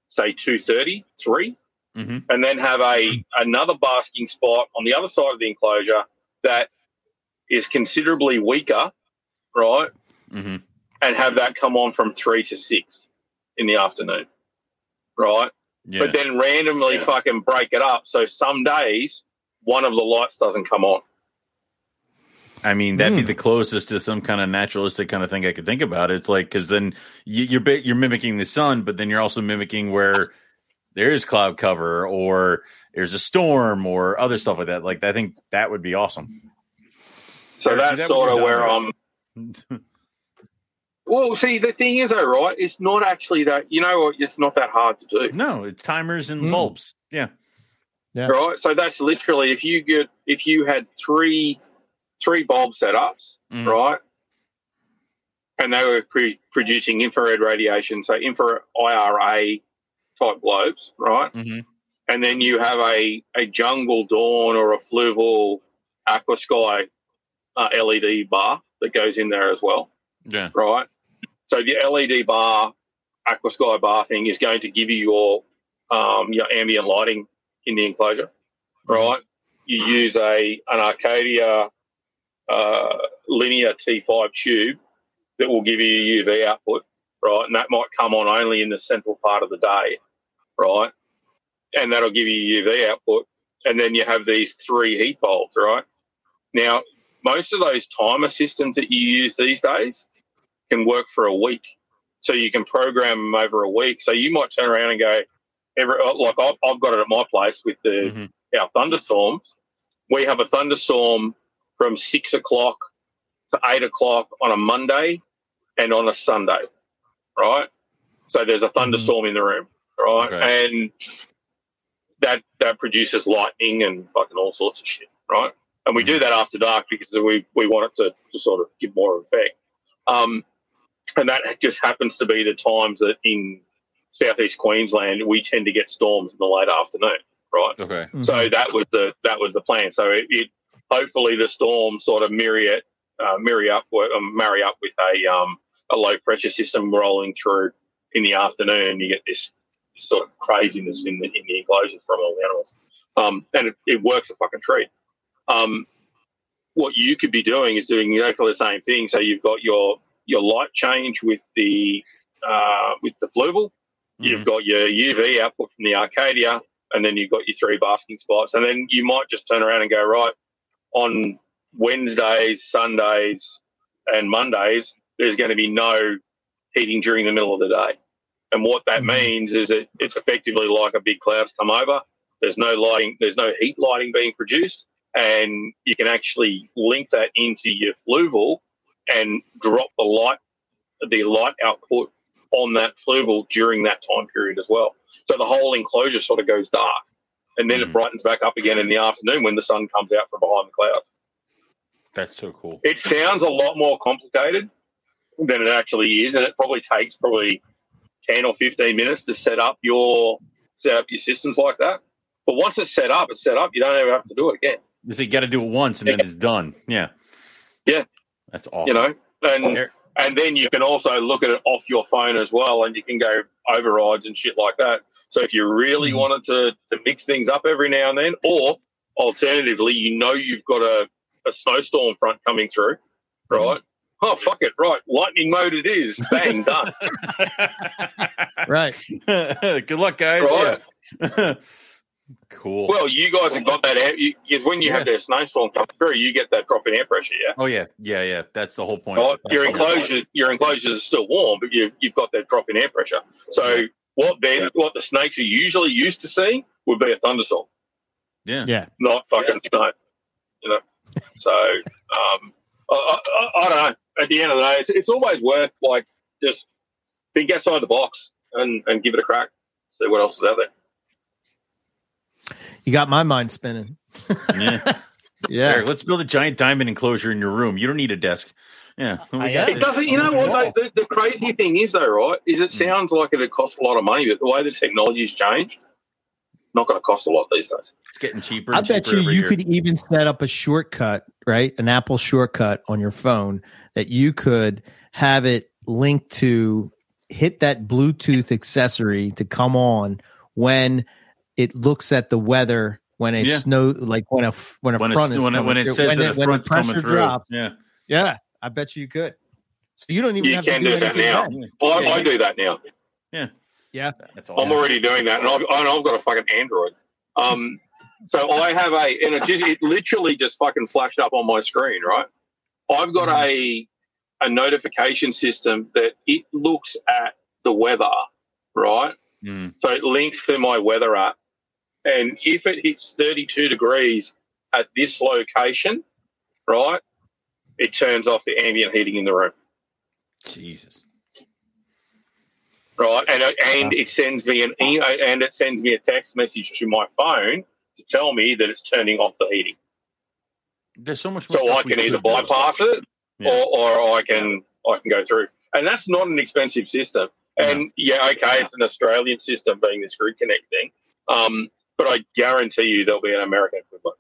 say 2.30, 3, Mhm. and then have a another basking spot on the other side of the enclosure that is considerably weaker, right? Mhm. and have that come on from three to six in the afternoon, right? Yeah. But then randomly Yeah. fucking break it up. So some days one of the lights doesn't come on. I mean, that'd be Hmm. the closest to some kind of naturalistic kind of thing I could think about. It's like because then you, you're you're mimicking the sun, but then you're also mimicking where there is cloud cover or there's a storm or other stuff like that. Like I think that would be awesome. So Eric, that's that sort of where I'm. Well, see, the thing is, though, right? It's not actually that. You know what? It's not that hard to do, no, it's timers and Hmm. bulbs. Yeah. Yeah. right? So that's literally if you get if you had three three bulb setups, Mhm. right? And they were pre- producing infrared radiation, so infrared IRA type globes, right? Mhm. And then you have a, a jungle dawn or a fluval aqua sky uh, LED bar that goes in there as well, Yeah. right? So the LED bar, aqua sky bar thing is going to give you your um, your ambient lighting in the enclosure, right? You use a an Arcadia uh, linear T5 tube that will give you UV output, right? And that might come on only in the central part of the day, right? And that'll give you UV output. And then you have these three heat bulbs, right? Now, most of those timer systems that you use these days can work for a week. So you can program them over a week. So you might turn around and go, every, like I've, I've got it at my place with the Mhm. our thunderstorms. We have a thunderstorm from six o'clock to eight o'clock on a Monday and on a Sunday, right? So there's a thunderstorm in the room, right? Okay. And that that produces lightning and fucking all sorts of shit, right? And we do that after dark because we we want it to, to sort of give more effect. Um, and that just happens to be the times that in southeast Queensland we tend to get storms in the late afternoon, right? Okay. Mhm. So that was the that was the plan. So it, it hopefully the storm sort of marry it, uh, marry up, with- um, marry up with a um, a low pressure system rolling through in the afternoon. And you get this sort of craziness in the in the enclosures from all the animals, um, and it, it works a fucking treat. Um, what you could be doing is doing exactly the same thing. So you've got your your light change with the uh, with the Fluval. You've got your UV output from the Arcadia, and then you've got your three basking spots. And then you might just turn around and go, right, on Wednesdays, Sundays, and Mondays, there's going to be no heating during the middle of the day. And what that Mhm. means is that it's effectively like a big cloud's come over. There's no lighting, there's no heat lighting being produced, and you can actually link that into your fluval and drop the light, the light output on that fluval during that time period as well. So the whole enclosure sort of goes dark, and then Mhm. it brightens back up again in the afternoon when the sun comes out from behind the clouds. That's so cool. It sounds a lot more complicated than it actually is, and it probably takes probably ten or fifteen minutes to set up your set up your systems like that. But once it's set up, it's set up. You don't ever have to do it again. So you got to do it once and then it's done. Yeah. Yeah. That's awesome. You know, and There- and then you can also look at it off your phone as well, and you can go overrides and shit like that. So if you really Mhm. wanted to to mix things up every now and then, or alternatively, you know you've got a, a snowstorm front coming through, right? Oh fuck it, right? Lightning mode it is. Bang, done. Right. Good luck, guys. Right. Yeah. cool. Well, you guys have got that. Air, you, you- when you have that snowstorm come through, you get that drop in air pressure. Yeah. oh yeah, yeah, yeah. That's the whole point. Right? Your enclosure, your enclosures are still warm, but you, you've got that drop in air pressure. So what then? What the snakes are usually used to seeing would be a thunderstorm, Yeah. Yeah. not fucking snow. You know. So um, I, I, I don't know. At the end of the day, it's, it's always worth like just think outside the box and, and give it a crack. See what else is out there. You got my mind spinning. Yeah. Yeah. Eric, let's build a giant diamond enclosure in your room. You don't need a desk. Yeah. We I got am. It doesn't. You know what? Yeah. though? The, the crazy thing is, though, right? Is it hmm. sounds like it'd cost a lot of money, but the way the technology's changed, not going to cost a lot these days. It's getting cheaper. I and bet cheaper you you year. could even set up a shortcut, right? An Apple shortcut on your phone that you could have it linked to hit that Bluetooth accessory to come on when it looks at the weather when a Yeah. snow like when a when a when, front it's, is when, it, coming when it through. says when that the- the when the front's coming pressure through. drops. Yeah. Yeah, I bet you you could. So you don't even You have can to do, do that now. Well, Yeah, I, I do that now. Yeah, yeah. That's I'm awesome. already doing that, and I've, and I've got a fucking Android. Um, so I have a, and it just it literally just fucking flashed up on my screen, right? I've got a a notification system that it looks at the weather, right? Mm. So it links to my weather app, and if it hits 32 degrees at this location, right, it turns off the ambient heating in the room. Jesus. right? And it- and it sends me an e- and it sends me a text message to my phone to tell me that it's turning off the heating. There's so much more So I can either do. bypass it Yeah. or, or I can I can go through. And that's not an expensive system. And yeah, okay, it's an Australian system being this grid connect thing. Um, but I guarantee you there'll be an American equivalent.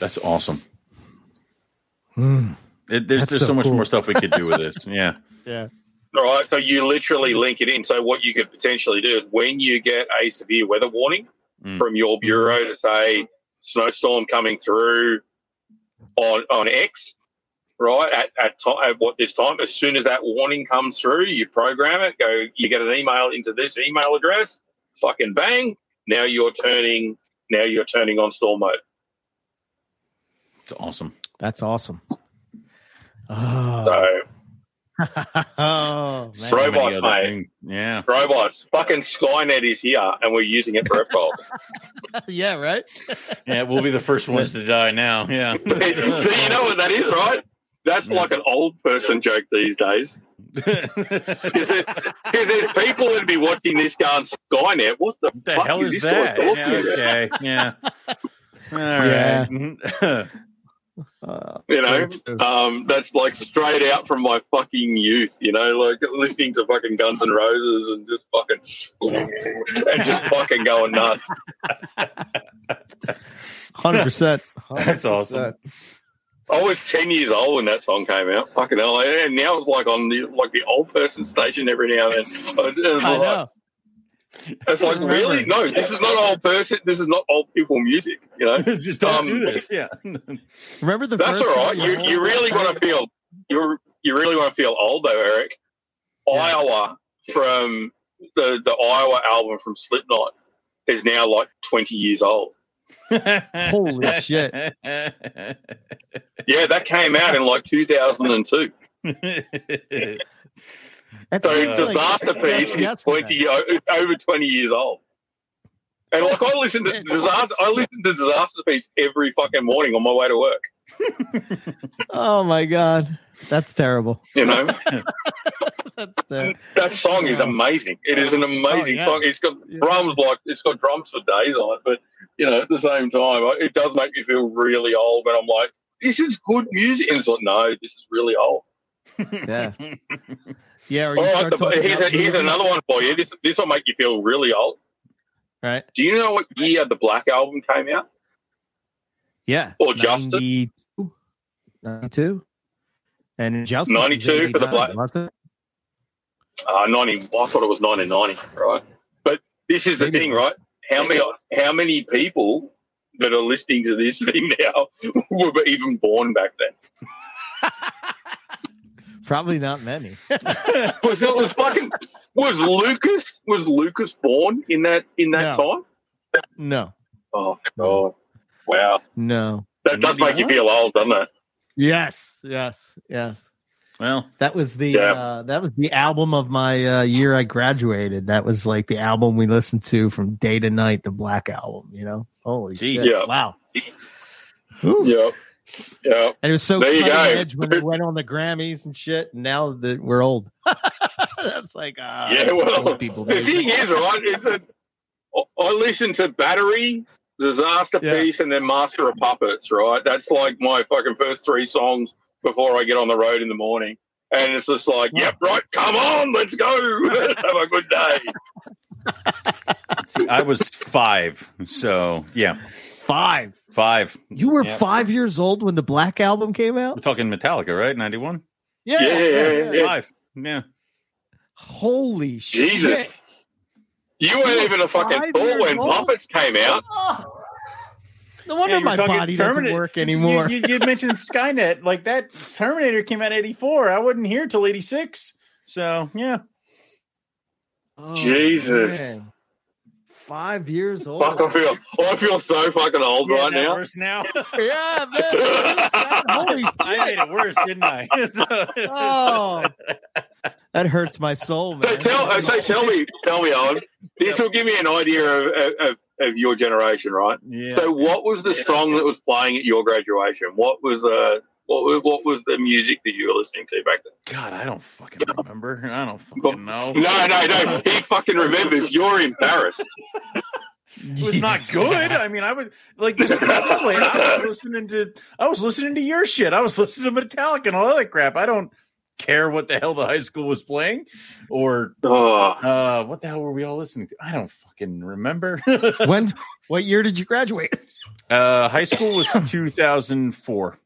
That's awesome. Hmm. It, there's That's there's so so, much cool. more stuff we could do with this. Yeah. Yeah. All right, so you literally link it in. So what you could potentially do is when you get a severe weather warning Mm. from your bureau to say snowstorm coming through on on X, right at at, to, at what this time, as soon as that warning comes through, you program it. Go, you get an email into this email address. Fucking bang! Now you're turning now you're turning on storm mode. It's awesome. That's awesome. Oh, So oh man. So Robots, mate. things. Yeah. robots, fucking Skynet is here, and we're using it for reptiles. yeah, right. Yeah, we'll be the first ones to die now. Yeah. so you know what that is, right? That's like an old person joke these days. Because there's people that'd be watching this going Skynet. What the, the fuck hell is this that? Yeah, okay. Yeah. All Yeah. Mm-hmm. Right. Uh, You know, um, that's like straight out from my fucking youth. You know, like listening to fucking Guns N' Roses and just fucking and just fucking going nuts. Hundred percent. That's awesome. I was ten years old when that song came out. Fucking hell! And now it's like on the like the old person station every now and then. It's I like, know. It's like really no, this is not old person. This is not old people music. You know, Don't Um, do this. Yeah. Remember the that's first all right. You you really want to feel you you really want to feel old though, Eric. Yeah. Iowa from the the Iowa album from Slipknot is now like twenty years old. Holy shit. Yeah, that came out in like two thousand and two. That So seems like- Disasterpiece that's is twenty o- over twenty years old. And like I listen to disaster, I listen to Disasterpiece every fucking morning on my way to work. Oh my god, that's terrible. You know, That's ter- that song is amazing. It is an amazing Oh, yeah. song. It's got Yeah. drums like it's got drums for days on it, but you know, at the same time, it does make me feel really old. But I'm like, this is good music, and it's like, no, this is really old. yeah, yeah. Or you All right, start the, here's, a, movies, another one for you. This this will make you feel really old. right? Do you know what year the Black album came out? Yeah, Or Justice? 92? 92? and Injustice 92 for the Black- wasn't it? Uh, 90, I thought it was 1990, right? But this is the Maybe it thing, right? How many how many people that are listening to this thing now were even born back then? Probably not many. Was it was fucking was Lucas was Lucas born in that in that No. time? no, Oh god. Wow. no. That does make you feel old, doesn't it? Yes, yes, yes. well, That was the Yeah. uh, that was the album of my uh, year I graduated. That was like the album we listened to from day to night, the Black album. You know, holy Jeez. shit! Yeah. Wow. Whew. Yeah. Yeah. And it was so There you cutting go. edge when we went on the Grammys and shit. And now that we're old, that's like uh, Yeah, well, old people. The thing is, right, is that I listen to Battery, Disaster Yeah. Piece, and then Master of Puppets, right? That's like my fucking first three songs before I get on the road in the morning. And it's just like, yep, right, come on, let's go. Have a good day. I was five. So, yeah, five. five. You were Yeah. five years old when the Black album came We're out. talking Metallica, right? 91? Yeah, Yeah, yeah, yeah, yeah. Five. Yeah. Holy Jesus. shit! You weren't even a fucking fool when old? Puppets came out. Oh. No wonder Yeah, my talking body doesn't Terminator- work anymore. You, you, you mentioned Skynet. Like that Terminator came out 84. I wasn't here till 86. So, yeah. Oh, Jesus. man. Five years old. Fuck, I feel, I feel so fucking old Yeah, right now. worse now. yeah, man. Holy I made it worse, didn't I? Oh, that hurts my soul, So man. tell, uh, so tell me, tell me, Owen. This will give me an idea of, of, of your generation, right? yeah. So, what was the song that was playing at your graduation? What was the what, was- what was the music that you were listening to back then? God, I don't fucking remember. I don't fucking know. No, no, no. He fucking remembers. You're embarrassed. It was not good. I mean, I was like this, this way. I was listening to I was listening to your shit. I was listening to Metallica and all that crap. I don't care what the hell the high school was playing or uh what the hell were we all listening to? I don't fucking remember. when? What year did you graduate? uh high school was 2004.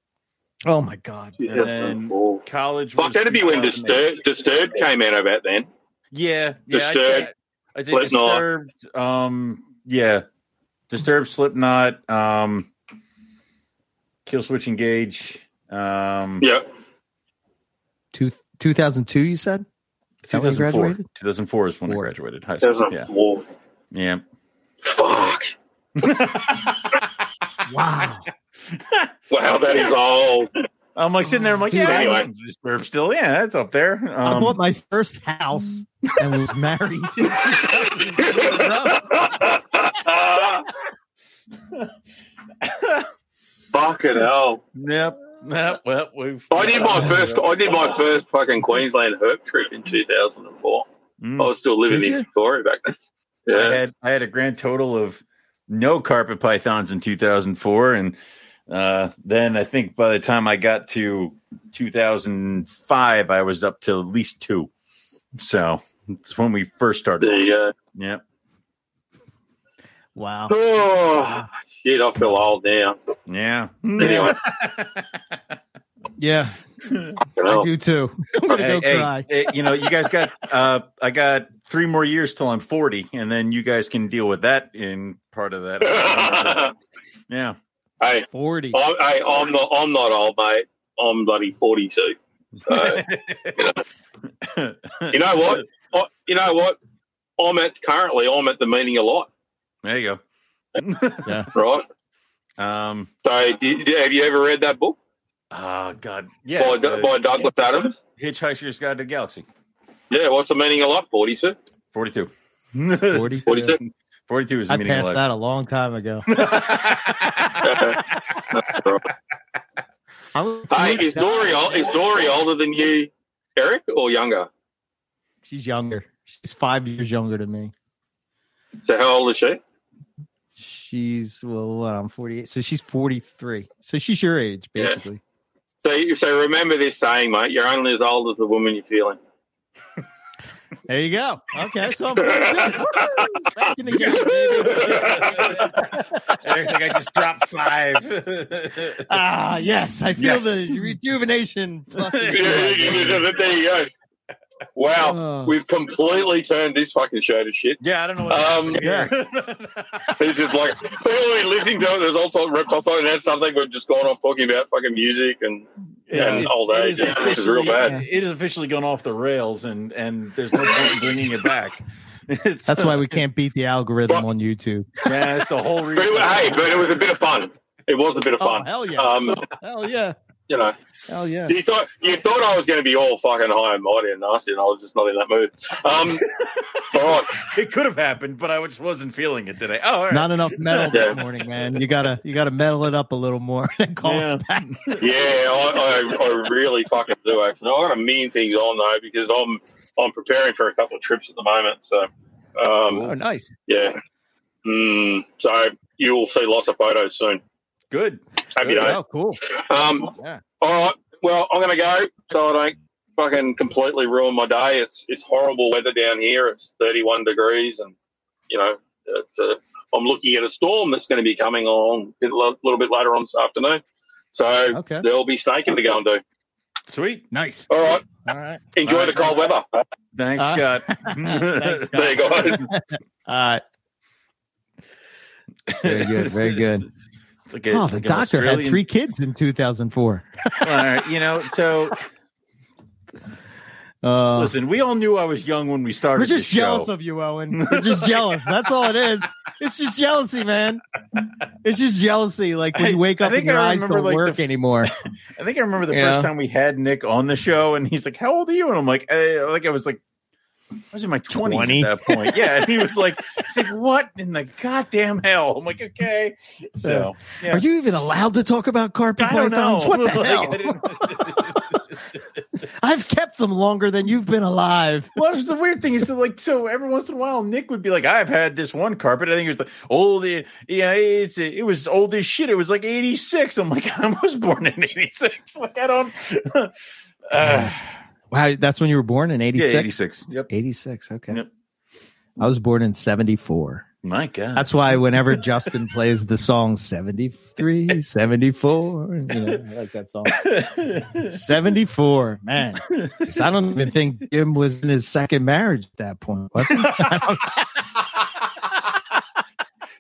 Oh my god. And then oh. college fuck, that'd be when Disturbed, Disturbed came out about then. Yeah, yeah. Disturbed, I'd say Slipknot. Disturbed. Um, yeah, Disturbed, Slipknot, um, Killswitch Engage. Um, Yeah, Two, 2002, you said? Is that when you 2004. graduated? 2004 is when I graduated high school. Yeah, yeah. Fuck. Wow. Wow, that is old. I'm like sitting there. I'm like, Dude, yeah, anyway. anyway. Disturbed still. Yeah, that's up there. I Um, bought my first house and was married. in 2002. Fucking hell. yep. Yep. Well, we've. I did my first. I did my first fucking Queensland herp trip in 2004. Mm. I was still living Did in you? Victoria back then. I Yeah. had I had a grand total of no carpet pythons in 2004, and uh, then I think by the time I got to 2005, I was up to at least two. So it's when we first started. There you go. Yeah. Wow. Oh shit! I feel old now. Yeah. Anyway, Yeah, you I do too. I'm gonna Hey, go hey, cry. hey, you know, you guys got. Uh, I got three more years till I'm 40, and then you guys can deal with that in part of that. yeah. hey, Forty. I'm, hey, I'm not. I'm not old, mate. I'm bloody 42. So you know what? I, you know what? I'm at currently. I'm at the meaning of life. there you go. yeah. Right. Um. So, did, have you ever read that book Oh God. Yeah. by, uh, by Douglas Adams? Hitchhiker's Guide to the Galaxy. Yeah. What's the meaning of life? 42. 42. Forty. 42. 42 is the I meaning passed of that a long time ago. I was hey, 40. is Dory ol- is Dory older than you, Eric, or younger? She's younger. She's five years younger than me. So how old is she? She's well, what? I'm 48, so she's 43. So she's your age, Yeah. basically. So, so remember this saying, mate. You're only as old as the woman you're feeling. There you go. Okay, so I'm 42. Woo! back in the game. Eric's like, I just dropped five. Ah, yes, I feel Yes. the rejuvenation. there you go. Wow, Oh. we've completely turned this fucking show to shit. yeah, I don't know what Um, yeah. It's just like we're listening to it. There's also reptile talk, and that's something we've just gone off talking about fucking music and and old age, is yeah, which is real officially- bad. It is officially gone off the rails, and and there's no point in bringing it back. It's, That's why we can't beat the algorithm Well- on YouTube. Yeah, that's the whole But reason. it, hey, but it was a bit of fun. It was a bit of Oh, fun. hell yeah. Um, hell yeah. You know, Hell yeah. you thought you thought I was going to be all fucking high and mighty and nasty, and I was just not in that mood. Um, all right, it could have happened, but I just wasn't feeling it today. Oh, all right. Not enough metal Yeah. this morning, man. You gotta you gotta metal it up a little more and call Yeah. us back. yeah, I, I, I really fucking do. Actually, I got a mean things on though because I'm I'm preparing for a couple of trips at the moment. So, um, Oh, nice. yeah. Mm, so you'll see lots of photos soon. Good. Happy days. Oh, cool. Um, Yeah. all right. Well, I'm going to go so I don't fucking completely ruin my day. It's it's horrible weather down here. It's 31 degrees, and you know, it's uh, I'm looking at a storm that's going to be coming on a little little bit later on this afternoon. So Okay. there'll be snaking to go and do. Sweet. Nice. All right. All right. Enjoy All the cold weather. Thanks, Uh, Scott. Thanks, Scott. There you go. All right. Very good. Very good. Like a- Oh, the like doctor had three kids in 2004. All right, you know, so Uh, listen, we all knew I was young when we started. we're just this show. jealous of you, Owen. We're just jealous. That's all it is. It's just jealousy, man. It's just jealousy. Like when I- you wake I up and think your I eyes remember, don't like, work the- anymore. I think I remember the You first know? time we had Nick on the show, and he's like, "How old are you?" And I'm like, eh, "Like I was like, I was in my 20s 20? at that point." Yeah, and he was like, "He's like, what in the goddamn hell?" I'm like, "Okay." So, yeah. Are you even allowed to talk about carpet I pythons? What the hell? I've kept them longer than you've been alive. well, the weird thing is that, like, so every once in a while, Nick would be like, "I've had this one carpet. I think it was like old. Yeah, it's it was old as shit. It was like '86." I'm like, I was born in '86. Like, I don't. uh, Wow, that's when you were born in yeah, 86? '86. Yep. 86, okay. Yep. I was born in 74. My God. That's why whenever Justin plays the song 73, 74, you know, I like that song. 74, man. I don't even think Jim was in his second marriage at that point, was he?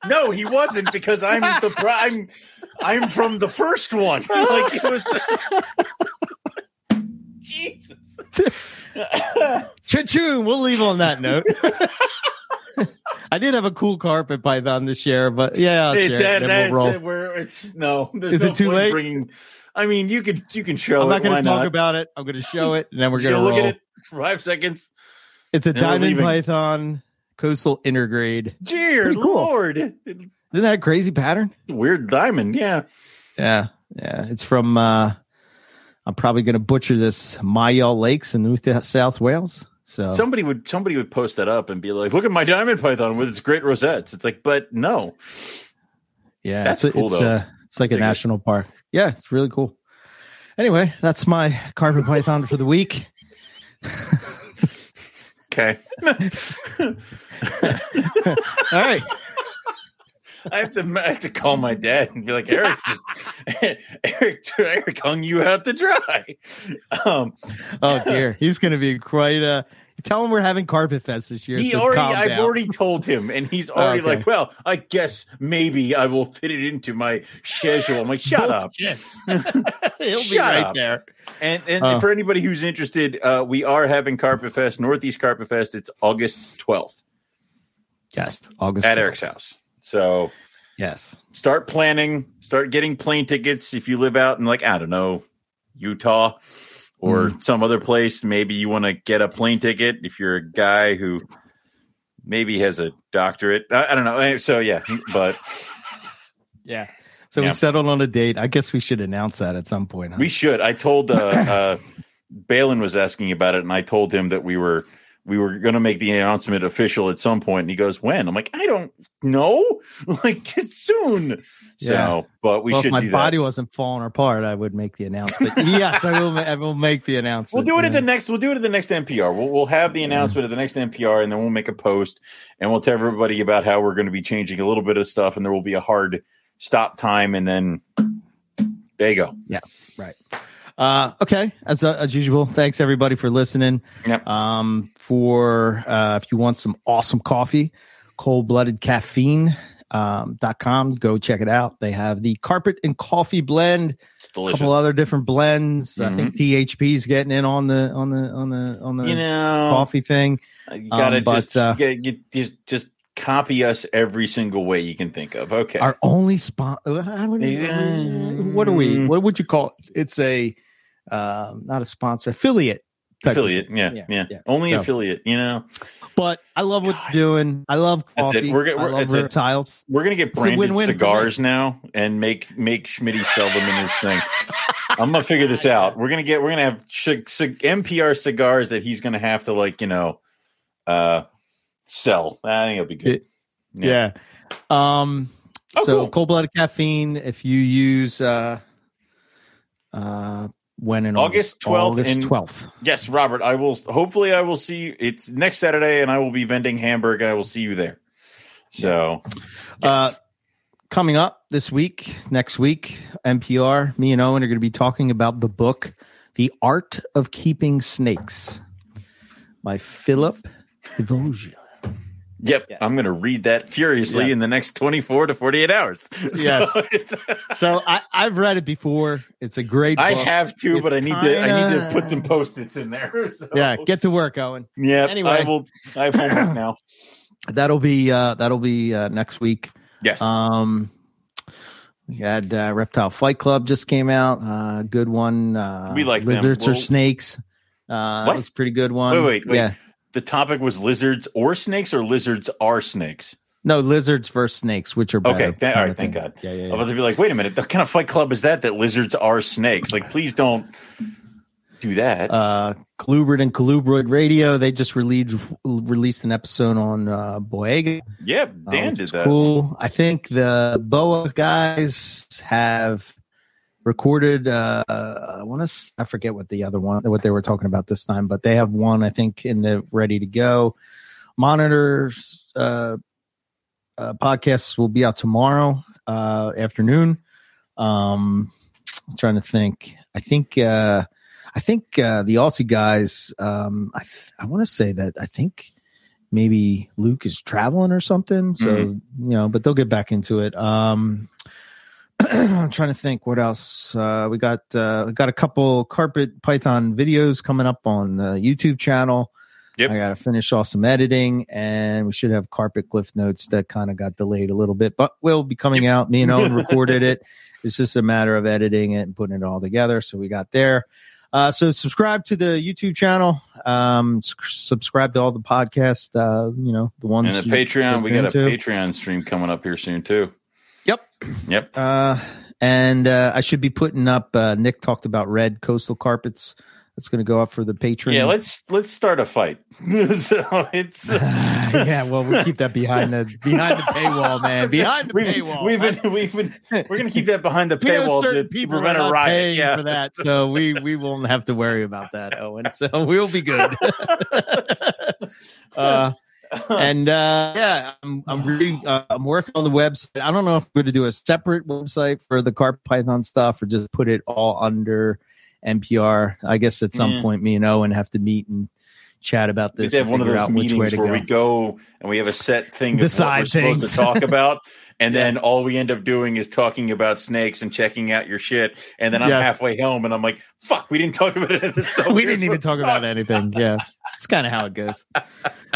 no, he wasn't because I'm the prime. I'm from the first one. Like it was. Jesus. Cha-choon. We'll leave on that note. I did have a cool carpet python to share, but yeah, I'll It's it, that, then we'll that's roll. it, where it's no. Is no it too late? Bringing, I mean, you could you can show I'm not going to talk not? about it. I'm going to show it, and then we're going to gonna roll. look at it for five seconds. It's a diamond python coastal intergrade. Dear cool. Lord, Isn't that a crazy pattern? weird diamond. Yeah, Yeah, yeah. It's from. uh I'm probably going to butcher this Myall Lakes in New South Wales. So somebody would somebody would post that up and be like, "Look at my diamond python with its great rosettes." It's like, but no, yeah, That's it's, cool, it's, though. uh, it's like a Dig it. national park. Yeah, it's really cool. Anyway, that's my carpet python for the week. okay. All right. I have to I have to call my dad and be like, Eric, just Eric, Eric hung you out to dry. Um, Oh dear, he's going to be quite. Uh, tell him we're having carpet fest this year. he so already, calm I've down. already told him, and he's already Okay. like, well, I guess maybe I will fit it into my schedule. I'm like, shut up. Bullshit. He'll be right up. there. And and Oh. for anybody who's interested, uh, we are having Carpet Fest, Northeast Carpet Fest. It's August 12th Yes, August at 12th. Eric's house. So Yes. start planning, start getting plane tickets if you live out in like I don't know, Utah or Hmm. some other place. Maybe you want to get a plane ticket if you're a guy who maybe has a doctorate. I, I don't know. So yeah, but Yeah. So Yeah. we settled on a date. I guess we should announce that at some point. Huh? we should. I told uh, uh, Balin was asking about it, and I told him that we were we were going to make the announcement official at some point. And he goes, "When?" I'm like, "I don't know. Like soon." So, Yeah. but we well, should if my do that. body wasn't falling apart, I would make the announcement. yes, I will. I will make the announcement. We'll do it at the next. We'll do it at the next NPR. We'll we'll have the announcement at the next NPR, and then we'll make a post, and we'll tell everybody about how we're going to be changing a little bit of stuff, and there will be a hard stop time, and then there you go. Uh, okay, as uh, as usual, thanks everybody for listening. Yep. Um, for uh, if you want some awesome coffee, cold blooded caffeine. Um, dot com, go check it out. They have the carpet and coffee blend, It's a couple other different blends. I think THP is getting in on the on the on the on the you know, coffee thing. you gotta um, but, just, uh, you gotta just just copy us every single way you can think of. Okay. Our only spot. What are we? What would you call it? It's a um, not a sponsor, affiliate. type affiliate. Yeah, Yeah, yeah. yeah. Only So- affiliate. You know, But I love what God. you're doing. I love coffee. We're get- I we're- love that's it. reptiles. we're gonna get branded win-win cigars now and make make Schmitty sell them in his thing. I'm gonna figure this out. We're gonna get we're gonna have ch- c- NPR cigars that he's gonna have to like you know uh sell. I think it'll be good. Yeah. Um. Oh, so cool. cold blooded caffeine. If you use uh, uh, when in August 12th August twelfth. Yes, Robert. I will. Hopefully, I will see. you. It's next Saturday, and I will be vending Hamburg, and I will see you there. So, Uh, yes. coming up this week, next week, NPR, me and Owen are going to be talking about the book, The Art of Keeping Snakes by Philip Devosia. Yep, yes. I'm going to read that furiously Yeah. in the next 24 to 48 hours. Yes. So, So I, I've read it before. It's a great book. I have to, but I It's need to. I need to put some post-its in there. So. Yeah, get to work, Owen. Yeah. Anyway. I will. I have homework now. That'll be uh, that'll be uh, next week. Yes. Um, we had uh, Reptile Fight Club just came out. Uh, good one. Uh, We like them. lizards or We'll- snakes. Uh, What? that was a pretty good one. Wait, wait, wait. Yeah, the topic was lizards or snakes, or lizards are snakes. no lizards versus snakes, which are better. Okay, all right, thank God. Yeah, yeah, I'm about to be like, wait a minute, what kind of fight club is that? That lizards are snakes? Like, please don't do that. Uh, Colubrid and Colubroid Radio. They just released released an episode on uh, Boiga. yeah, uh, Dan which did that. Cool. I think the Boa guys have recorded. Uh, I want to. I forget what the other one, what they were talking about this time, but they have one. I think in the ready to go. Monitors uh, uh, podcasts will be out tomorrow uh, afternoon. Um, I'm trying to think. I think. Uh, I think uh, the Aussie guys. Um, I th- I want to say that I think maybe Luke is traveling or something. So you know, but they'll get back into it. Um, I'm trying to think what else. Uh, we got uh, we got a couple carpet python videos coming up on the YouTube channel. Yep. I got to finish off some editing, and we should have carpet glyph notes that kind of got delayed a little bit, but will be coming out. Me and Owen recorded it. It's just a matter of editing it and putting it all together. So we got there. Uh, so subscribe to the YouTube channel. Um, s- subscribe to all the podcasts. Uh, you know the ones And the Patreon, we got a. Patreon stream coming up here soon too. Yep. Uh, and uh, I should be putting up. Uh, Nick talked about red coastal carpets. That's going to go up for the Patreon. Yeah, let's let's start a fight. so it's yeah, well, we'll keep that behind the behind the paywall, man. Behind the we've, paywall. we've been we've been we're gonna keep that behind the paywall certain to people are a not riot. paying Yeah, for that, so we we won't have to worry about that, Owen. So we'll be good. uh, and uh, yeah, I'm I'm really uh, I'm working on the website. I don't know if we're going to do a separate website for the Carp Python stuff or just put it all under NPR. I guess at some Yeah. point, me and Owen have to meet and chat about this. we have one of those out which way meetings where go. we go and we have a set thing of what we're supposed things. to talk about, and then all we end up doing is talking about snakes and checking out your shit. And then I'm Yes. halfway home, and I'm like, "Fuck, we didn't talk about it." we didn't even talk about anything. Yeah, it's kind of how it goes.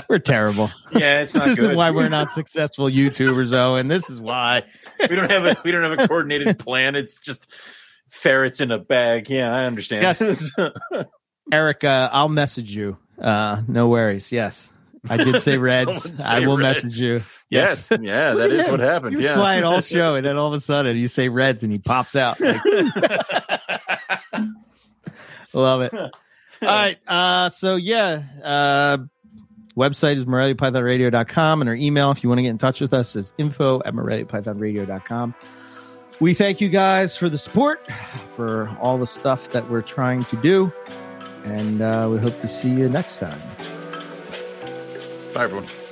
We're terrible. Yeah, it's This not isn't good. why we're not successful YouTubers, though, and this is why. we don't have a we don't have a coordinated plan. It's just ferrets in a bag. Yeah, I understand. Yes. Eric, uh, I'll message you. Uh, no worries. Yes, I did say Reds. I will Reds. message you. yes, yeah, that is what happened. He was yeah. quiet all show, and then all of a sudden you say Reds, and he pops out. Like, love it. All right. Uh, so yeah, uh, website is moreliapythonradio.com and our email if you want to get in touch with us is info at moreliapythonradio.com. We thank you guys for the support, for all the stuff that we're trying to do, and uh, we hope to see you next time. Bye, everyone.